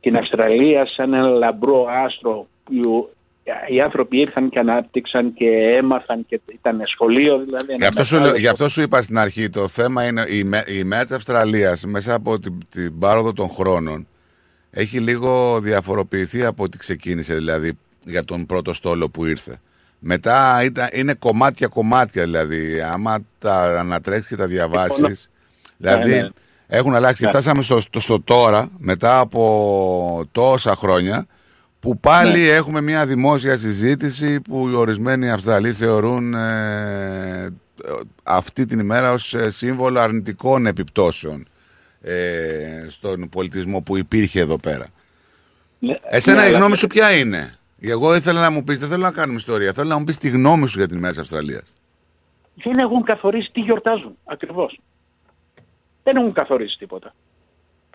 την Αυστραλία σαν ένα λαμπρό άστρο που οι άνθρωποι ήρθαν και ανάπτυξαν και έμαθαν και ήταν σχολείο δηλαδή. Γι' ένα αυτό, σου, μεγάλο λέω- γι' αυτό σου είπα στην αρχή, το θέμα είναι η, με- η μέρα της Αυστραλίας μέσα από την, την πάροδο των χρόνων έχει λίγο διαφοροποιηθεί από ό,τι ξεκίνησε δηλαδή για τον πρώτο στόλο που ήρθε. Μετά ήταν, είναι κομμάτια-κομμάτια δηλαδή. Άμα τα ανατρέξεις και τα διαβάσεις Δηλαδή Ναι, ναι. Έχουν αλλάξει και Ναι. φτάσαμε στο, στο, στο τώρα μετά από τόσα χρόνια που πάλι Ναι. έχουμε μια δημόσια συζήτηση που οι ορισμένοι Αυστραλοί θεωρούν ε, αυτή την ημέρα ως ε, σύμβολο αρνητικών επιπτώσεων ε, στον πολιτισμό που υπήρχε εδώ πέρα. Ναι, Εσένα ναι, η αλλά- γνώμη σου ποια είναι; Εγώ ήθελα να μου πεις, δεν θέλω να κάνουμε ιστορία, θέλω να μου πεις τη γνώμη σου για την ημέρα της Αυστραλίας. δεν έχουν καθορίσει τι γιορτάζουν ακριβώς. Δεν έχουν καθορίσει τίποτα.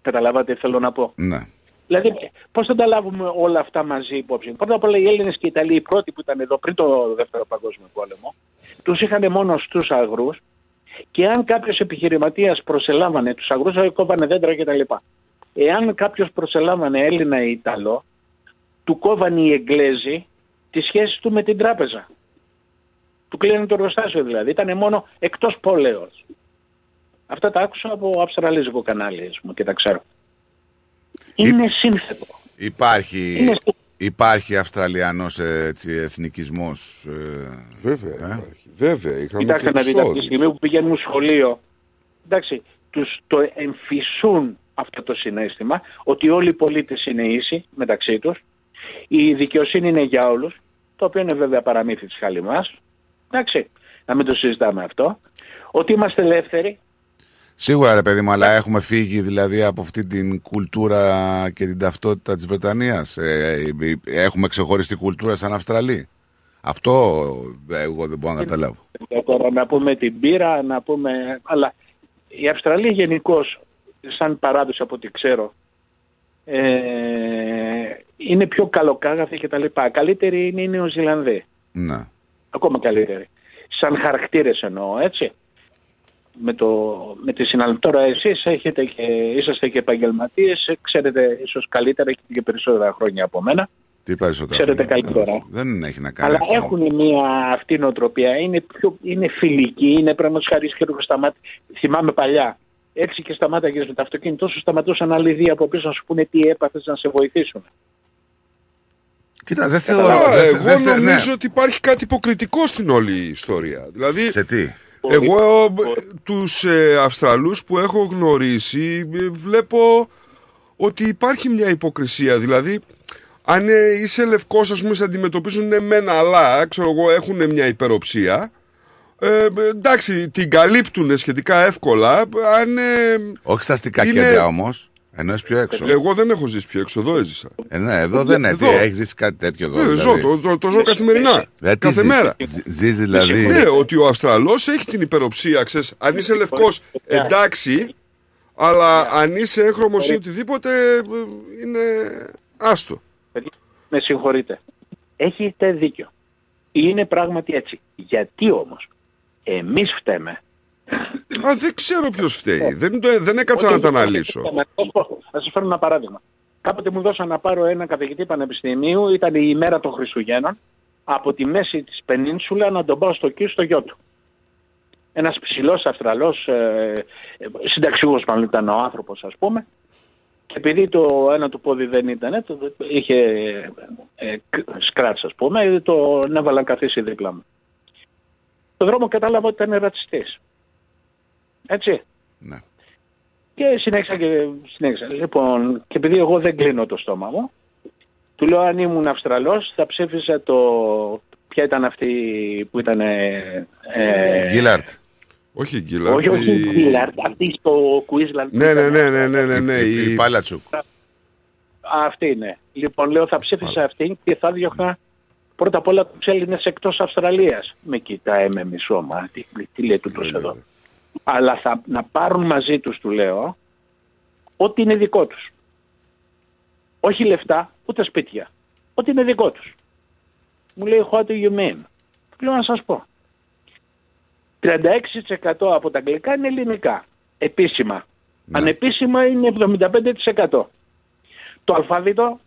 Καταλάβατε τι θέλω να πω; Ναι. Δηλαδή, πώς θα τα λάβουμε όλα αυτά μαζί υπόψη; Πρώτα απ' όλα, οι Έλληνες και οι Ιταλοί, οι πρώτοι που ήταν εδώ πριν το Δεύτερο Παγκόσμιο Πόλεμο, τους είχαν μόνο στους αγρούς και αν κάποιος επιχειρηματίας προσελάμβανε τους αγρούς, κόβανε δέντρα κτλ. Εάν κάποιος προσελάμβανε Έλληνα ή Ιταλό, του κόβανε οι Εγγλέζοι τη σχέση του με την τράπεζα. Του κλείνανε το εργοστάσιο δηλαδή. Ήταν μόνο εκτός πόλεως. Αυτά τα άκουσα από αυστραλίζικο κανάλι ας πούμε, και τα ξέρω. Είναι σύνθετο. Υπάρχει, Είναι υπάρχει Αυστραλιανός ε, έτσι, εθνικισμός. Ε, Βέβαια, υπάρχει. Βέβαια, είχαμε Κοιτάξτε και να δείτε, από τη εξόδου. στιγμή που πηγαίνουν σχολείο, εντάξει, τους το εμφυσούν αυτό το συνέστημα ότι όλοι οι πολίτες είναι ίσοι μεταξύ τους, η δικαιοσύνη είναι για όλους, το οποίο είναι βέβαια παραμύθι της χαλιμάς, εντάξει, να μην το συζητάμε αυτό, ότι είμαστε ελεύθεροι, Σίγουρα ρε παιδί μου, αλλά έχουμε φύγει δηλαδή από αυτή την κουλτούρα και την ταυτότητα της Βρετανίας. Ε, ε, έχουμε ξεχωριστή κουλτούρα σαν Αυστραλή. Αυτό ε, εγώ δεν μπορώ να καταλάβω. Ε, Τώρα να πούμε την πύρα, να πούμε... Αλλά η Αυστραλία γενικώς, σαν παράδοση από ό,τι ξέρω, ε, είναι πιο καλοκάγαθη και τα λοιπά. Καλύτερη είναι οι Νεοζηλανδοί. Ναι. Ακόμα καλύτερη. Σαν χαρακτήρες εννοώ, έτσι. Με, το, με τη συναλλαγή. Τώρα εσείς έχετε και, είσαστε και επαγγελματίες, ξέρετε ίσως καλύτερα και, και περισσότερα χρόνια από μένα. Τι περισσότερο. Ξέρετε καλύτερα. Δεν έχει να κάνει Αλλά αυτό. έχουν μια αυτή νοοτροπία. Είναι, πιο, είναι φιλική, είναι πράγματι χάρη χέρι σταμάτη. Θυμάμαι παλιά. Έτσι και σταμάταγε με το αυτοκίνητο, σου σταματούσαν άλλοι δύο από πίσω να σου πούνε τι έπαθες να σε βοηθήσουν. Κοίτα, δεν Καλά, θεωρώ. δεν- εγώ δεν- ναι. νομίζω ότι υπάρχει κάτι υποκριτικό στην όλη ιστορία. Δηλαδή, Σε τι; Εγώ ε, τους ε, Αυστραλούς που έχω γνωρίσει ε, βλέπω ότι υπάρχει μια υποκρισία. Δηλαδή, αν ε, είσαι λευκός, ας πούμε, σε αντιμετωπίζουν εμένα, αλλά ξέρω εγώ, έχουν μια υπεροψία. Ε, εντάξει, την καλύπτουν σχετικά εύκολα. Αν, ε, Όχι στα αστικά είναι- κέντρα όμως. Ενώ πιο έξω. Εγώ δεν έχω ζήσει πιο έξω, εδώ έζησα. Ε, ναι, εδώ δεν είναι. Εδώ. Τι, Έχεις ζήσει κάτι τέτοιο εδώ. Ε, δηλαδή. ζω, το, το, το ζω καθημερινά. Ε, τι κάθε ζεις, μέρα. ζ- Ζεις δηλαδή. Ναι, ότι ο Αυστραλός έχει την υπεροψία, ξέρεις. Αν είσαι λευκός, εντάξει, αλλά αν είσαι έγχρωμος ή οτιδήποτε, ε, είναι άστο. Με συγχωρείτε. Έχετε δίκιο. Είναι πράγματι έτσι. Γιατί όμως εμείς φταίμε. Α, δεν ξέρω ποιος φταίει. Δεν, το- δεν έκατσα να το αναλύσω. Θα σας φέρω ένα παράδειγμα. Κάποτε μου δώσαν να πάρω ένα καθηγητή πανεπιστημίου, ήταν η ημέρα των Χριστουγέννων, από τη μέση της πενίνσουλα να τον πάω στο κύριο στο γιο του. Ένας ψηλός Αυστραλός, ε, ε, συνταξιούχος μάλλον ήταν ο άνθρωπος ας πούμε, και επειδή το ένα του πόδι δεν ήταν, το, είχε ε, σκράτς ας πούμε, τον έβαλαν καθίσει δίπλα μου. Στον δρόμο κατάλαβα ότι ήταν ρατσιστής. Έτσι. Ναι. Και συνέχισα και συνέχισα. Λοιπόν, και επειδή εγώ δεν κλείνω το στόμα μου, του λέω αν ήμουν Αυστραλός θα ψήφισα το... Ποια ήταν αυτή που ήταν... Ε, ε, Γκίλαρτ. Όχι η Γκίλαρτ. όχι, όχι η η- Γκίλαρτ, αυτή στο Queensland. που Ναι, ναι, ήταν. ναι, ναι, ναι, ναι, ναι, Η η- Πάλατσουκ. Αυτή είναι. Λοιπόν, λέω θα ψήφισα αυτή και θα διώχνα πρώτα απ' όλα τους Έλληνες εκτός Αυστραλίας. Με κοιτάει με μισό μάτι. Τι λέει τούτος εδώ. Αλλά θα, να πάρουν μαζί τους, του λέω, ό,τι είναι δικό τους. Όχι λεφτά, ούτε σπίτια. Ό,τι είναι δικό τους. Μου λέει, what do you mean? Του λέω να σας πω. 36% από τα αγγλικά είναι ελληνικά. Επίσημα. Ανεπίσημα είναι 75%. Το αλφάβητο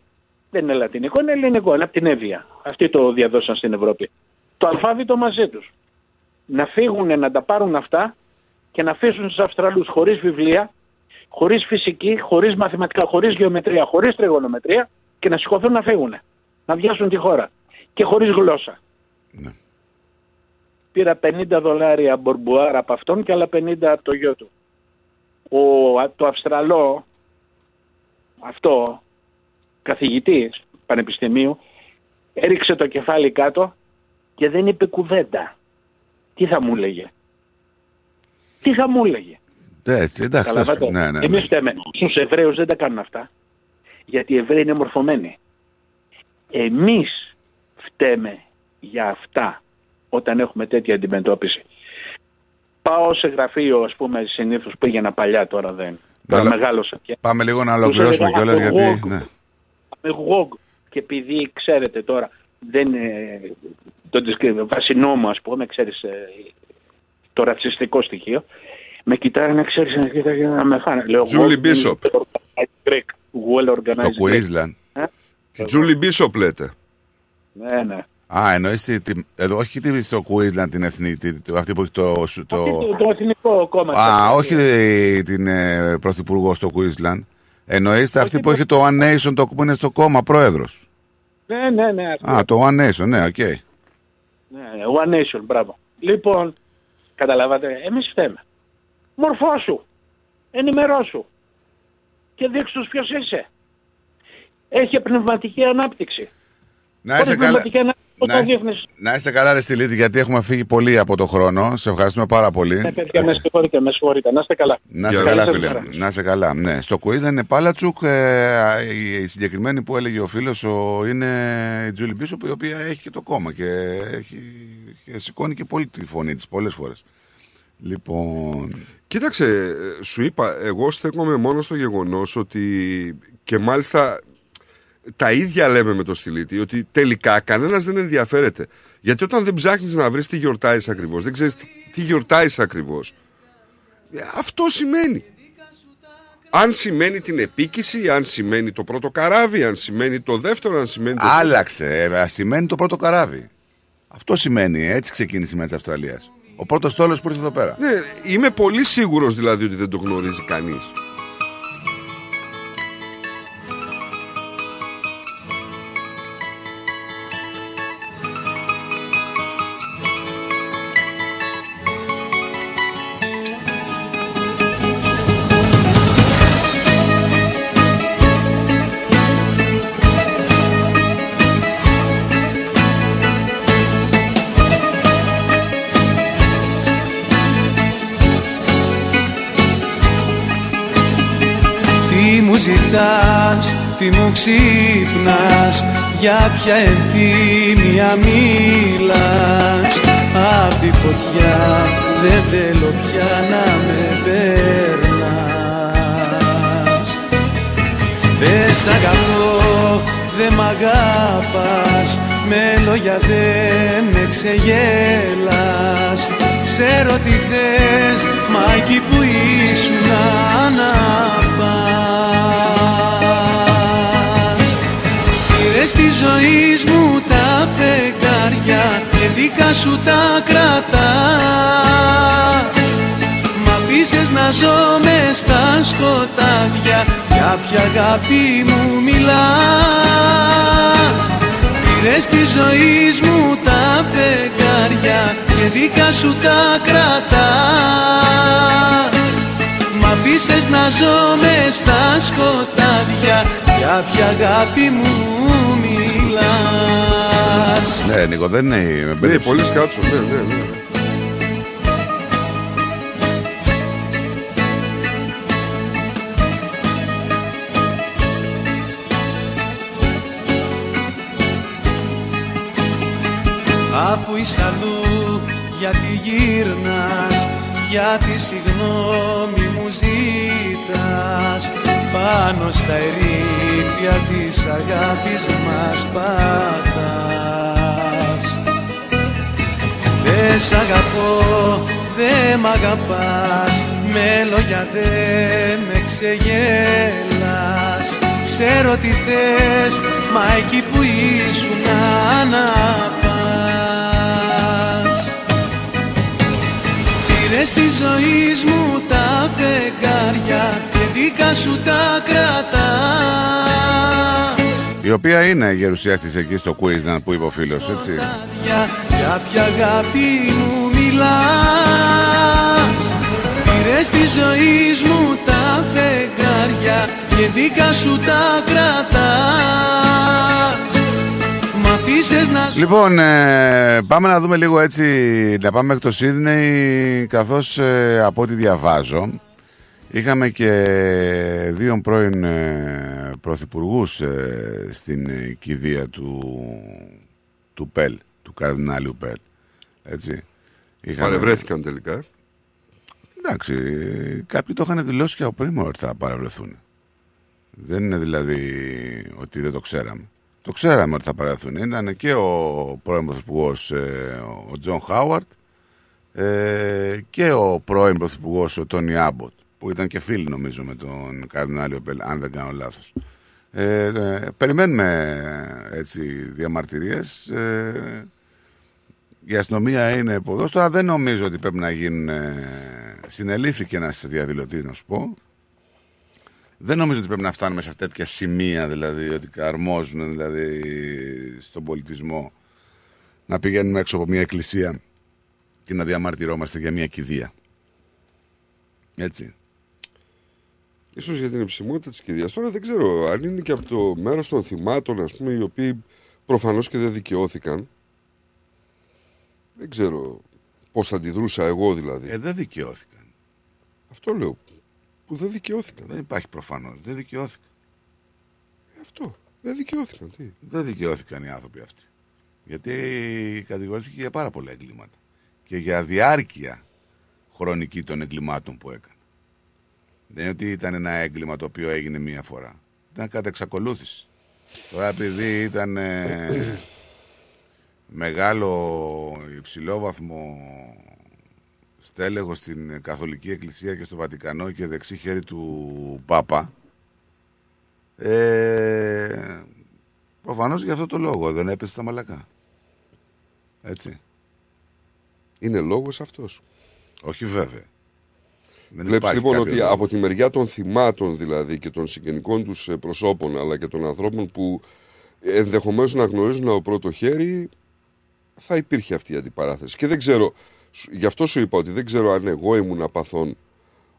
δεν είναι λατινικό, είναι ελληνικό, είναι από την Εύβοια. Αυτοί το διαδώσαν στην Ευρώπη. Το αλφάβητο μαζί τους. Να φύγουν να τα πάρουν αυτά και να αφήσουν τους Αυστραλούς χωρίς βιβλία, χωρίς φυσική, χωρίς μαθηματικά, χωρίς γεωμετρία, χωρίς τριγωνομετρία και να σηκωθούν να φύγουν. Να βιάσουν τη χώρα. Και χωρίς γλώσσα. Πήρα 50 δολάρια μπορμπουάρα από αυτόν και άλλα 50 από το γιο του. Ο, το Αυστραλό, αυτό, καθηγητής πανεπιστημίου, έριξε το κεφάλι κάτω και δεν είπε κουβέντα. Τι θα μου έλεγε. Τι θα μου έλεγε; Ναι, έτσι, εντάξει. Καταλαβαίνετε. Ναι, ναι, ναι. Εμείς φταίμε. Στους Εβραίους δεν τα κάνουν αυτά. Γιατί οι Εβραίοι είναι μορφωμένοι. Εμείς φταίμε για αυτά όταν έχουμε τέτοια αντιμετώπιση. Πάω σε γραφείο, ας πούμε, συνήθως πήγαινα παλιά τώρα δεν. Τώρα Αλλά- μεγάλωσα πια. Πάμε λίγο να Τους ολοκληρώσουμε έλεγα, κιόλας γιατί. εγώ- Ναι. Εγώ και επειδή ξέρετε τώρα δεν είναι το discrimination, βάσει νόμου ας πούμε, ξέρεις ε, το ρατσιστικό στοιχείο, με κοιτάνε να ξέρεις να κοιτάνε να με φάνε. Λέω, Julie εγώ, Bishop. well organized Greek, well organized Στο Greek. Queensland. Ε, Τη Τζούλι Μπίσοπ λέτε; Ναι, ναι. Α, εννοείς τη- τη- εδώ, όχι τη- στο Queensland την εθνή, τη- τη- αυτή που έχει το... σου- το... Το, το εθνικό κόμμα. Α, το- όχι ε, την ε, πρωθυπουργό στο Queensland. Εννοείστε αυτή που έχει το One Nation, το που είναι στο κόμμα πρόεδρος; Ναι, ναι, ναι. αυτό. Α, το One Nation, ναι, οκ. Ναι, One Nation, μπράβο. Λοιπόν, καταλάβατε, εμείς φταίμε. Μορφώσου, ενημερώσου και δείξου ποιος είσαι. Έχει πνευματική ανάπτυξη. Να είσαι Χωρίς καλά. πνευματική ανάπτυξη Πώς Να το είστε, διεθνές... να είστε καλά, ρε Στυλίτη, γιατί έχουμε φύγει πολύ από το χρόνο. Σε ευχαριστούμε πάρα πολύ. Ναι, παιδιά, με συγχωρείτε, με συγχωρείτε. Να είστε καλά. Να είσαι Καλή καλά, σας φίλε. μέρα. Να είσαι καλά. Ναι. Στο quiz δεν είναι Πάλατσουκ. Ε, η, η συγκεκριμένη που έλεγε ο φίλος είναι η Τζούλη Μπίσοπ, η οποία έχει και το κόμμα και, έχει, και σηκώνει και πολύ τη φωνή της πολλές φορές. Λοιπόν. Κοίταξε, ε, σου είπα, εγώ στέκομαι μόνο στο γεγονός ότι και μάλιστα τα ίδια λέμε με το στυλίτη, ότι τελικά κανένας δεν ενδιαφέρεται. Γιατί όταν δεν ψάχνεις να βρεις τι γιορτάζεις ακριβώς, δεν ξέρεις τι, τι γιορτάζεις ακριβώς, ε, αυτό σημαίνει. Αν σημαίνει την επίκηση, αν σημαίνει το πρώτο καράβι, αν σημαίνει το δεύτερο, αν σημαίνει το... Άλλαξε. Ε, σημαίνει το πρώτο καράβι. Αυτό σημαίνει. Έτσι ξεκίνησε η μέρα της Αυστραλίας. Ο πρώτος τόλο που ήρθε εδώ πέρα. Ναι, είμαι πολύ σίγουρος δηλαδή ότι δεν το γνωρίζει κανείς. Μου ζητάς, τι μου ξύπνας Για ποια ενθύμια μιλάς. Απ' τη φωτιά δεν θέλω πια να με περνάς. Δεν σ' αγαπώ, δεν μ' αγάπας Με λόγια δεν με ξεγέλας Ξέρω τι θες, μα εκεί που ήσουν να πας Πήρες τη ζωή μου τα φεγγάρια και δικά σου τα κρατάς. Μ' αφήσες να ζω μες στα σκοτάδια για ποια αγάπη μου μιλάς. Πήρες τη ζωή μου τα φεγγάρια και δικά σου τα κρατάς Μ' αφήσες να ζω μες στα σκοτάδια για ποια αγάπη μου μιλάς Ναι, Νίκο, δεν είναι. Με Ναι, μπέρδεψε. πολύ σκάτσο, ναι, ναι, ναι. Αφού είσαι αλλού. Γιατί γύρνας Γιατί συγγνώμη μου ζήτας Πάνω στα ερήπια της αγάπης μας πατάς. Δεν σ' αγαπώ, δεν μ' αγαπάς. Με λόγια δεν με ξεγέλας Ξέρω τι θες, μα εκεί που ήσουν να Πήρες τη ζωή μου τα φεγγάρια και δικά σου τα κρατάς. Η οποία είναι γερουσιαστής εκεί στο quiz, να που είπε ο φίλος, έτσι. Για, για ποια αγάπη μου μιλάς. Πήρες τη ζωή μου τα φεγγάρια και δικά σου τα κρατάς Λοιπόν, ε, πάμε να δούμε λίγο έτσι, να πάμε μέχρι το Σίδνεϊ, καθώς ε, από ό,τι διαβάζω, είχαμε και δύο πρώην ε, πρωθυπουργούς ε, στην ε, κηδεία του, του ΠΕΛ, του καρδινάλιου ΠΕΛ. Έτσι. Είχαμε- Παρευρέθηκαν τελικά. Εντάξει, κάποιοι το είχαν δηλώσει και από πριν ότι θα παρευρεθούν. Δεν είναι δηλαδή ότι δεν το ξέραμε. Το ξέραμε ότι θα παρευρεθούν. Ήταν και ο πρώην Πρωθυπουργός ο Τζον Χάουαρντ ε, και ο πρώην Πρωθυπουργός ο Τόνι Άμποτ, που ήταν και φίλοι νομίζω με τον Καρδινάλιο Πελ, αν δεν κάνω λάθος. Ε, ε, περιμένουμε έτσι διαμαρτυρίες. Ε, η αστυνομία είναι επί ποδός τώρα. Δεν νομίζω ότι πρέπει να γίνουν. Ε, συνελήφθηκε ένας διαδηλωτής, να σου πω. Δεν νομίζω ότι πρέπει να φτάνουμε σε τέτοια σημεία, δηλαδή, ότι αρμόζουν δηλαδή, στον πολιτισμό να πηγαίνουμε έξω από μια εκκλησία και να διαμαρτυρόμαστε για μια κηδεία. Έτσι. Ίσως για την εψημότητα της κηδείας. Τώρα δεν ξέρω αν είναι και από το μέρος των θυμάτων, ας πούμε, οι οποίοι προφανώς και δεν δικαιώθηκαν. Δεν ξέρω πώς θα αντιδρούσα εγώ δηλαδή. Ε, δεν δικαιώθηκαν. Αυτό λέω. Που δεν δικαιώθηκαν. Δεν υπάρχει προφανώς. Δεν δικαιώθηκαν. Ε, αυτό. Δεν δικαιώθηκαν. Τι; Δεν δικαιώθηκαν οι άνθρωποι αυτοί. Γιατί κατηγορήθηκε για πάρα πολλά εγκλήματα. Και για διάρκεια χρονική των εγκλημάτων που έκανε. Δεν είναι ότι ήταν ένα έγκλημα το οποίο έγινε μία φορά. Ήταν κατά εξακολούθηση. Τώρα επειδή ήταν ε, μεγάλο υψηλόβαθμο στέλεχο στην Καθολική Εκκλησία και στο Βατικανό και δεξί χέρι του Πάπα ε, προφανώς για αυτό το λόγο δεν έπεσε στα μαλακά. Έτσι. Είναι λόγος αυτός. Όχι βέβαια. Δεν Βλέπεις υπάρχει λοιπόν κάποιος ότι λόγος. από τη μεριά των θυμάτων δηλαδή και των συγγενικών τους ε, προσώπων αλλά και των ανθρώπων που ενδεχομένως να γνωρίζουν από πρώτο χέρι θα υπήρχε αυτή η αντιπαράθεση. Και δεν ξέρω, σου- γι' αυτό σου είπα ότι δεν ξέρω αν εγώ ήμουν απαθών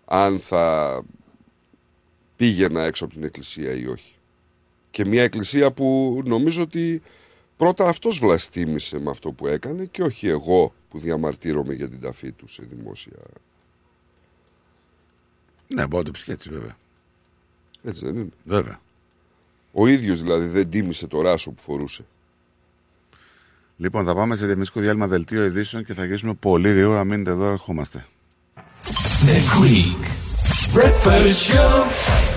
αν θα πήγαινα έξω από την εκκλησία ή όχι. Και μια εκκλησία που νομίζω ότι πρώτα αυτός βλαστήμησε με αυτό που έκανε και όχι εγώ που διαμαρτύρομαι για την ταφή του σε δημόσια Ναι, μπορεί να το πεις και έτσι βέβαια. Έτσι δεν είναι. Βέβαια. Ο ίδιος δηλαδή δεν τίμησε το ράσο που φορούσε. Λοιπόν, θα πάμε σε διαφημιστικό διάλειμμα δελτίο ειδήσεων και θα γυρίσουμε πολύ γρήγορα. Μείνετε εδώ, ερχόμαστε. The Greek Breakfast Show.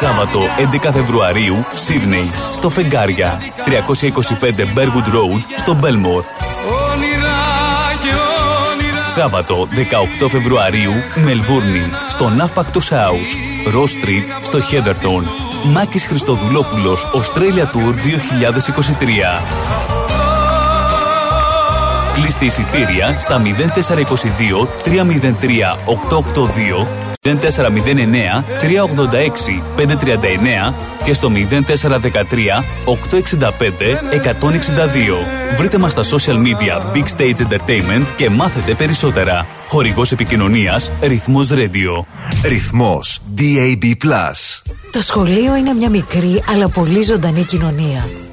Σάββατο 11 Φεβρουαρίου, Σίδνεϊ, στο Φεγγάρια. 325 Bergwood Road, στο Μπέλμορ. όνειρα και όνειρα Σάββατο 18 Φεβρουαρίου, Μελβούρνη, στο Ναύπακτος House. Ρο Street, στο Χέδερτον. Μάκης Χριστοδουλόπουλος, Australia Tour 2023. Κλείστε εισιτήρια στα 0422 303 882 0409 386 539 και στο 0413 865 162. Βρείτε μας στα social media Big Stage Entertainment και μάθετε περισσότερα. Χορηγός επικοινωνίας Ρυθμός Radio. Ρυθμός DAB+. Το σχολείο είναι μια μικρή αλλά πολύ ζωντανή κοινωνία.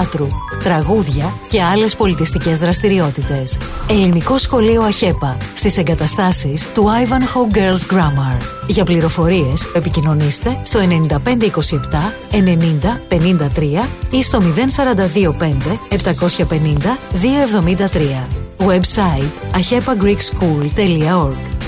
θεάτρου. Τραγούδια και άλλες πολιτιστικές δραστηριότητες. Ελληνικό σχολείο ΑΧΕΠΑ στις εγκαταστάσεις του Ivanhoe Girls Grammar. Για πληροφορίες επικοινωνήστε στο 9527 90 53 ή στο 0425 750 273. Website ahepagreekschool.org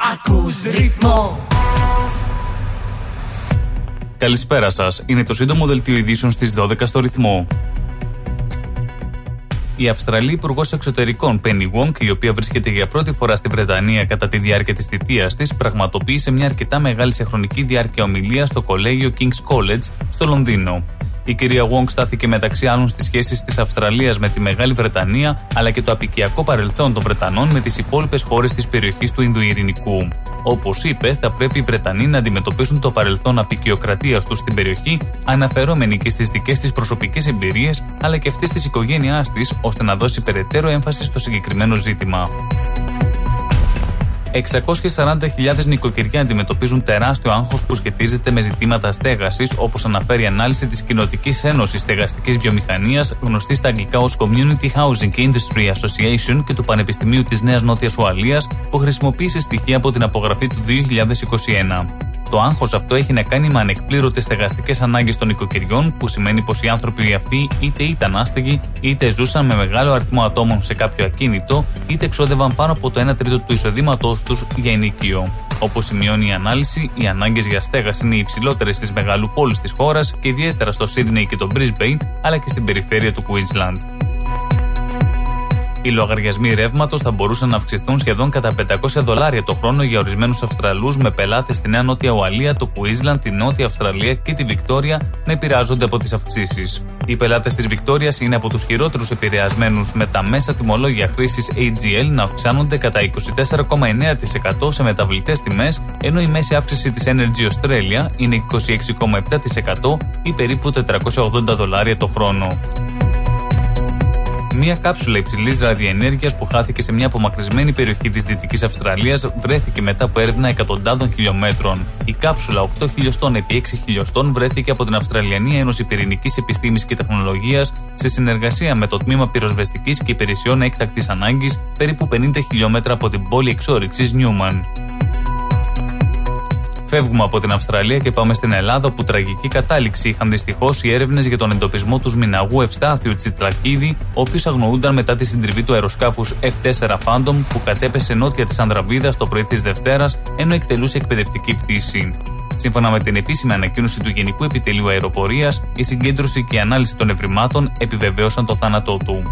ακούς ρυθμό. Καλησπέρα σας. Είναι το σύντομο δελτίο ειδήσεων στις 12 στο ρυθμό. Η Αυστραλή Υπουργός Εξωτερικών Penny Wong, η οποία βρίσκεται για πρώτη φορά στη Βρετανία κατά τη διάρκεια της θητείας της, πραγματοποίησε μια αρκετά μεγάλη σε χρονική διάρκεια ομιλία στο κολέγιο King's College στο Λονδίνο. Η κυρία Wong στάθηκε μεταξύ άλλων στις σχέσεις της Αυστραλίας με τη Μεγάλη Βρετανία, αλλά και το απικιακό παρελθόν των Βρετανών με τις υπόλοιπες χώρες της περιοχής του Ινδουειρηνικού. Όπως είπε, θα πρέπει οι Βρετανοί να αντιμετωπίσουν το παρελθόν απεικιοκρατίας τους στην περιοχή, αναφερόμενοι και στις δικές της προσωπικές εμπειρίες, αλλά και αυτέ της οικογένειάς της, ώστε να δώσει περαιτέρω έμφαση στο συγκεκριμένο ζήτημα. 640.000 νοικοκυριά αντιμετωπίζουν τεράστιο άγχος που σχετίζεται με ζητήματα στέγασης, όπως αναφέρει η ανάλυση της Κοινοτικής Ένωσης Στεγαστικής Βιομηχανίας, γνωστή στα αγγλικά ως Community Housing Industry Association και του Πανεπιστημίου της Νέας Νότιας Ουαλίας, που χρησιμοποίησε στοιχεία από την απογραφή του 2021. Το άγχος αυτό έχει να κάνει με ανεκπλήρωτες στεγαστικές ανάγκες των οικοκυριών, που σημαίνει πως οι άνθρωποι αυτοί είτε ήταν άστεγοι, είτε ζούσαν με μεγάλο αριθμό ατόμων σε κάποιο ακίνητο, είτε εξόδευαν πάνω από το 1 τρίτο του εισοδήματός τους για ενοικείο. Όπως σημειώνει η ανάλυση, οι ανάγκες για στέγαση είναι οι υψηλότερες στις μεγαλού πόλει της χώρας και ιδιαίτερα στο Σίδνεϊ και το Brisbane, αλλά και στην περιφέρεια του Queensland. Οι λογαριασμοί ρεύματος θα μπορούσαν να αυξηθούν σχεδόν κατά 500 δολάρια το χρόνο για ορισμένους Αυστραλούς με πελάτες στη Νέα Νότια Ουαλία, το Queensland, τη Νότια Αυστραλία και τη Βικτόρια να επηρεάζονται από τις αυξήσεις. Οι πελάτες της Βικτόριας είναι από τους χειρότερους επηρεασμένους με τα μέσα τιμολόγια χρήσης AGL να αυξάνονται κατά 24,9% σε μεταβλητές τιμές, ενώ η μέση αύξηση της Energy Australia είναι 26,7% ή περίπου 480 δολάρια το χρόνο. Μία κάψουλα υψηλής ραδιενέργειας που χάθηκε σε μια απομακρυσμένη περιοχή της Δυτικής Αυστραλίας βρέθηκε μετά από έρευνα εκατοντάδων χιλιόμετρων. Η κάψουλα 8 χιλιοστών επί 6 χιλιοστών βρέθηκε από την Αυστραλιανή Ένωση Πυρηνικής Επιστήμης και Τεχνολογίας σε συνεργασία με το Τμήμα Πυροσβεστικής και Υπηρεσιών Έκτακτης Ανάγκης περίπου 50 χιλιόμετρα από την πόλη εξόριξη Νιούμαν. Φεύγουμε από την Αυστραλία και πάμε στην Ελλάδα, όπου τραγική κατάληξη είχαν δυστυχώς οι έρευνες για τον εντοπισμό τους Μιναγού Ευστάθιου Τσιτλακίδη, ο οποίος αγνοούνταν μετά τη συντριβή του αεροσκάφους F4 Phantom που κατέπεσε νότια της Ανδραβίδας το πρωί της Δευτέρας, ενώ εκτελούσε εκπαιδευτική πτήση. Σύμφωνα με την επίσημη ανακοίνωση του Γενικού Επιτελείου Αεροπορίας, η συγκέντρωση και η ανάλυση των ευρημάτων επιβεβαίωσαν το θάνατό του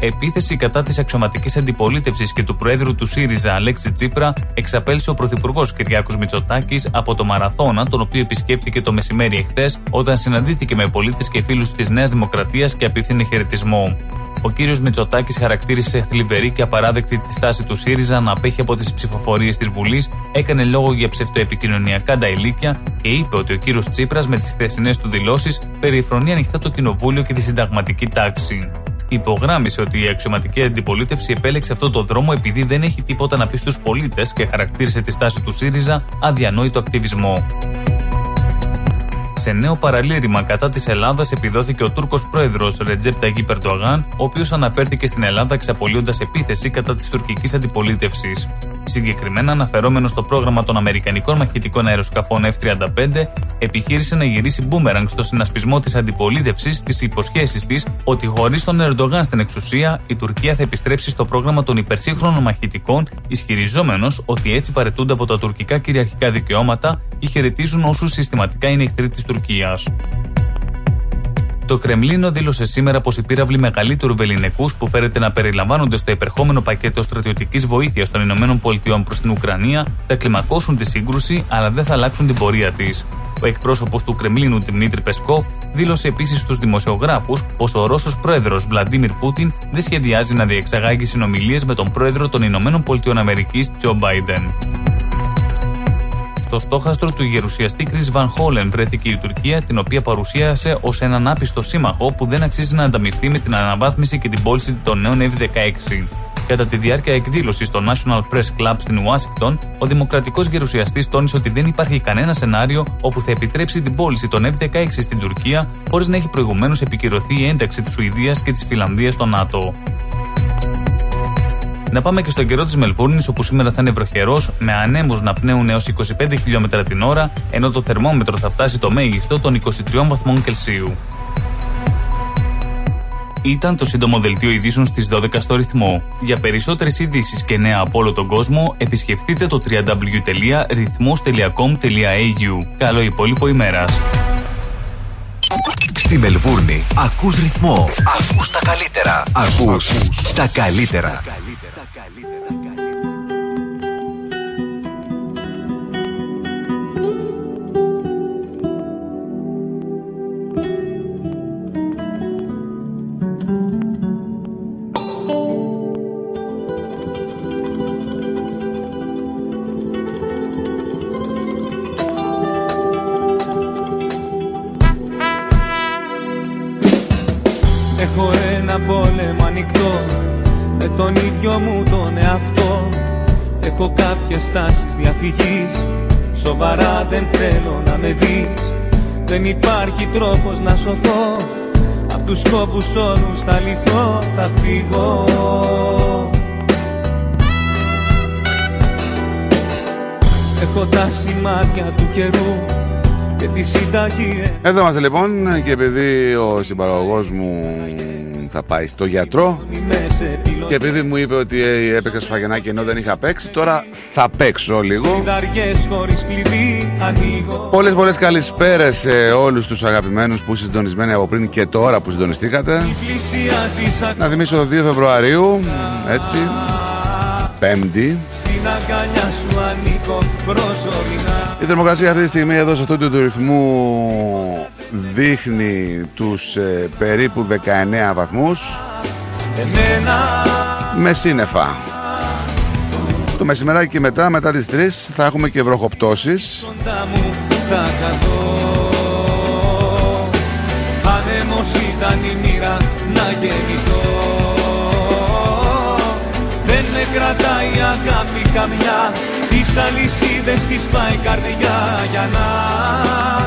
επίθεση κατά της αξιωματικής αντιπολίτευσης και του Προέδρου του ΣΥΡΙΖΑ Αλέξη Τσίπρα εξαπέλυσε ο Πρωθυπουργός Κυριάκος Μητσοτάκης από το Μαραθώνα, τον οποίο επισκέφθηκε το μεσημέρι εχθές, όταν συναντήθηκε με πολίτες και φίλους της Νέας Δημοκρατίας και απίθυνε χαιρετισμό. Ο κύριος Μητσοτάκης χαρακτήρισε θλιβερή και απαράδεκτη τη στάση του ΣΥΡΙΖΑ να απέχει από τις ψηφοφορίες της Βουλής, έκανε λόγο για ψευτοεπικοινωνιακά νταηλίκια και είπε ότι ο κύριος Τσίπρας με τις χθεσινές του δηλώσεις περιφρονεί ανοιχτά το κοινοβούλιο και τη συνταγματική τάξη υπογράμμισε ότι η αξιωματική αντιπολίτευση επέλεξε αυτόν τον δρόμο επειδή δεν έχει τίποτα να πει στους πολίτες και χαρακτήρισε τη στάση του ΣΥΡΙΖΑ αδιανόητο ακτιβισμό. Σε νέο παραλήρημα κατά της Ελλάδας επιδόθηκε ο Τούρκος πρόεδρος Ρετζέπ Ταγί Περτογάν, ο οποίος αναφέρθηκε στην Ελλάδα εξαπολύοντας επίθεση κατά της τουρκικής αντιπολίτευσης. Συγκεκριμένα αναφερόμενος στο πρόγραμμα των Αμερικανικών μαχητικών αεροσκαφών F-35, επιχείρησε να γυρίσει μπούμεραγκ στο συνασπισμό της αντιπολίτευσης στις υποσχέσεις της ότι χωρίς τον Ερντογάν στην εξουσία, η Τουρκία θα επιστρέψει στο πρόγραμμα των υπερσύγχρονων μαχητικών, ισχυριζόμενος ότι έτσι παρετούνται από τα τουρκικά κυριαρχικά δικαιώματα και χαιρετίζουν όσους συστηματικά είναι εχθροί της Τουρκίας. Το Κρεμλίνο δήλωσε σήμερα πως οι πύραυλοι μεγαλύτερου βεληνικούς που φέρεται να περιλαμβάνονται στο υπερχόμενο πακέτο στρατιωτικής βοήθειας των ΗΠΑ προς την Ουκρανία θα κλιμακώσουν τη σύγκρουση αλλά δεν θα αλλάξουν την πορεία της. Ο εκπρόσωπος του Κρεμλίνου Δημήτρη Πεσκόφ δήλωσε επίσης στους δημοσιογράφους πως ο Ρώσος πρόεδρος Βλαντίμιρ Πούτιν δεν σχεδιάζει να διεξαγάγει συνομιλίες με τον πρόεδρο των ΗΠΑ Τζο Μπάιντεν. Στο στόχαστρο του γερουσιαστή Κρι Βαν Χόλεν βρέθηκε η Τουρκία, την οποία παρουσίασε ως έναν άπιστο σύμμαχο που δεν αξίζει να ανταμυφθεί με την αναβάθμιση και την πώληση των νέων F-16. Κατά τη διάρκεια εκδήλωση στο National Press Club στην Ουάσιγκτον, ο δημοκρατικός γερουσιαστής τόνισε ότι δεν υπάρχει κανένα σενάριο όπου θα επιτρέψει την πώληση των F-16 στην Τουρκία χωρίς να έχει προηγουμένως επικυρωθεί η ένταξη της Σουηδίας και της Φιλανδίας στο ΝΑΤΟ. Να πάμε και στον καιρό της Μελβούρνης, όπου σήμερα θα είναι βροχερός, με ανέμους να πνέουν έως 25 χιλιόμετρα την ώρα, ενώ το θερμόμετρο θα φτάσει το μέγιστο των 23 βαθμών Κελσίου. Ήταν το σύντομο δελτίο ειδήσεων στις 12 στο ρυθμό. Για περισσότερες ειδήσεις και νέα από όλο τον κόσμο, επισκεφτείτε το www.rhythmos.com.au. Καλό υπόλοιπο ημέρας. Στη Μελβούρνη ακούς ρυθμό, ακούς τα καλύτερα, ακούς τα καλύτερα. Έχω τον ίδιο μου τον εαυτό. Έχω κάποιες στάσεις διαφυγής Σοβαρά δεν θέλω να με δεις. Δεν υπάρχει τρόπος να σωθώ Απ' τους σκόπους όλους θα λυθώ Θα φύγω. Έχω τα σημάδια του καιρού και τη συνταγή Εδώ είμαστε λοιπόν και επειδή ο συμπαραγωγός μου θα πάει στο γιατρό. Και επειδή μου είπε ότι έπαιξα σφαγενάκι ενώ δεν είχα παίξει τώρα θα παίξω λίγο. Πολλές πολλές καλησπέρες σε όλους τους αγαπημένους που συντονισμένοι από πριν και τώρα που συντονιστήκατε. Να θυμίσω 2 Φεβρουαρίου έτσι Πέμπτη. Η θερμοκρασία αυτή τη στιγμή εδώ σε αυτό το ρυθμού δείχνει τους ε, περίπου 19 βαθμούς με σύννεφα. Το μεσημεράκι και μετά, μετά τις 3 θα έχουμε και βροχοπτώσεις. Άνεμος ήταν η μοίρα να γεννηθώ Δεν με κρατάει αγάπη καμιά Τις αλυσίδες της πάει η καρδιά για να φύγει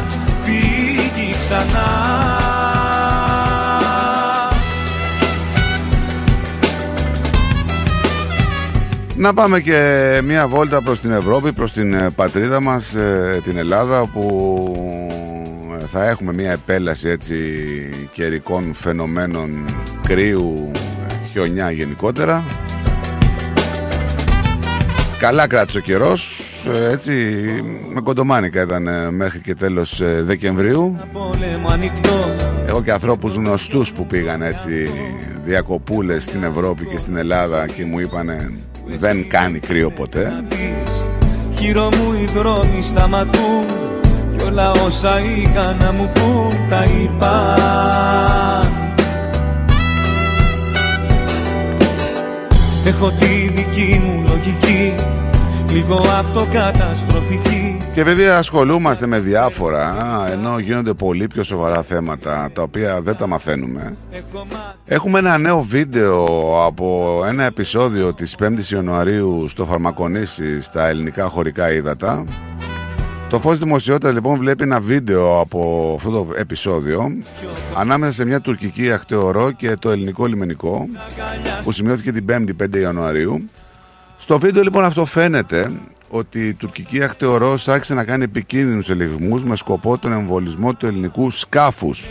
ξανά Να πάμε και μια βόλτα προς την Ευρώπη, προς την ε, πατρίδα μας, ε, την Ελλάδα, όπου ε, θα έχουμε μια επέλαση έτσι καιρικών φαινομένων κρύου, χιονιά γενικότερα. Καλά κράτησε ο καιρός. Έτσι, με κοντομάνικα ήταν ε, μέχρι και τέλος ε, Δεκεμβρίου. Έχω και ανθρώπους γνωστούς που πήγαν έτσι διακοπούλες στην Ευρώπη και στην Ελλάδα και μου είπανε δεν κάνει κρύο ποτέ. Γύρω μου οι δρόμοι σταματούν κι όλα όσα είχα να μου πούν τα είπαν. Έχω τη δική μου λογική Λίγο αυτοκαταστροφική Και επειδή ασχολούμαστε με διάφορα Ενώ γίνονται πολύ πιο σοβαρά θέματα Τα οποία δεν τα μαθαίνουμε Έχουμε ένα νέο βίντεο Από ένα επεισόδιο της 5ης Ιανουαρίου Στο Φαρμακονήσι Στα ελληνικά χωρικά ύδατα το φως δημοσιότητα λοιπόν βλέπει ένα βίντεο από αυτό το επεισόδιο ανάμεσα σε μια τουρκική ακτεωρό και το ελληνικό λιμενικό που σημειώθηκε την 5η 5 Ιανουαρίου. Στο βίντεο λοιπόν αυτό φαίνεται ότι η τουρκική ακτεωρός άρχισε να κάνει επικίνδυνους ελιγμούς με σκοπό τον εμβολισμό του ελληνικού σκάφους.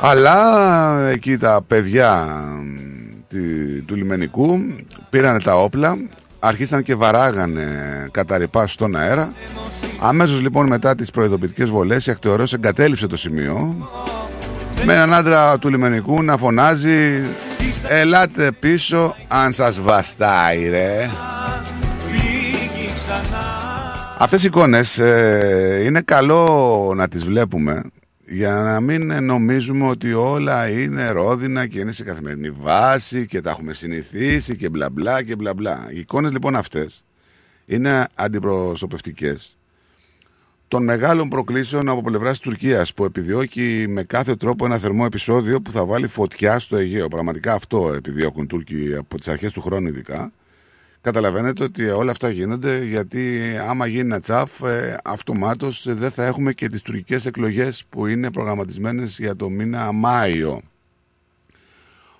Αλλά εκεί τα παιδιά του λιμενικού πήραν τα όπλα αρχίσαν και βαράγανε καταρρυπά στον αέρα. Αμέσως λοιπόν μετά τις προειδοποιητικές βολές η ακτεωρός εγκατέλειψε το σημείο με έναν άντρα του λιμενικού να φωνάζει «Ελάτε πίσω αν σας βαστάει ρε». Αυτές οι εικόνες ε, είναι καλό να τις βλέπουμε για να μην νομίζουμε ότι όλα είναι ρόδινα και είναι σε καθημερινή βάση και τα έχουμε συνηθίσει και μπλα μπλα και μπλα μπλα. Οι εικόνες λοιπόν αυτές είναι αντιπροσωπευτικές των μεγάλων προκλήσεων από πλευράς της Τουρκίας που επιδιώκει με κάθε τρόπο ένα θερμό επεισόδιο που θα βάλει φωτιά στο Αιγαίο. Πραγματικά αυτό επιδιώκουν οι Τούρκοι από τις αρχές του χρόνου, ειδικά. Καταλαβαίνετε ότι όλα αυτά γίνονται γιατί άμα γίνει ένα τσαφ ε, αυτομάτως δεν θα έχουμε και τις τουρκικές εκλογές που είναι προγραμματισμένες για το μήνα Μάιο.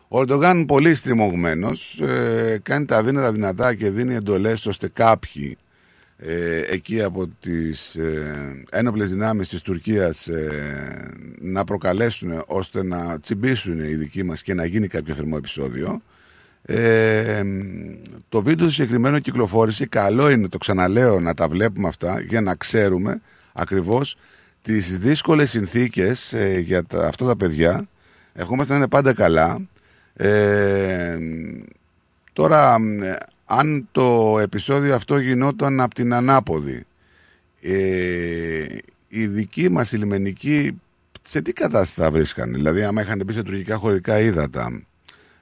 Ο Ερντογάν πολύ στριμωγμένος ε, κάνει τα δύνατα δυνατά και δίνει εντολές ώστε κάποιοι ε, εκεί από τις ε, ένοπλες δυνάμεις της Τουρκίας ε, να προκαλέσουν ώστε να τσιμπήσουν οι δικοί μας και να γίνει κάποιο θερμό επεισόδιο. Ε, το βίντεο συγκεκριμένο κυκλοφόρησε. Καλό είναι, το ξαναλέω, να τα βλέπουμε αυτά για να ξέρουμε ακριβώς τις δύσκολες συνθήκες ε, για τα, αυτά τα παιδιά. Ερχόμαστε να είναι πάντα καλά. Ε, τώρα, αν το επεισόδιο αυτό γινόταν από την ανάποδη, ε, οι δικοί μας οι λιμενικοί σε τι κατάσταση θα βρίσκαν. Δηλαδή, άμα είχαν μπει σε τουρκικά χωρικά ύδατα,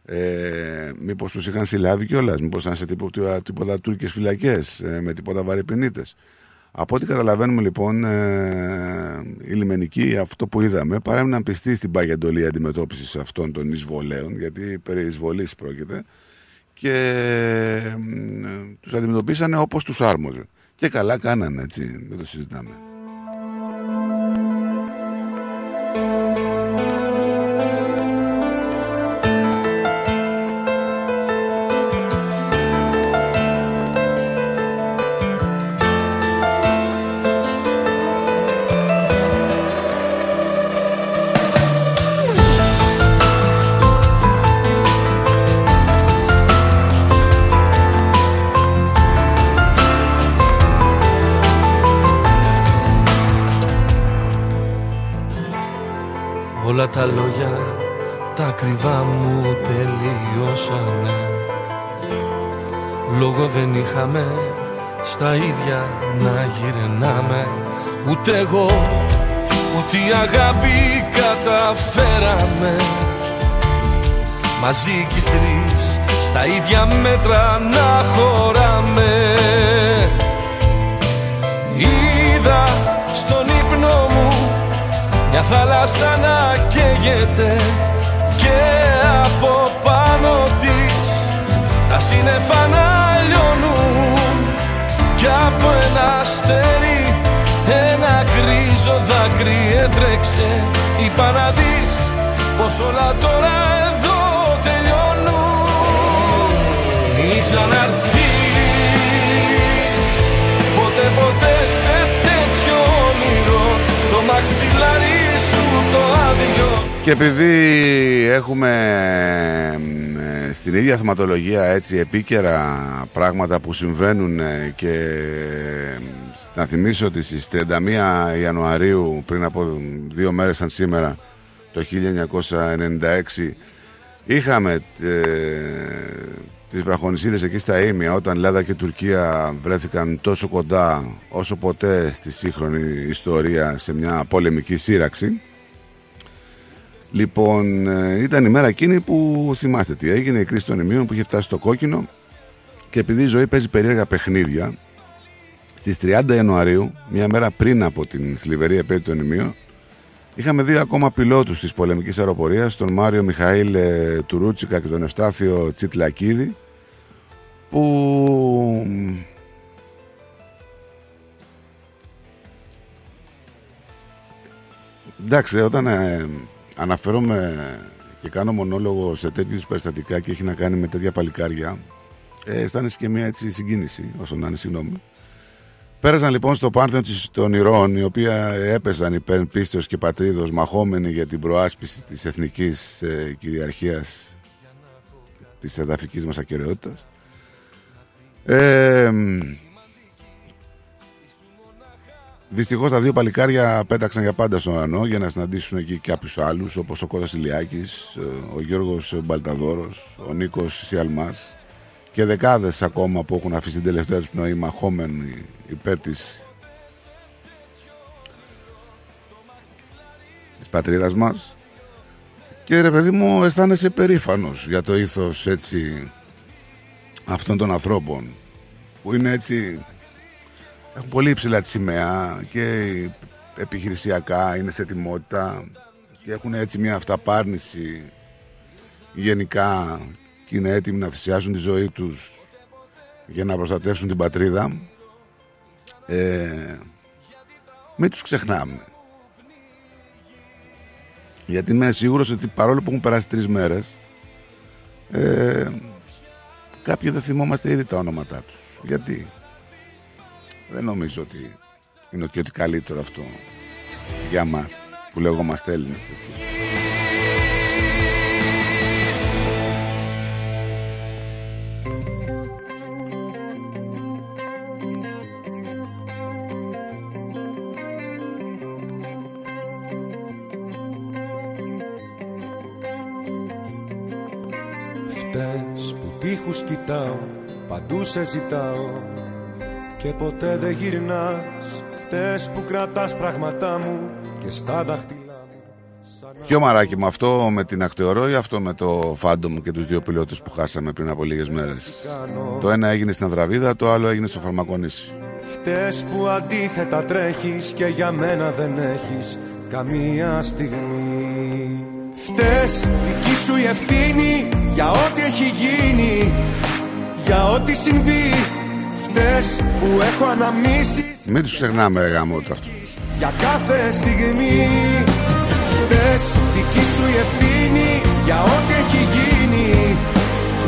ε, μήπως τους είχαν συλλάβει κιόλας, μήπως ήταν σε τίποτα, τίποτα τουρκικές φυλακές, ε, με τίποτα βαρυπινίτες. Από ό,τι καταλαβαίνουμε λοιπόν, ε, οι λιμενικοί αυτό που είδαμε παρέμειναν πιστοί στην παγιαντολή αντιμετώπισης αυτών των εισβολέων, γιατί περί εισβολής πρόκειται, και ε, τους αντιμετωπίσανε όπως τους άρμοζε. Και καλά κάνανε έτσι, δεν το συζητάμε. Στα ίδια να γυρνάμε. Ούτε εγώ ούτε η αγάπη καταφέραμε. Μαζί κι οι τρεις στα ίδια μέτρα να χωράμε. Είδα στον ύπνο μου μια θάλασσα να καίγεται και από πάνω της τα σύννεφα να λιώνουν κι από ένα αστέρι ένα γκρίζο δάκρυ έτρεξε είπα να δεις πως όλα τώρα εδώ τελειώνουν. Μην ξαναρθείς ποτέ ποτέ σε τέτοιο όνειρο το μαξιλάρι σου το άδειο Και επειδή έχουμε ε, στην ίδια θεματολογία έτσι επίκαιρα πράγματα που συμβαίνουν ε, και ε, να θυμίσω ότι στις 31 Ιανουαρίου πριν από δύο μέρες σαν σήμερα το 1996 είχαμε ε, τις βραχονισίδες εκεί στα Ήμια όταν Ελλάδα και Τουρκία βρέθηκαν τόσο κοντά όσο ποτέ στη σύγχρονη ιστορία σε μια πολεμική σύραξη. Λοιπόν, ε, ήταν η μέρα εκείνη που θυμάστε τι έγινε, η κρίση των ημείων που είχε φτάσει στο κόκκινο και επειδή η ζωή παίζει περίεργα παιχνίδια, στις 30 Ιανουαρίου, μια μέρα πριν από την θλιβερή επέτειο των ημείων, είχαμε δύο ακόμα πιλότους της πολεμικής αεροπορίας, τον Μάριο Μιχαήλ ε, Τουρούτσικα και τον Ευστάθιο Τσιτλακίδη, που Εντάξει, όταν ε, αναφέρομαι και κάνω μονόλογο σε τέτοιους περιστατικά και έχει να κάνει με τέτοια παλικάρια, ε, αισθάνεσαι και μια έτσι συγκίνηση, όσο να είναι συγγνώμη. Πέρασαν λοιπόν στο Πάρθενο των Ηρώων, οι οποίοι έπαιζαν υπέρ πίστεως και πατρίδος, μαχόμενοι για την προάσπιση της εθνικής ε, κυριαρχίας της εδαφικής μας ακαιρεότητας. Ε, Δυστυχώς τα δύο παλικάρια πέταξαν για πάντα στον ουρανό για να συναντήσουν εκεί κάποιους άλλους όπως ο Κώστας Ηλιάκης, ο Γιώργος Μπαλταδόρος, ο Νίκος Σιαλμάς και δεκάδες ακόμα που έχουν αφήσει την τελευταία τους πνοή μαχόμενοι υπέρ της της πατρίδας μας. Και ρε παιδί μου αισθάνεσαι περήφανος για το ήθος έτσι αυτών των ανθρώπων που είναι έτσι έχουν πολύ υψηλά τη σημαία και επιχειρησιακά είναι σε ετοιμότητα και έχουν έτσι μια αυταπάρνηση. Γενικά και είναι έτοιμοι να θυσιάσουν τη ζωή τους για να προστατεύσουν την πατρίδα. Ε, μην τους ξεχνάμε. Γιατί είμαι σίγουρος ότι παρόλο που έχουν περάσει τρεις μέρες ε, κάποιοι δεν θυμόμαστε ήδη τα ονόματά τους γιατί; Δεν νομίζω ότι είναι και ότι καλύτερο αυτό για μας που λέγομαστε Έλληνες έτσι. Κοιτάω, παντού σε ζητάω και ποτέ δεν γυρνάς Φταις που κρατάς πράγματά μου και στα δάχτυλά Ποιο, Μαράκι με αυτό με την ακτεωρό ή αυτό με το Phantom και τους δύο πιλότους που χάσαμε πριν από λίγες μέρες; Το ένα έγινε στην Ανδραβίδα, το άλλο έγινε στο Φαρμακονήσι. Φταις που αντίθετα τρέχεις και για μένα δεν έχεις καμία στιγμή Φταίς δική σου η ευθύνη για ό,τι έχει γίνει Για ό,τι συμβεί Φταίς που έχω αναμνήσεις. Μην τους ξεχνάμε ρε γάμο το αυτό. για κάθε στιγμή Φταίς δική σου η ευθύνη. Για ό,τι έχει γίνει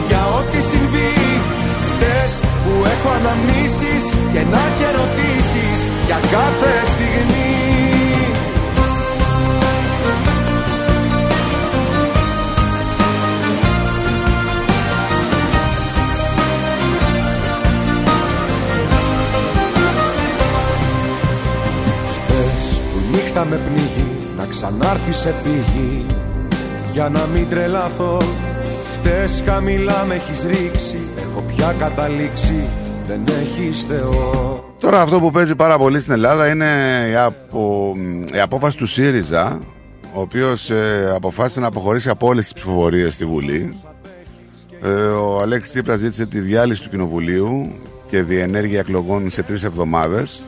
Για ό,τι συμβεί Φταίς που έχω αναμνήσεις. Και να και ερωτήσεις για κάθε στιγμή να ξανάρθει σε πήγη Για να μην τρελαθώ Φταίς χαμηλά με έχεις ρίξει Έχω πια καταλήξει Δεν έχεις Θεό Τώρα αυτό που παίζει πάρα πολύ στην Ελλάδα είναι η, απο... η απόφαση του ΣΥΡΙΖΑ ο οποίος ε, αποφάσισε να αποχωρήσει από όλες τις ψηφοφορίες στη Βουλή. Ε, ο Αλέξης Τσίπρας ζήτησε τη διάλυση του Κοινοβουλίου και διενέργεια εκλογών σε τρεις εβδομάδες.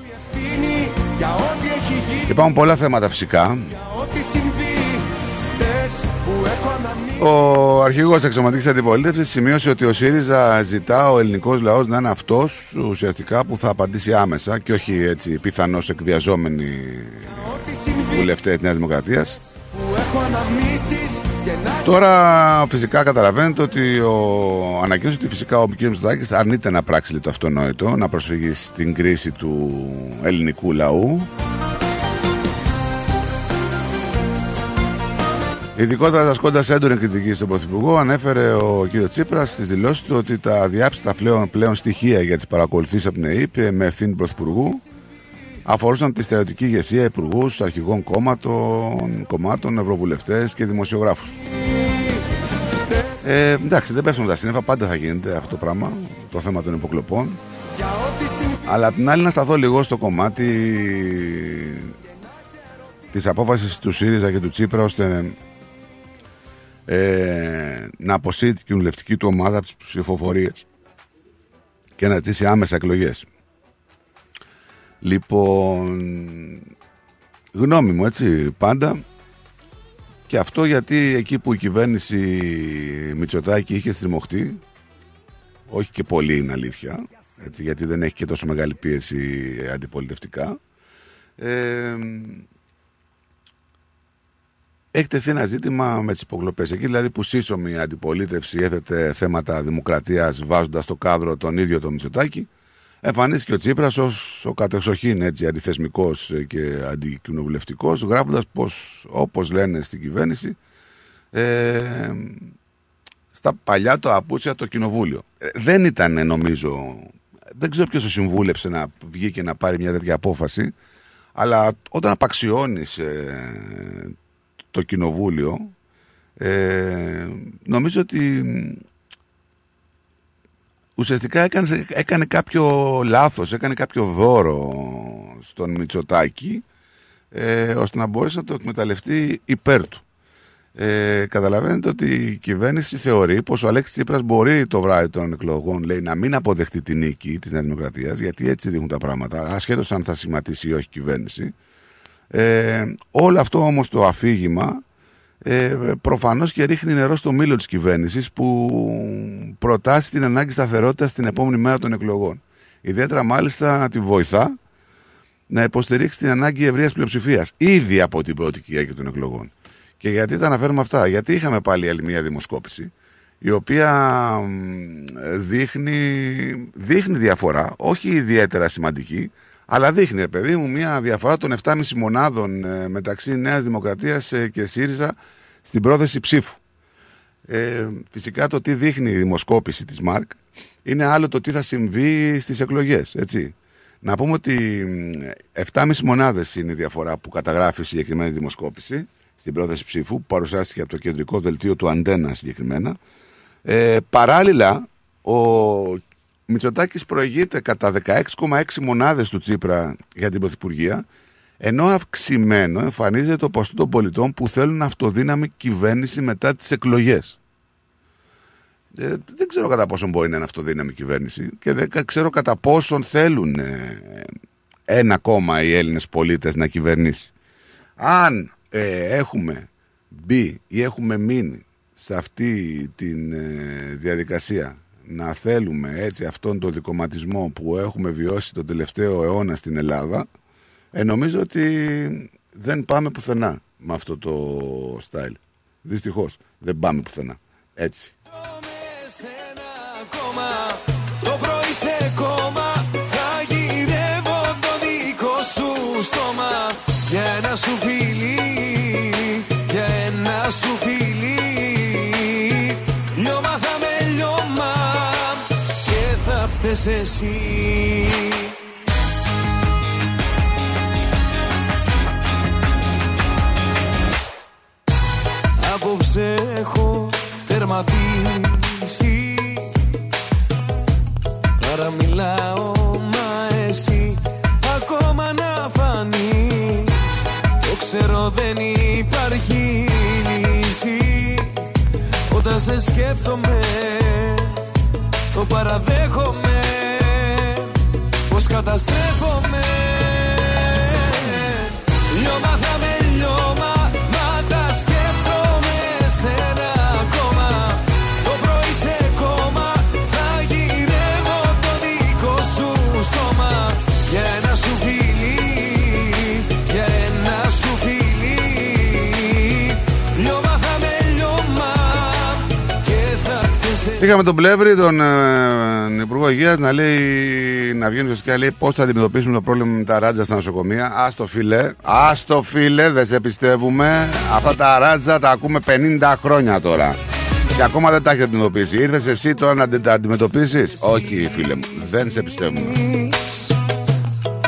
Για ό,τι έχει γίνει Υπάρχουν πολλά θέματα φυσικά. Ό,τι συμβεί Φταίς που έχω αναμνήσεις Ο αρχηγός εξωματικής αντιπολίτευσης σημείωσε ότι ο ΣΥΡΙΖΑ ζητά ο ελληνικός λαός να είναι αυτός ουσιαστικά που θα απαντήσει άμεσα και όχι έτσι πιθανώς εκβιαζόμενοι βουλευτές της Νέας Δημοκρατίας. που έχω αναμνήσεις και να Τώρα φυσικά καταλαβαίνετε ότι ο... ανακοίνωσε ότι φυσικά ο κ. Μητσοτάκης αρνείται να πράξει το αυτονόητο, να προσφύγει στην κρίση του ελληνικού λαού. Ειδικότερα ασκώντα έντονη κριτική στον Πρωθυπουργό, ανέφερε ο κ. Τσίπρας στις δηλώσεις του ότι τα διάψτα πλέον, πλέον στοιχεία για τις παρακολουθήσεις από την ΕΕΠ με ευθύνη Πρωθυπουργού αφορούσαν τη στερεωτική ηγεσία, υπουργούς, αρχηγών κόμματων, κομμάτων, ευρωβουλευτές και δημοσιογράφους. Ε, εντάξει, δεν πέφτουμε τα σύννεφα, πάντα θα γίνεται αυτό το πράγμα, το θέμα των υποκλοπών. Αλλά απ' την άλλη να σταθώ λίγο στο κομμάτι της απόφασης του ΣΥΡΙΖΑ και του Τσίπρα ώστε ε, να αποσύρει την κοινοβουλευτική του ομάδα από τις ψηφοφορίες και να ζητήσει άμεσα εκλογές. Λοιπόν, γνώμη μου έτσι πάντα και αυτό γιατί εκεί που η κυβέρνηση Μητσοτάκη είχε στριμωχτεί όχι και πολύ είναι αλήθεια έτσι, γιατί δεν έχει και τόσο μεγάλη πίεση αντιπολιτευτικά ε, έχει τεθεί ένα ζήτημα με τις υποκλοπές. Εκεί δηλαδή που σύσσωμη αντιπολίτευση έθετε θέματα δημοκρατίας βάζοντας στο κάδρο τον ίδιο τον Μητσοτάκη, εμφανίστηκε ο Τσίπρας ως ο κατεξοχήν έτσι αντιθεσμικός και αντικοινοβουλευτικός, γράφοντας πως όπως λένε στην κυβέρνηση, ε, στα παλιά το απούτσια το κοινοβούλιο. Ε, δεν ήταν νομίζω, δεν ξέρω ποιος το συμβούλεψε να βγει και να πάρει μια τέτοια απόφαση, αλλά όταν απαξιώνεις ε, το κοινοβούλιο ε, νομίζω ότι ουσιαστικά έκανες, έκανε κάποιο λάθος, έκανε κάποιο δώρο στον Μητσοτάκη ε, ώστε να μπορέσει να το εκμεταλλευτεί υπέρ του. Ε, καταλαβαίνετε ότι η κυβέρνηση θεωρεί πως ο Αλέξης Τσίπρας μπορεί το βράδυ των εκλογών λέει, να μην αποδεχτεί την νίκη της Νέας Δημοκρατίας γιατί έτσι δείχνουν τα πράγματα ασχέτως αν θα σχηματίσει ή όχι η κυβέρνηση ε, όλο αυτό όμως το αφήγημα ε, προφανώς και ρίχνει νερό στο μήλο της κυβέρνησης που προτάσει την ανάγκη σταθερότητας την επόμενη μέρα των εκλογών. Ιδιαίτερα μάλιστα να τη βοηθά να υποστηρίξει την ανάγκη ευρείας πλειοψηφίας ήδη από την πρώτη Κυριακή των εκλογών. Και γιατί τα αναφέρουμε αυτά, Γιατί είχαμε πάλι άλλη μια δημοσκόπηση η οποία δείχνει, δείχνει διαφορά, όχι ιδιαίτερα σημαντική, αλλά δείχνει, ρε παιδί μου, μια διαφορά των 7,5 μονάδων ε, μεταξύ Νέας Δημοκρατίας ε, και ΣΥΡΙΖΑ στην πρόθεση ψήφου. Ε, φυσικά το τι δείχνει η δημοσκόπηση της ΜΑΡΚ είναι άλλο το τι θα συμβεί στις εκλογές, έτσι. Να πούμε ότι 7,5 μονάδες είναι η διαφορά που καταγράφει η συγκεκριμένη δημοσκόπηση στην πρόθεση ψήφου, που παρουσιάστηκε από το κεντρικό δελτίο του Αντένα συγκεκριμένα. Ε, παράλληλα, ο Μητσοτάκης προηγείται κατά 16,6 μονάδες του Τσίπρα για την Πρωθυπουργία, ενώ αυξημένο εμφανίζεται το ποσοστό των πολιτών που θέλουν αυτοδύναμη κυβέρνηση μετά τις εκλογές. Ε, δεν ξέρω κατά πόσον μπορεί να είναι αυτοδύναμη κυβέρνηση και δεν κα- ξέρω κατά πόσον θέλουν ε, ένα κόμμα οι Έλληνες πολίτες να κυβερνήσει. Αν ε, έχουμε μπει ή έχουμε μείνει σε αυτή τη διαδικασία να θέλουμε έτσι αυτόν τον δικοματισμό που έχουμε βιώσει τον τελευταίο αιώνα στην Ελλάδα ε, νομίζω ότι δεν πάμε πουθενά με αυτό το style. Δυστυχώς δεν πάμε πουθενά. Έτσι. ακόμα Το πρωί σε κόμμα Θα γυρεύω το δικό σου στόμα Για ένα σου φιλί Για ένα σου φιλί θα φταίς εσύ. Απόψε έχω τερματίσει. Τώρα μιλάω μα εσύ ακόμα να φανείς. Το ξέρω δεν υπάρχει λύση. Όταν σε σκέφτομαι το παραδέχομαι Πως καταστρέφομαι. Λιώμα θα με λιώμα Μα τα σκέφτομαι σένα ακόμα. Το πρωί σε κόμμα Θα γυρεύω το δικό σου στόμα Είχαμε τον Πλεύρη, τον ε, Υπουργό Υγείας, να λέει να βγαίνει ουσιαστικά λέει πώς θα αντιμετωπίσουμε το πρόβλημα με τα ράτζα στα νοσοκομεία. Α το φίλε, ας το φίλε, δεν σε πιστεύουμε. Αυτά τα ράτζα τα ακούμε 50 χρόνια τώρα. Και ακόμα δεν τα έχεις αντιμετωπίσει. Ήρθες εσύ τώρα να τα αντιμετωπίσεις; Όχι, φίλε μου, δεν σε πιστεύουμε.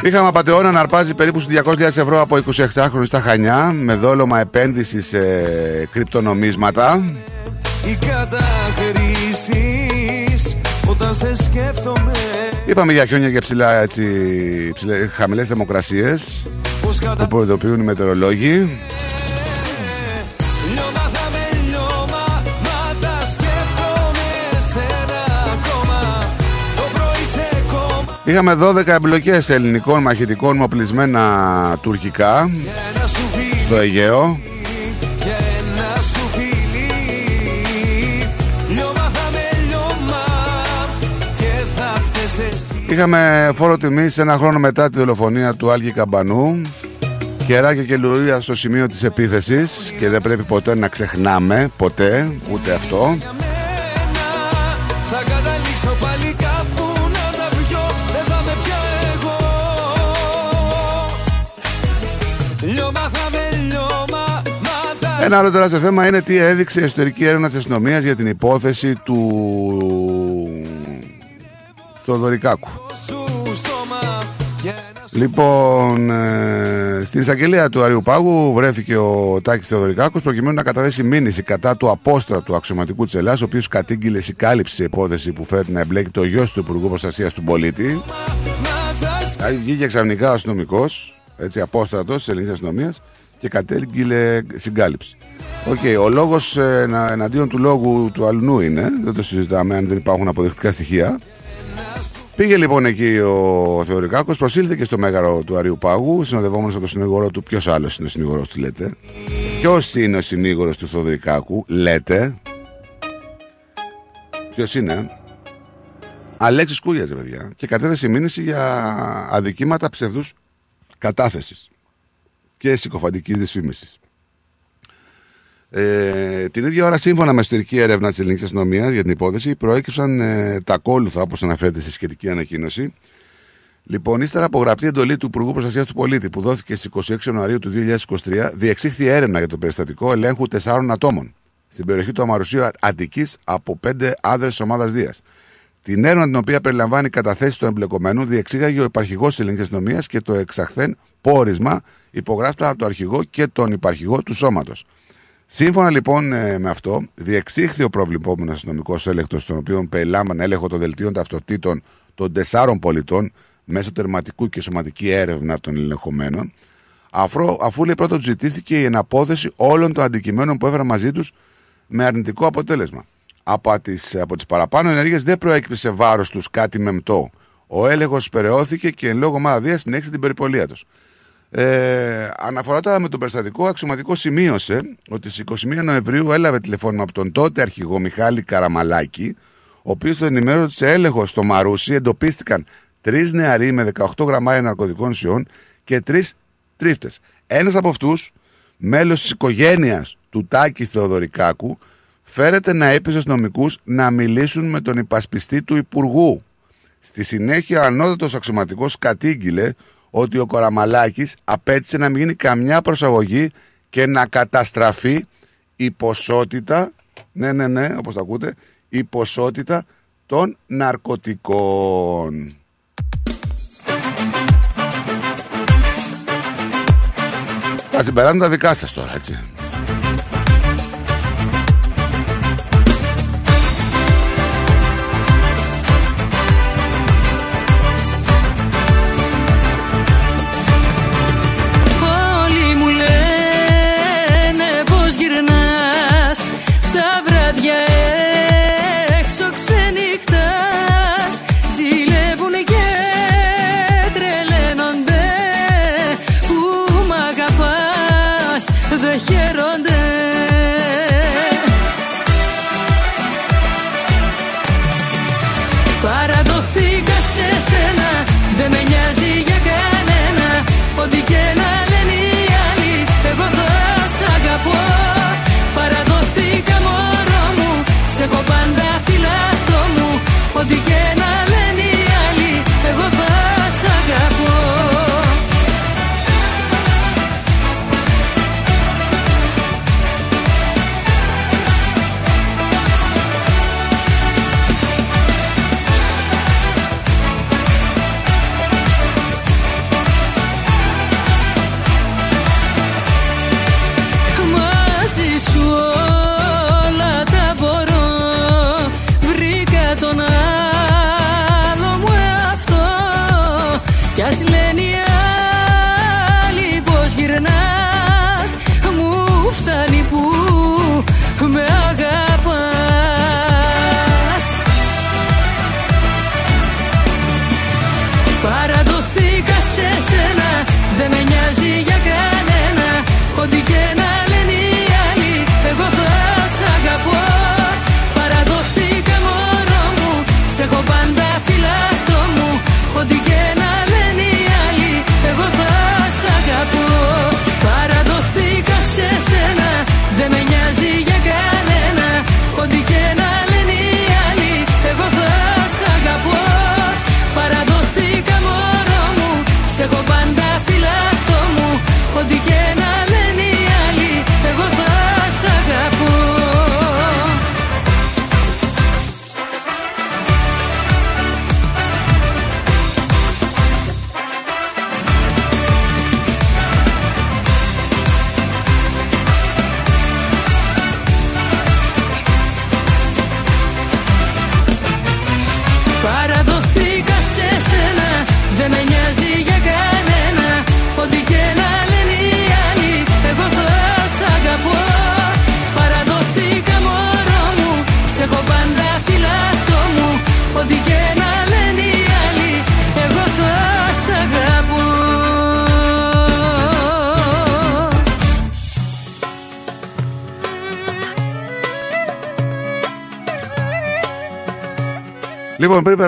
Είχαμε απαταιώνα να αρπάζει περίπου στους 200.000 ευρώ από 26χρονη στα Χανιά με δόλωμα επένδυσης σε κρυπτονομίσματα. Οι κατακρίσεις Όταν σε σκέφτομαι Είπαμε για χιόνια και ψηλά, έτσι, ψηλά, χαμηλές θερμοκρασίες Πως που κατα... προειδοποιούν οι μετεωρολόγοι. Λιώμα θα με λιώμα Μα τα σκέφτομαι σένα ακόμα Το πρωί σε κόμμα Είχαμε 12 εμπλοκές ελληνικών μαχητικών με οπλισμένα τουρκικά Ένα σου φιλί στο Αιγαίο. Είχαμε φόρο τιμή ένα χρόνο μετά τη δολοφονία του Άλγη Καμπανού. Κεράκια και λουλούδια στο σημείο της επίθεσης και δεν πρέπει ποτέ να ξεχνάμε, ποτέ, ούτε αυτό. Θα καταλήξω πάλι κάπου να τα πιω Δεν θα με πια εγώ Λιώμα θα με λιώμα Μα θα Ένα άλλο τεράστιο θέμα είναι τι έδειξε η εσωτερική έρευνα της αστυνομίας για την υπόθεση του Θεοδωρικάκου. σου στόμα Για ένας Λοιπόν, ε, στην εισαγγελία του Αρείου Πάγου βρέθηκε ο Τάκης Θεοδωρικάκος προκειμένου να καταθέσει μήνυση κατά του απόστρατου αξιωματικού της ΕΛ.ΑΣ. ο οποίος κατήγγειλε συγκάλυψη υπόθεση που φέρεται να εμπλέκει το γιος του Υπουργού Προστασίας του Πολίτη. Δηλαδή βγήκε ξαφνικά ο αστυνομικός, έτσι, απόστρατος της ελληνικής αστυνομίας και κατήγγειλε συγκάλυψη. Οκ, ο λόγος εναντίον του λόγου του αλλουνού είναι, δεν το συζητάμε αν δεν υπάρχουν αποδεικτικά στοιχεία. Πήγε λοιπόν εκεί ο Θεοδωρικάκος, προσήλθε και στο μέγαρο του Αριού Πάγου, συνοδευόμενος από τον συνήγορο του. Ποιος άλλος είναι ο συνήγορος του, λέτε; Ποιος είναι ο συνήγορος του Θεοδωρικάκου, λέτε; Ποιος είναι; Αλέξης Κούγιας, ρε παιδιά. Και κατέθεσε μήνυση για αδικήματα ψευδούς κατάθεσης και συκοφαντικής δυσφήμισης. Ε, την ίδια ώρα, σύμφωνα με εσωτερική έρευνα της ελληνικής αστυνομίας για την υπόθεση, προέκυψαν ε, τα ακόλουθα όπως αναφέρεται στη σχετική ανακοίνωση. Λοιπόν, ύστερα από γραπτή εντολή του Υπουργού Προστασίας του Πολίτη που δόθηκε στις 26 Ιανουαρίου του 2023, διεξήχθη έρευνα για το περιστατικό ελέγχου τεσσάρων ατόμων στην περιοχή του Αμαρουσίου Αττικής από πέντε άντρες της ομάδας Δίας. Την έρευνα την οποία περιλαμβάνει καταθέσεις των εμπλεκομένων διεξήγαγε ο υπαρχηγός της ελληνικής αστυνομίας και το εξαχθέν πόρισμα υπογράφτο από το αρχηγό και τον υπαρχηγό του σώματος. Σύμφωνα λοιπόν ε, με αυτό, διεξήχθη ο προβληπόμενος αστυνομικός έλεγχος, στον οποίο περιλάμβανε έλεγχο των δελτίων ταυτοτήτων των τεσσάρων πολιτών μέσω τερματικού και σωματική έρευνα των ελεγχομένων, αφού, αφού λέει πρώτον ζητήθηκε η εναπόθεση όλων των αντικειμένων που έφεραν μαζί τους με αρνητικό αποτέλεσμα. Από τις, από τις παραπάνω ενέργειες δεν προέκυψε σε βάρος τους κάτι μεμτό. Ο έλεγχος περαιώθηκε και εν λόγω ομάδας Δίας συνέχισε την περιπολία τους. Ε, αναφορά με τον περιστατικό, αξιωματικό σημείωσε ότι στις 21 Νοεμβρίου έλαβε τηλεφώνημα από τον τότε αρχηγό Μιχάλη Καραμαλάκη, ο οποίος τον ενημέρωσε ότι σε έλεγχο στο Μαρούσι εντοπίστηκαν τρεις νεαροί με 18 γραμμάρια ναρκωτικών ουσιών και τρεις τρίφτες. Ένας από αυτούς, μέλος της οικογένειας του Τάκη Θεοδωρικάκου, φέρεται να έπεισε στους νομικούς να μιλήσουν με τον υπασπιστή του Υπουργού. Στη συνέχεια, ο ανώτατος αξιωματικός κατήγγειλε ότι ο Κοραμαλάκης απέτησε να μην γίνει καμιά προσαγωγή και να καταστραφεί η ποσότητα, ναι, ναι, ναι, όπως το ακούτε, η ποσότητα των ναρκωτικών. Τα συμπεράσματα δικά σας τώρα, έτσι.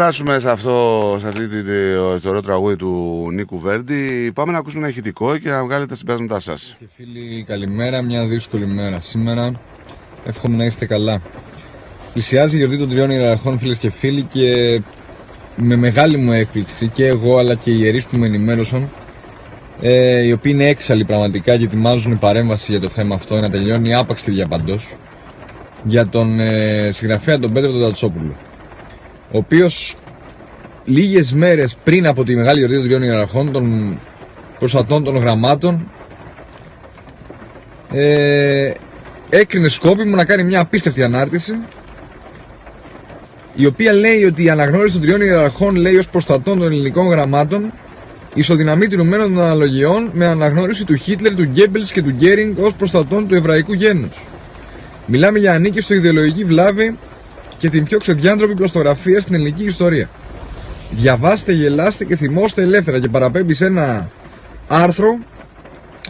Περάσουμε σε αυτό, σε αυτή την ε, το ωραίο τραγούδι του Νίκου Βέρντι, πάμε να ακούσουμε ένα ηχητικό και να βγάλετε τα συμπέρασματά σας. Φίλοι, καλημέρα. Μια δύσκολη μέρα σήμερα. Εύχομαι να είστε καλά. Πλησιάζει η γιορτή των τριών ιεραρχών, φίλες και φίλοι, και με μεγάλη μου έκπληξη και εγώ αλλά και οι ιερείς που με ενημέρωσαν, ε, οι οποίοι είναι έξαλλοι πραγματικά και ετοιμάζουν παρέμβαση για το θέμα αυτό να τελειώνει άπαξ και διαπαντό, για τον ε, συγγραφέα τον Πέτρο τον Τατσόπουλο. Ο οποίος λίγες μέρες πριν από τη μεγάλη γιορτή των τριών ιεραρχών, των προσατών των γραμμάτων, ε, έκρινε σκόπιμο να κάνει μια απίστευτη ανάρτηση η οποία λέει ότι η αναγνώριση των τριών ιεραρχών λέει ως προστατών των ελληνικών γραμμάτων ισοδυναμεί την των αναλογιών με αναγνώριση του Χίτλερ, του Γκέμπελς και του Γκέρινγκ ως προστατών του εβραϊκού γένους. Μιλάμε για ανήκει στο ιδεολογική βλάβη και την πιο ξεδιάντροπη πλαστογραφία στην ελληνική ιστορία. Διαβάστε, γελάστε και θυμώστε ελεύθερα και παραπέμπει σε ένα άρθρο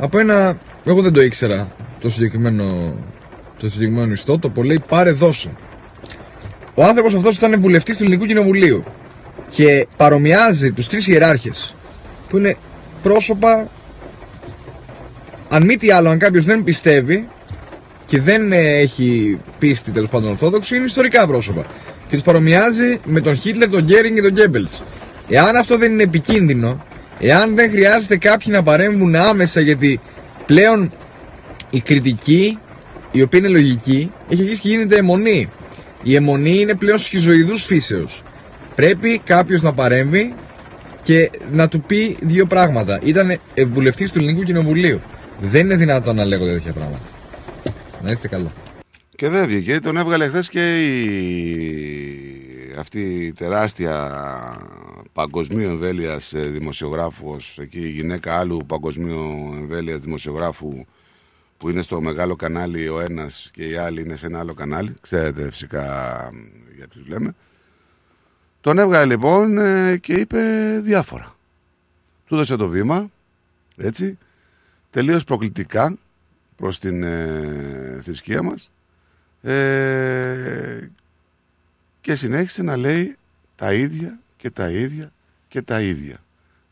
από ένα. Εγώ δεν το ήξερα το συγκεκριμένο, το συγκεκριμένο ιστότοπο. Λέει πάρε δώσε. Ο άνθρωπος αυτός ήταν βουλευτής του Ελληνικού Κοινοβουλίου και παρομοιάζει τους τρεις ιεράρχες που είναι πρόσωπα. Αν μη τι άλλο, αν κάποιος δεν πιστεύει και δεν ε, έχει πίστη τέλος πάντων Ορθόδοξη, είναι ιστορικά πρόσωπα. Και τους παρομοιάζει με τον Χίτλερ, τον Γκέρινγκ και τον Γκέμπελς. Εάν αυτό δεν είναι επικίνδυνο, εάν δεν χρειάζεται κάποιοι να παρέμβουν άμεσα γιατί πλέον η κριτική, η οποία είναι λογική, έχει αρχίσει και γίνεται αιμονή. Η αιμονή είναι πλέον σχιζοειδούς φύσεως. Πρέπει κάποιος να παρέμβει και να του πει δύο πράγματα. Ήταν βουλευτής του Ελληνικού Κοινοβουλίου. Δεν είναι δυνατόν να λέγονται τέτοια πράγματα. Να είστε καλά. Και δεν βγήκε. Τον έβγαλε χθες και η... αυτή η τεράστια παγκοσμίου εμβέλειας δημοσιογράφος, εκεί η γυναίκα άλλου παγκοσμίου εμβέλειας δημοσιογράφου που είναι στο μεγάλο κανάλι ο ένας και η άλλη είναι σε ένα άλλο κανάλι. Ξέρετε φυσικά για ποιους λέμε. Τον έβγαλε λοιπόν ε, και είπε διάφορα. Του έδωσε το βήμα, έτσι, τελείως προκλητικά προς την ε, θρησκεία μας ε, και συνέχισε να λέει τα ίδια και τα ίδια και τα ίδια.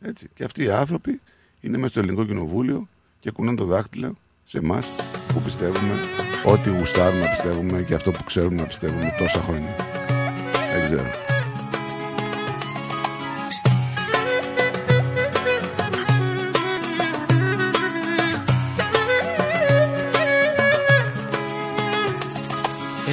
Έτσι. Και αυτοί οι άνθρωποι είναι μέσα στο Ελληνικό Κοινοβούλιο και κουνάνε το δάχτυλο σε εμάς που πιστεύουμε ό,τι γουστάρουμε να πιστεύουμε και αυτό που ξέρουμε να πιστεύουμε τόσα χρόνια. Δεν ξέρω.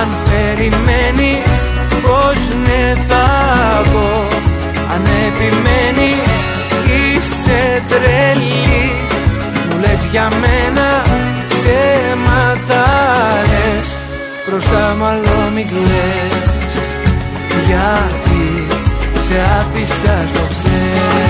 αν περιμένεις πως ναι θα πω. Αν επιμένεις είσαι τρελή. Μου λες για μένα ψέματα λες Μπροστά μου άλλο μην κλαις. Γιατί σε άφησα στο χθες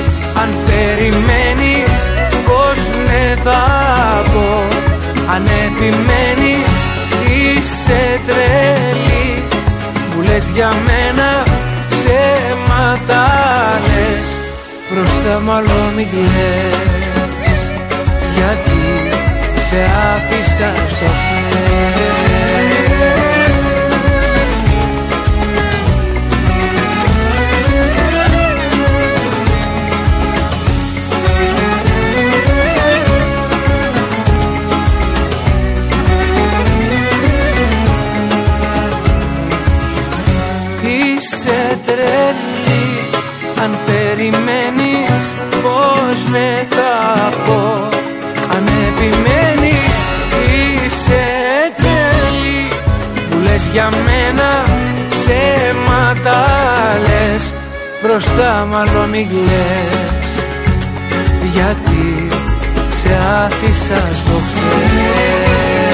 αν περιμένεις πως ναι θα πω Αν επιμένεις είσαι τρελή. Μου λες για μένα ψέματα λες Μπροστά μου άλλο μην κλαις. Γιατί σε άφησα στο χθες για μένα ψέματα λες Μπροστά μου άλλο μην κλαις. Γιατί σε άφησα στο χθες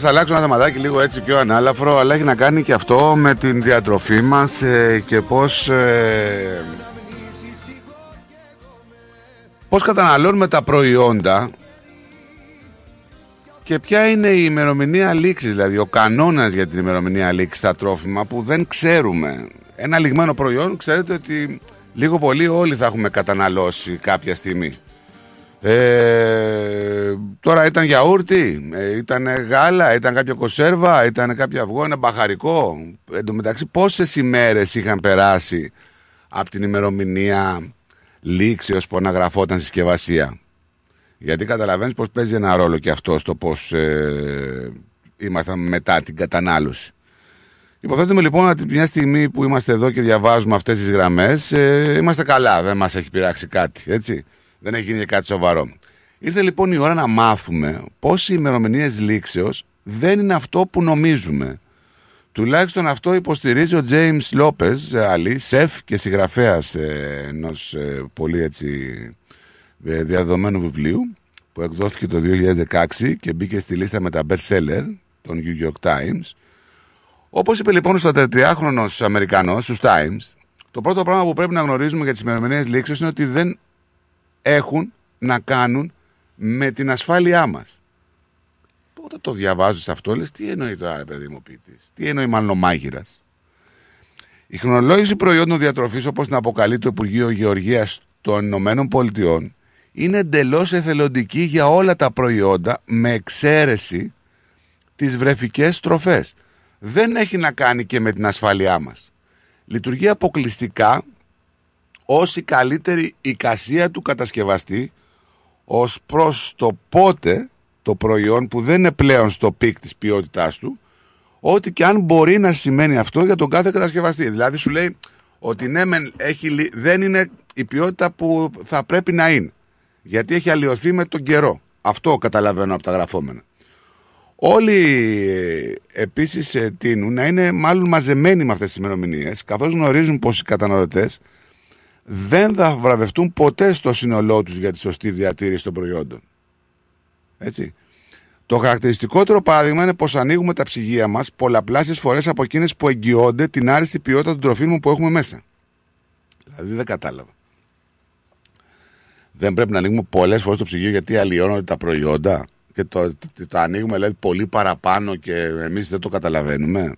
σα αλλάξω ένα θεματάκι λίγο έτσι πιο ανάλαφρο, αλλά έχει να κάνει και αυτό με την διατροφή μας και πώς. Ε, πώς καταναλώνουμε τα προϊόντα και ποια είναι η ημερομηνία λήξης, δηλαδή ο κανόνας για την ημερομηνία λήξης στα τρόφιμα που δεν ξέρουμε. Ένα λιγμένο προϊόν ξέρετε ότι λίγο πολύ όλοι θα έχουμε καταναλώσει κάποια στιγμή. Ε, τώρα ήταν γιαούρτι, ε, ήταν γάλα, ήταν κάποια κονσέρβα, ήταν κάποια αυγό, ένα μπαχαρικό. Εν τω μεταξύ πόσες ημέρες είχαν περάσει από την ημερομηνία λήξη ως που αναγραφόταν συσκευασία; Γιατί καταλαβαίνεις πως παίζει ένα ρόλο και αυτό στο πως ε, ήμασταν μετά την κατανάλωση. Υποθέτουμε λοιπόν ότι μια στιγμή που είμαστε εδώ και διαβάζουμε αυτές τις γραμμές ε, είμαστε καλά, δεν μας έχει πειράξει κάτι, έτσι. Δεν έχει γίνει και κάτι σοβαρό. Ήρθε λοιπόν η ώρα να μάθουμε πως οι ημερομηνίες λήξεως δεν είναι αυτό που νομίζουμε. Τουλάχιστον αυτό υποστηρίζει ο James Lopez, Ali, σεφ και συγγραφέας ε, ενός ε, πολύ έτσι ε, διαδομένου βιβλίου που εκδόθηκε το 2016 και μπήκε στη λίστα με τα best seller των New York Times. Όπως είπε λοιπόν ο 43χρονος Αμερικανός στους Times, το πρώτο πράγμα που πρέπει να γνωρίζουμε για τις ημερομηνίες λήξεως είναι ότι δεν έχουν να κάνουν με την ασφάλειά μας. Πότε το διαβάζεις αυτό, λες τι εννοεί τώρα ρε παιδί μου ποιητής, τι εννοεί μάλλον ο μάγειρας; Η χρονολόγηση προϊόντων διατροφής όπως την αποκαλεί το Υπουργείο Γεωργίας των Ηνωμένων Πολιτειών είναι εντελώς εθελοντική για όλα τα προϊόντα με εξαίρεση τις βρεφικές τροφές. Δεν έχει να κάνει και με την ασφάλειά μας. Λειτουργεί αποκλειστικά ως η καλύτερη εικασία του κατασκευαστή ως προς το πότε το προϊόν που δεν είναι πλέον στο peak της ποιότητάς του ό,τι και αν μπορεί να σημαίνει αυτό για τον κάθε κατασκευαστή. Δηλαδή σου λέει ότι ναι μεν έχει, λι- δεν είναι η ποιότητα που θα πρέπει να είναι γιατί έχει αλλοιωθεί με τον καιρό. Αυτό καταλαβαίνω από τα γραφόμενα. Όλοι ε, επίσης ε, τείνουν να είναι μάλλον μαζεμένοι με αυτές τις ημερομηνίες, καθώς γνωρίζουν πως οι καταναλωτές δεν θα βραβευτούν ποτέ στο σύνολό τους για τη σωστή διατήρηση των προϊόντων. Έτσι. Το χαρακτηριστικότερο παράδειγμα είναι πως ανοίγουμε τα ψυγεία μας πολλαπλάσιες φορές από εκείνες που εγγυώνται την άριστη ποιότητα των τροφίμων που έχουμε μέσα. Δηλαδή δεν κατάλαβα. Δεν πρέπει να ανοίγουμε πολλές φορές το ψυγείο γιατί αλλοιώνονται τα προϊόντα και το, το, το ανοίγουμε δηλαδή, πολύ παραπάνω και εμείς δεν το καταλαβαίνουμε.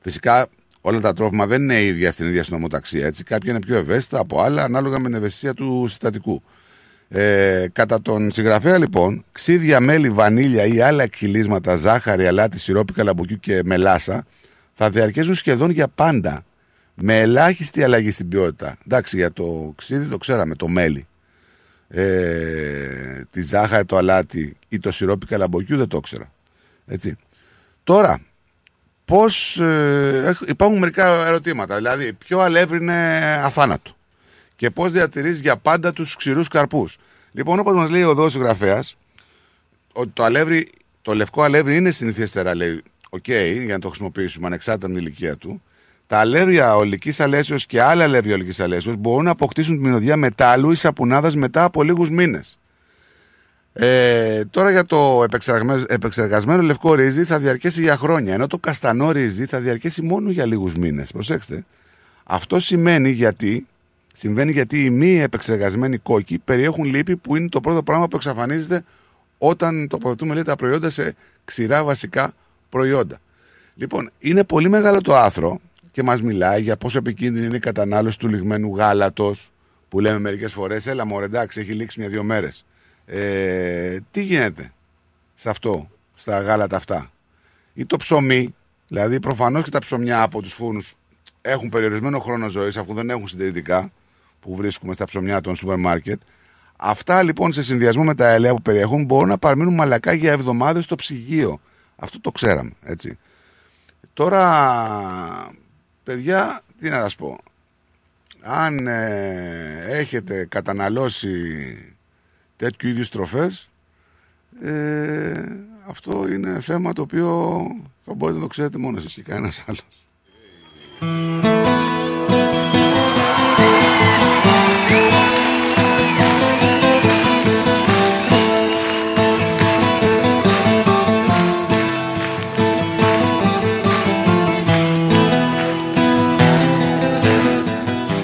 Φυσικά όλα τα τρόφιμα δεν είναι ίδια στην ίδια συνομοταξία. Έτσι. Κάποια είναι πιο ευαίσθητα από άλλα ανάλογα με την ευαισθησία του συστατικού. Ε, κατά τον συγγραφέα λοιπόν, ξύδια, μέλι, βανίλια ή άλλα εκχυλίσματα, ζάχαρη, αλάτι, σιρόπι καλαμποκιού και μελάσα θα διαρκέσουν σχεδόν για πάντα με ελάχιστη αλλαγή στην ποιότητα. Εντάξει, για το ξύδι το ξέραμε, το μέλι. Ε, τη ζάχαρη, το αλάτι ή το σιρόπι καλαμποκιού δεν το ήξερα. Έτσι. Τώρα, πώς, ε, έχ- υπάρχουν μερικά ερωτήματα. Δηλαδή, ποιο αλεύρι είναι αθάνατο και πώς διατηρείς για πάντα τους ξηρούς καρπούς. Λοιπόν, όπως μας λέει ο εδώ συγγραφέας, ότι το αλεύρι, το λευκό αλεύρι είναι συνηθέστερα, λέει, οκ, για να το χρησιμοποιήσουμε ανεξάρτητα από την ηλικία του. Τα αλεύρια ολικής αλέσεως και άλλα αλεύρια ολικής αλέσεως μπορούν να αποκτήσουν τη μυρωδιά μετάλλου ή σαπουνάδας μετά από λίγους μήνες. Ε, τώρα για το επεξεργασμένο, επεξεργασμένο λευκό ρύζι θα διαρκέσει για χρόνια, ενώ το καστανό ρύζι θα διαρκέσει μόνο για λίγους μήνες. Προσέξτε. Αυτό σημαίνει γιατί, συμβαίνει γιατί οι μη επεξεργασμένοι κόκκι περιέχουν λίπη που είναι το πρώτο πράγμα που εξαφανίζεται όταν τοποθετούμε λέει, τα προϊόντα σε ξηρά βασικά προϊόντα. Λοιπόν, είναι πολύ μεγάλο το άθρο και μας μιλάει για πόσο επικίνδυνη είναι η κατανάλωση του λιγμένου γάλατος που λέμε μερικές φορές, έλα μωρέ εντάξει έχει λήξει μια-δυο μέρες. Ε, τι γίνεται σε αυτό, στα γάλατα αυτά; Ή το ψωμί, δηλαδή προφανώς και τα ψωμιά από τους φούρνους έχουν περιορισμένο χρόνο ζωής αφού δεν έχουν συντηρητικά που βρίσκουμε στα ψωμιά των σούπερ μάρκετ. Αυτά λοιπόν σε συνδυασμό με τα ελαία που περιέχουν μπορούν να παραμείνουν μαλακά για εβδομάδες στο ψυγείο. Αυτό το ξέραμε, έτσι. Τώρα, παιδιά, τι να σας πω. Αν ε, έχετε καταναλώσει τέτοιου είδους τροφές, ε, αυτό είναι θέμα το οποίο θα μπορείτε να το ξέρετε μόνος εσείς και κανένας άλλος.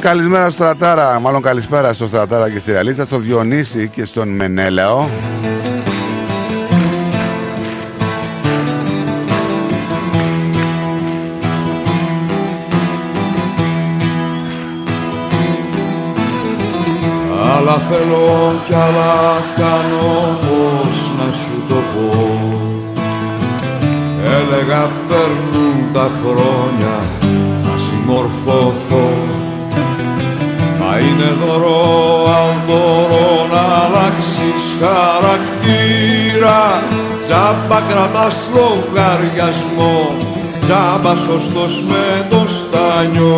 Καλησπέρα στο Στρατάρα, μάλλον καλησπέρα στο Στρατάρα και στη Ραλίτσα, στο Διονύση και στον Μενέλαο. Άλλα θέλω κι άλλα κάνω πως να σου το πω. Έλεγα παίρνουν τα χρόνια θα συμμορφωθώ Μα είναι δωρό αν μπορώ να αλλάξεις χαρακτήρα. Τζάμπα κρατάς λογαριασμό Τζάμπα σωστός με το στάνιο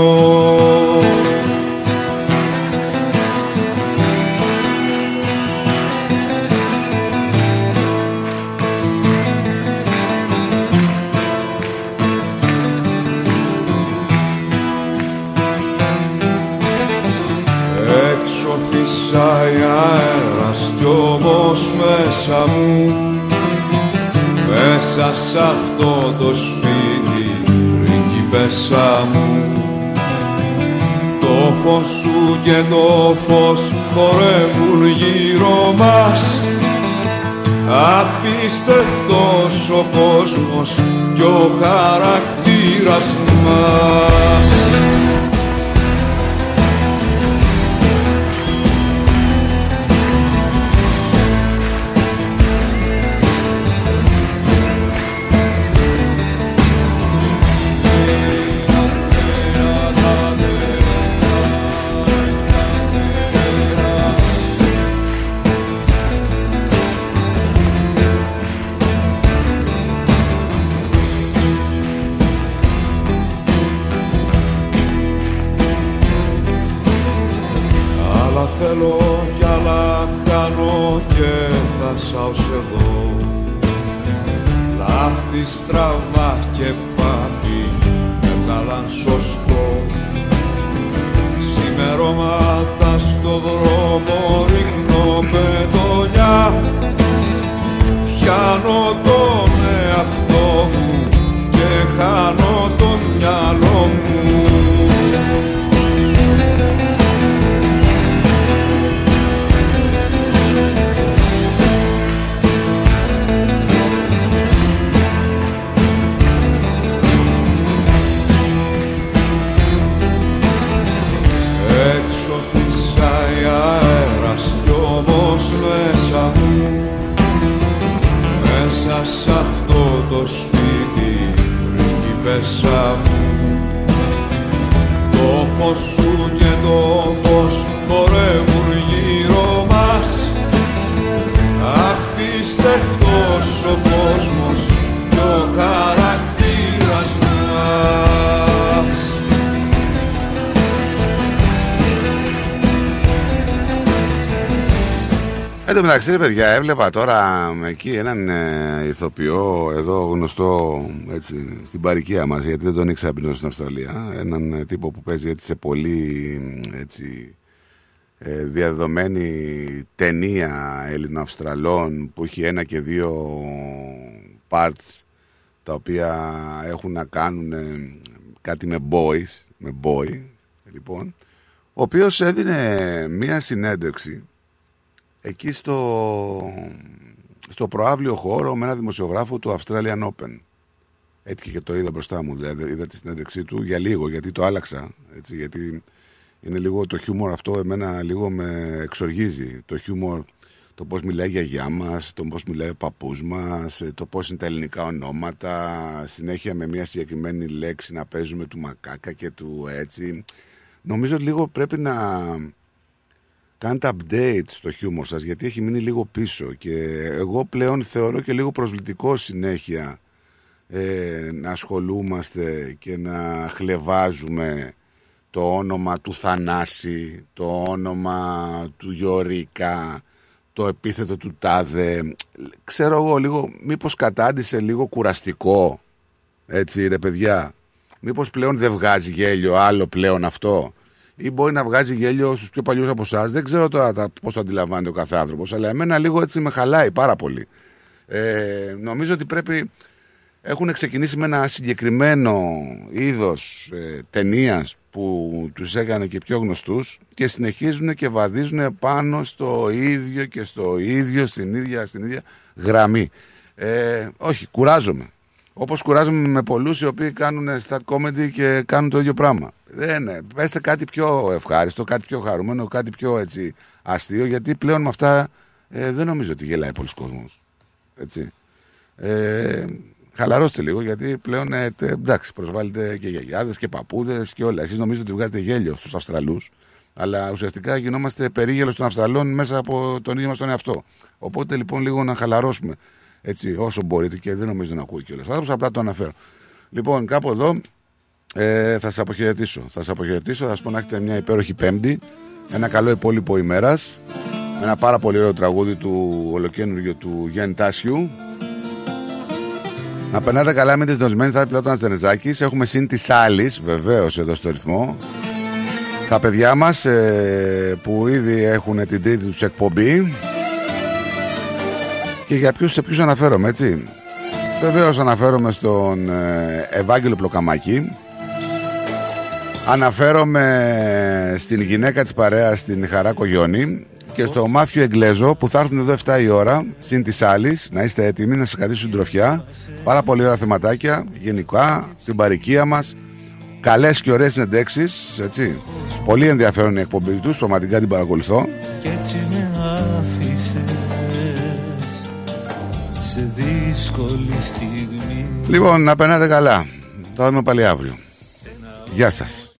μέσα μου Μέσα σ' αυτό το σπίτι πριγκιπέσα μου. Το φως σου και το φως χορεύουν γύρω μας. Απίστευτος ο κόσμος κι ο χαρακτήρας μας παιδιά, έβλεπα τώρα εκεί έναν ε, ηθοποιό εδώ γνωστό έτσι, στην παροικία μας, γιατί δεν τον ήξερα πριν στην Αυστραλία. Έναν ε, τύπο που παίζει έτσι, σε πολύ έτσι, ε, διαδεδομένη ταινία Ελληνοαυστραλών που έχει ένα και δύο parts τα οποία έχουν να κάνουν ε, κάτι με boys, με boy, λοιπόν, ο οποίος έδινε μία συνέντευξη εκεί στο, στο προάβλιο χώρο με ένα δημοσιογράφο του Australian Open. Έτυχε και το είδα μπροστά μου, δηλαδή είδα τη συνέντευξή του για λίγο, γιατί το άλλαξα. Έτσι, γιατί είναι λίγο το χιούμορ αυτό, εμένα λίγο με εξοργίζει. Το χιούμορ, το πώς μιλάει για γιά μας, το πώς μιλάει ο παππούς μας, ε, το πώς είναι τα ελληνικά ονόματα, συνέχεια με μια συγκεκριμένη λέξη να παίζουμε του μακάκα και του έτσι. Νομίζω ότι λίγο πρέπει να, κάντε update στο χιούμορ σας γιατί έχει μείνει λίγο πίσω και εγώ πλέον θεωρώ και λίγο προσβλητικό συνέχεια ε, να ασχολούμαστε και να χλεβάζουμε το όνομα του Θανάση, το όνομα του Γιωρίκα, το επίθετο του Τάδε. Ξέρω εγώ λίγο, μήπως κατάντησε λίγο κουραστικό, έτσι ρε παιδιά. Μήπως πλέον δεν βγάζει γέλιο άλλο πλέον αυτό ή μπορεί να βγάζει γέλιο στους πιο παλιούς από εσάς. Δεν ξέρω τώρα πώς το αντιλαμβάνεται ο κάθε άνθρωπος, αλλά εμένα λίγο έτσι με χαλάει πάρα πολύ. Ε, νομίζω ότι πρέπει. Έχουν ξεκινήσει με ένα συγκεκριμένο είδος ε, ταινίας που τους έκανε και πιο γνωστούς και συνεχίζουν και βαδίζουν πάνω στο ίδιο και στο ίδιο, στην ίδια, στην ίδια γραμμή. Ε, όχι, κουράζομαι. Όπως κουράζομαι με πολλούς οι οποίοι κάνουν stat comedy και κάνουν το ίδιο πράγμα. Δεν είναι. Πέστε κάτι πιο ευχάριστο, κάτι πιο χαρούμενο, κάτι πιο έτσι αστείο, γιατί πλέον με αυτά ε, δεν νομίζω ότι γελάει πολλοί κόσμος. Έτσι. Ε, χαλαρώστε λίγο, γιατί πλέον ε, τε, εντάξει, προσβάλλετε και γιαγιάδες και παππούδες και όλα. Εσείς νομίζετε ότι βγάζετε γέλιο στους Αυστραλούς, αλλά ουσιαστικά γινόμαστε περίγελος των Αυστραλών μέσα από τον ίδιο μας τον εαυτό. Οπότε λοιπόν λίγο να χαλαρώσουμε έτσι, όσο μπορείτε και δεν νομίζω να ακούει κιόλας. άνθρωπος, απλά το αναφέρω. Λοιπόν, κάπου εδώ ε, θα σας αποχαιρετήσω. Θα σας αποχαιρετήσω, θα σας πω να έχετε μια υπέροχη Πέμπτη, ένα καλό υπόλοιπο ημέρας, ένα πάρα πολύ ωραίο τραγούδι του ολοκένουργιου του Γιάννη Τάσιου. Να περνάτε καλά με τι δοσμένε, θα είναι πλέον Στερεζάκη. Έχουμε συν της άλλης, βεβαίως εδώ στο ρυθμό. Τα παιδιά μας ε, που ήδη έχουν την τρίτη τους εκπομπή. Και για ποιους, σε ποιους αναφέρομαι, έτσι. Βεβαίως αναφέρομαι στον ε, Ευάγγελο Πλοκαμάκη. Αναφέρομαι στην γυναίκα της παρέας, την Χαρά Κογιόνη και στο Μάθιο Εγγλέζο που θα έρθουν εδώ 7 η ώρα, συν της άλλης, να είστε έτοιμοι να σας κρατήσουν τροφιά. Πάρα πολύ ωραία θεματάκια, γενικά, στην παροικία μας. Καλές και ωραίες συνεντέξεις, έτσι. Πολύ ενδιαφέρον η εκπομπή τους, πραγματικά την παρακολουθώ. Κι έτσι με άφησες σε δύσκολη στιγμή Λοιπόν, να περνάτε καλά. Θα δούμε πάλι αύριο. Γεια σας.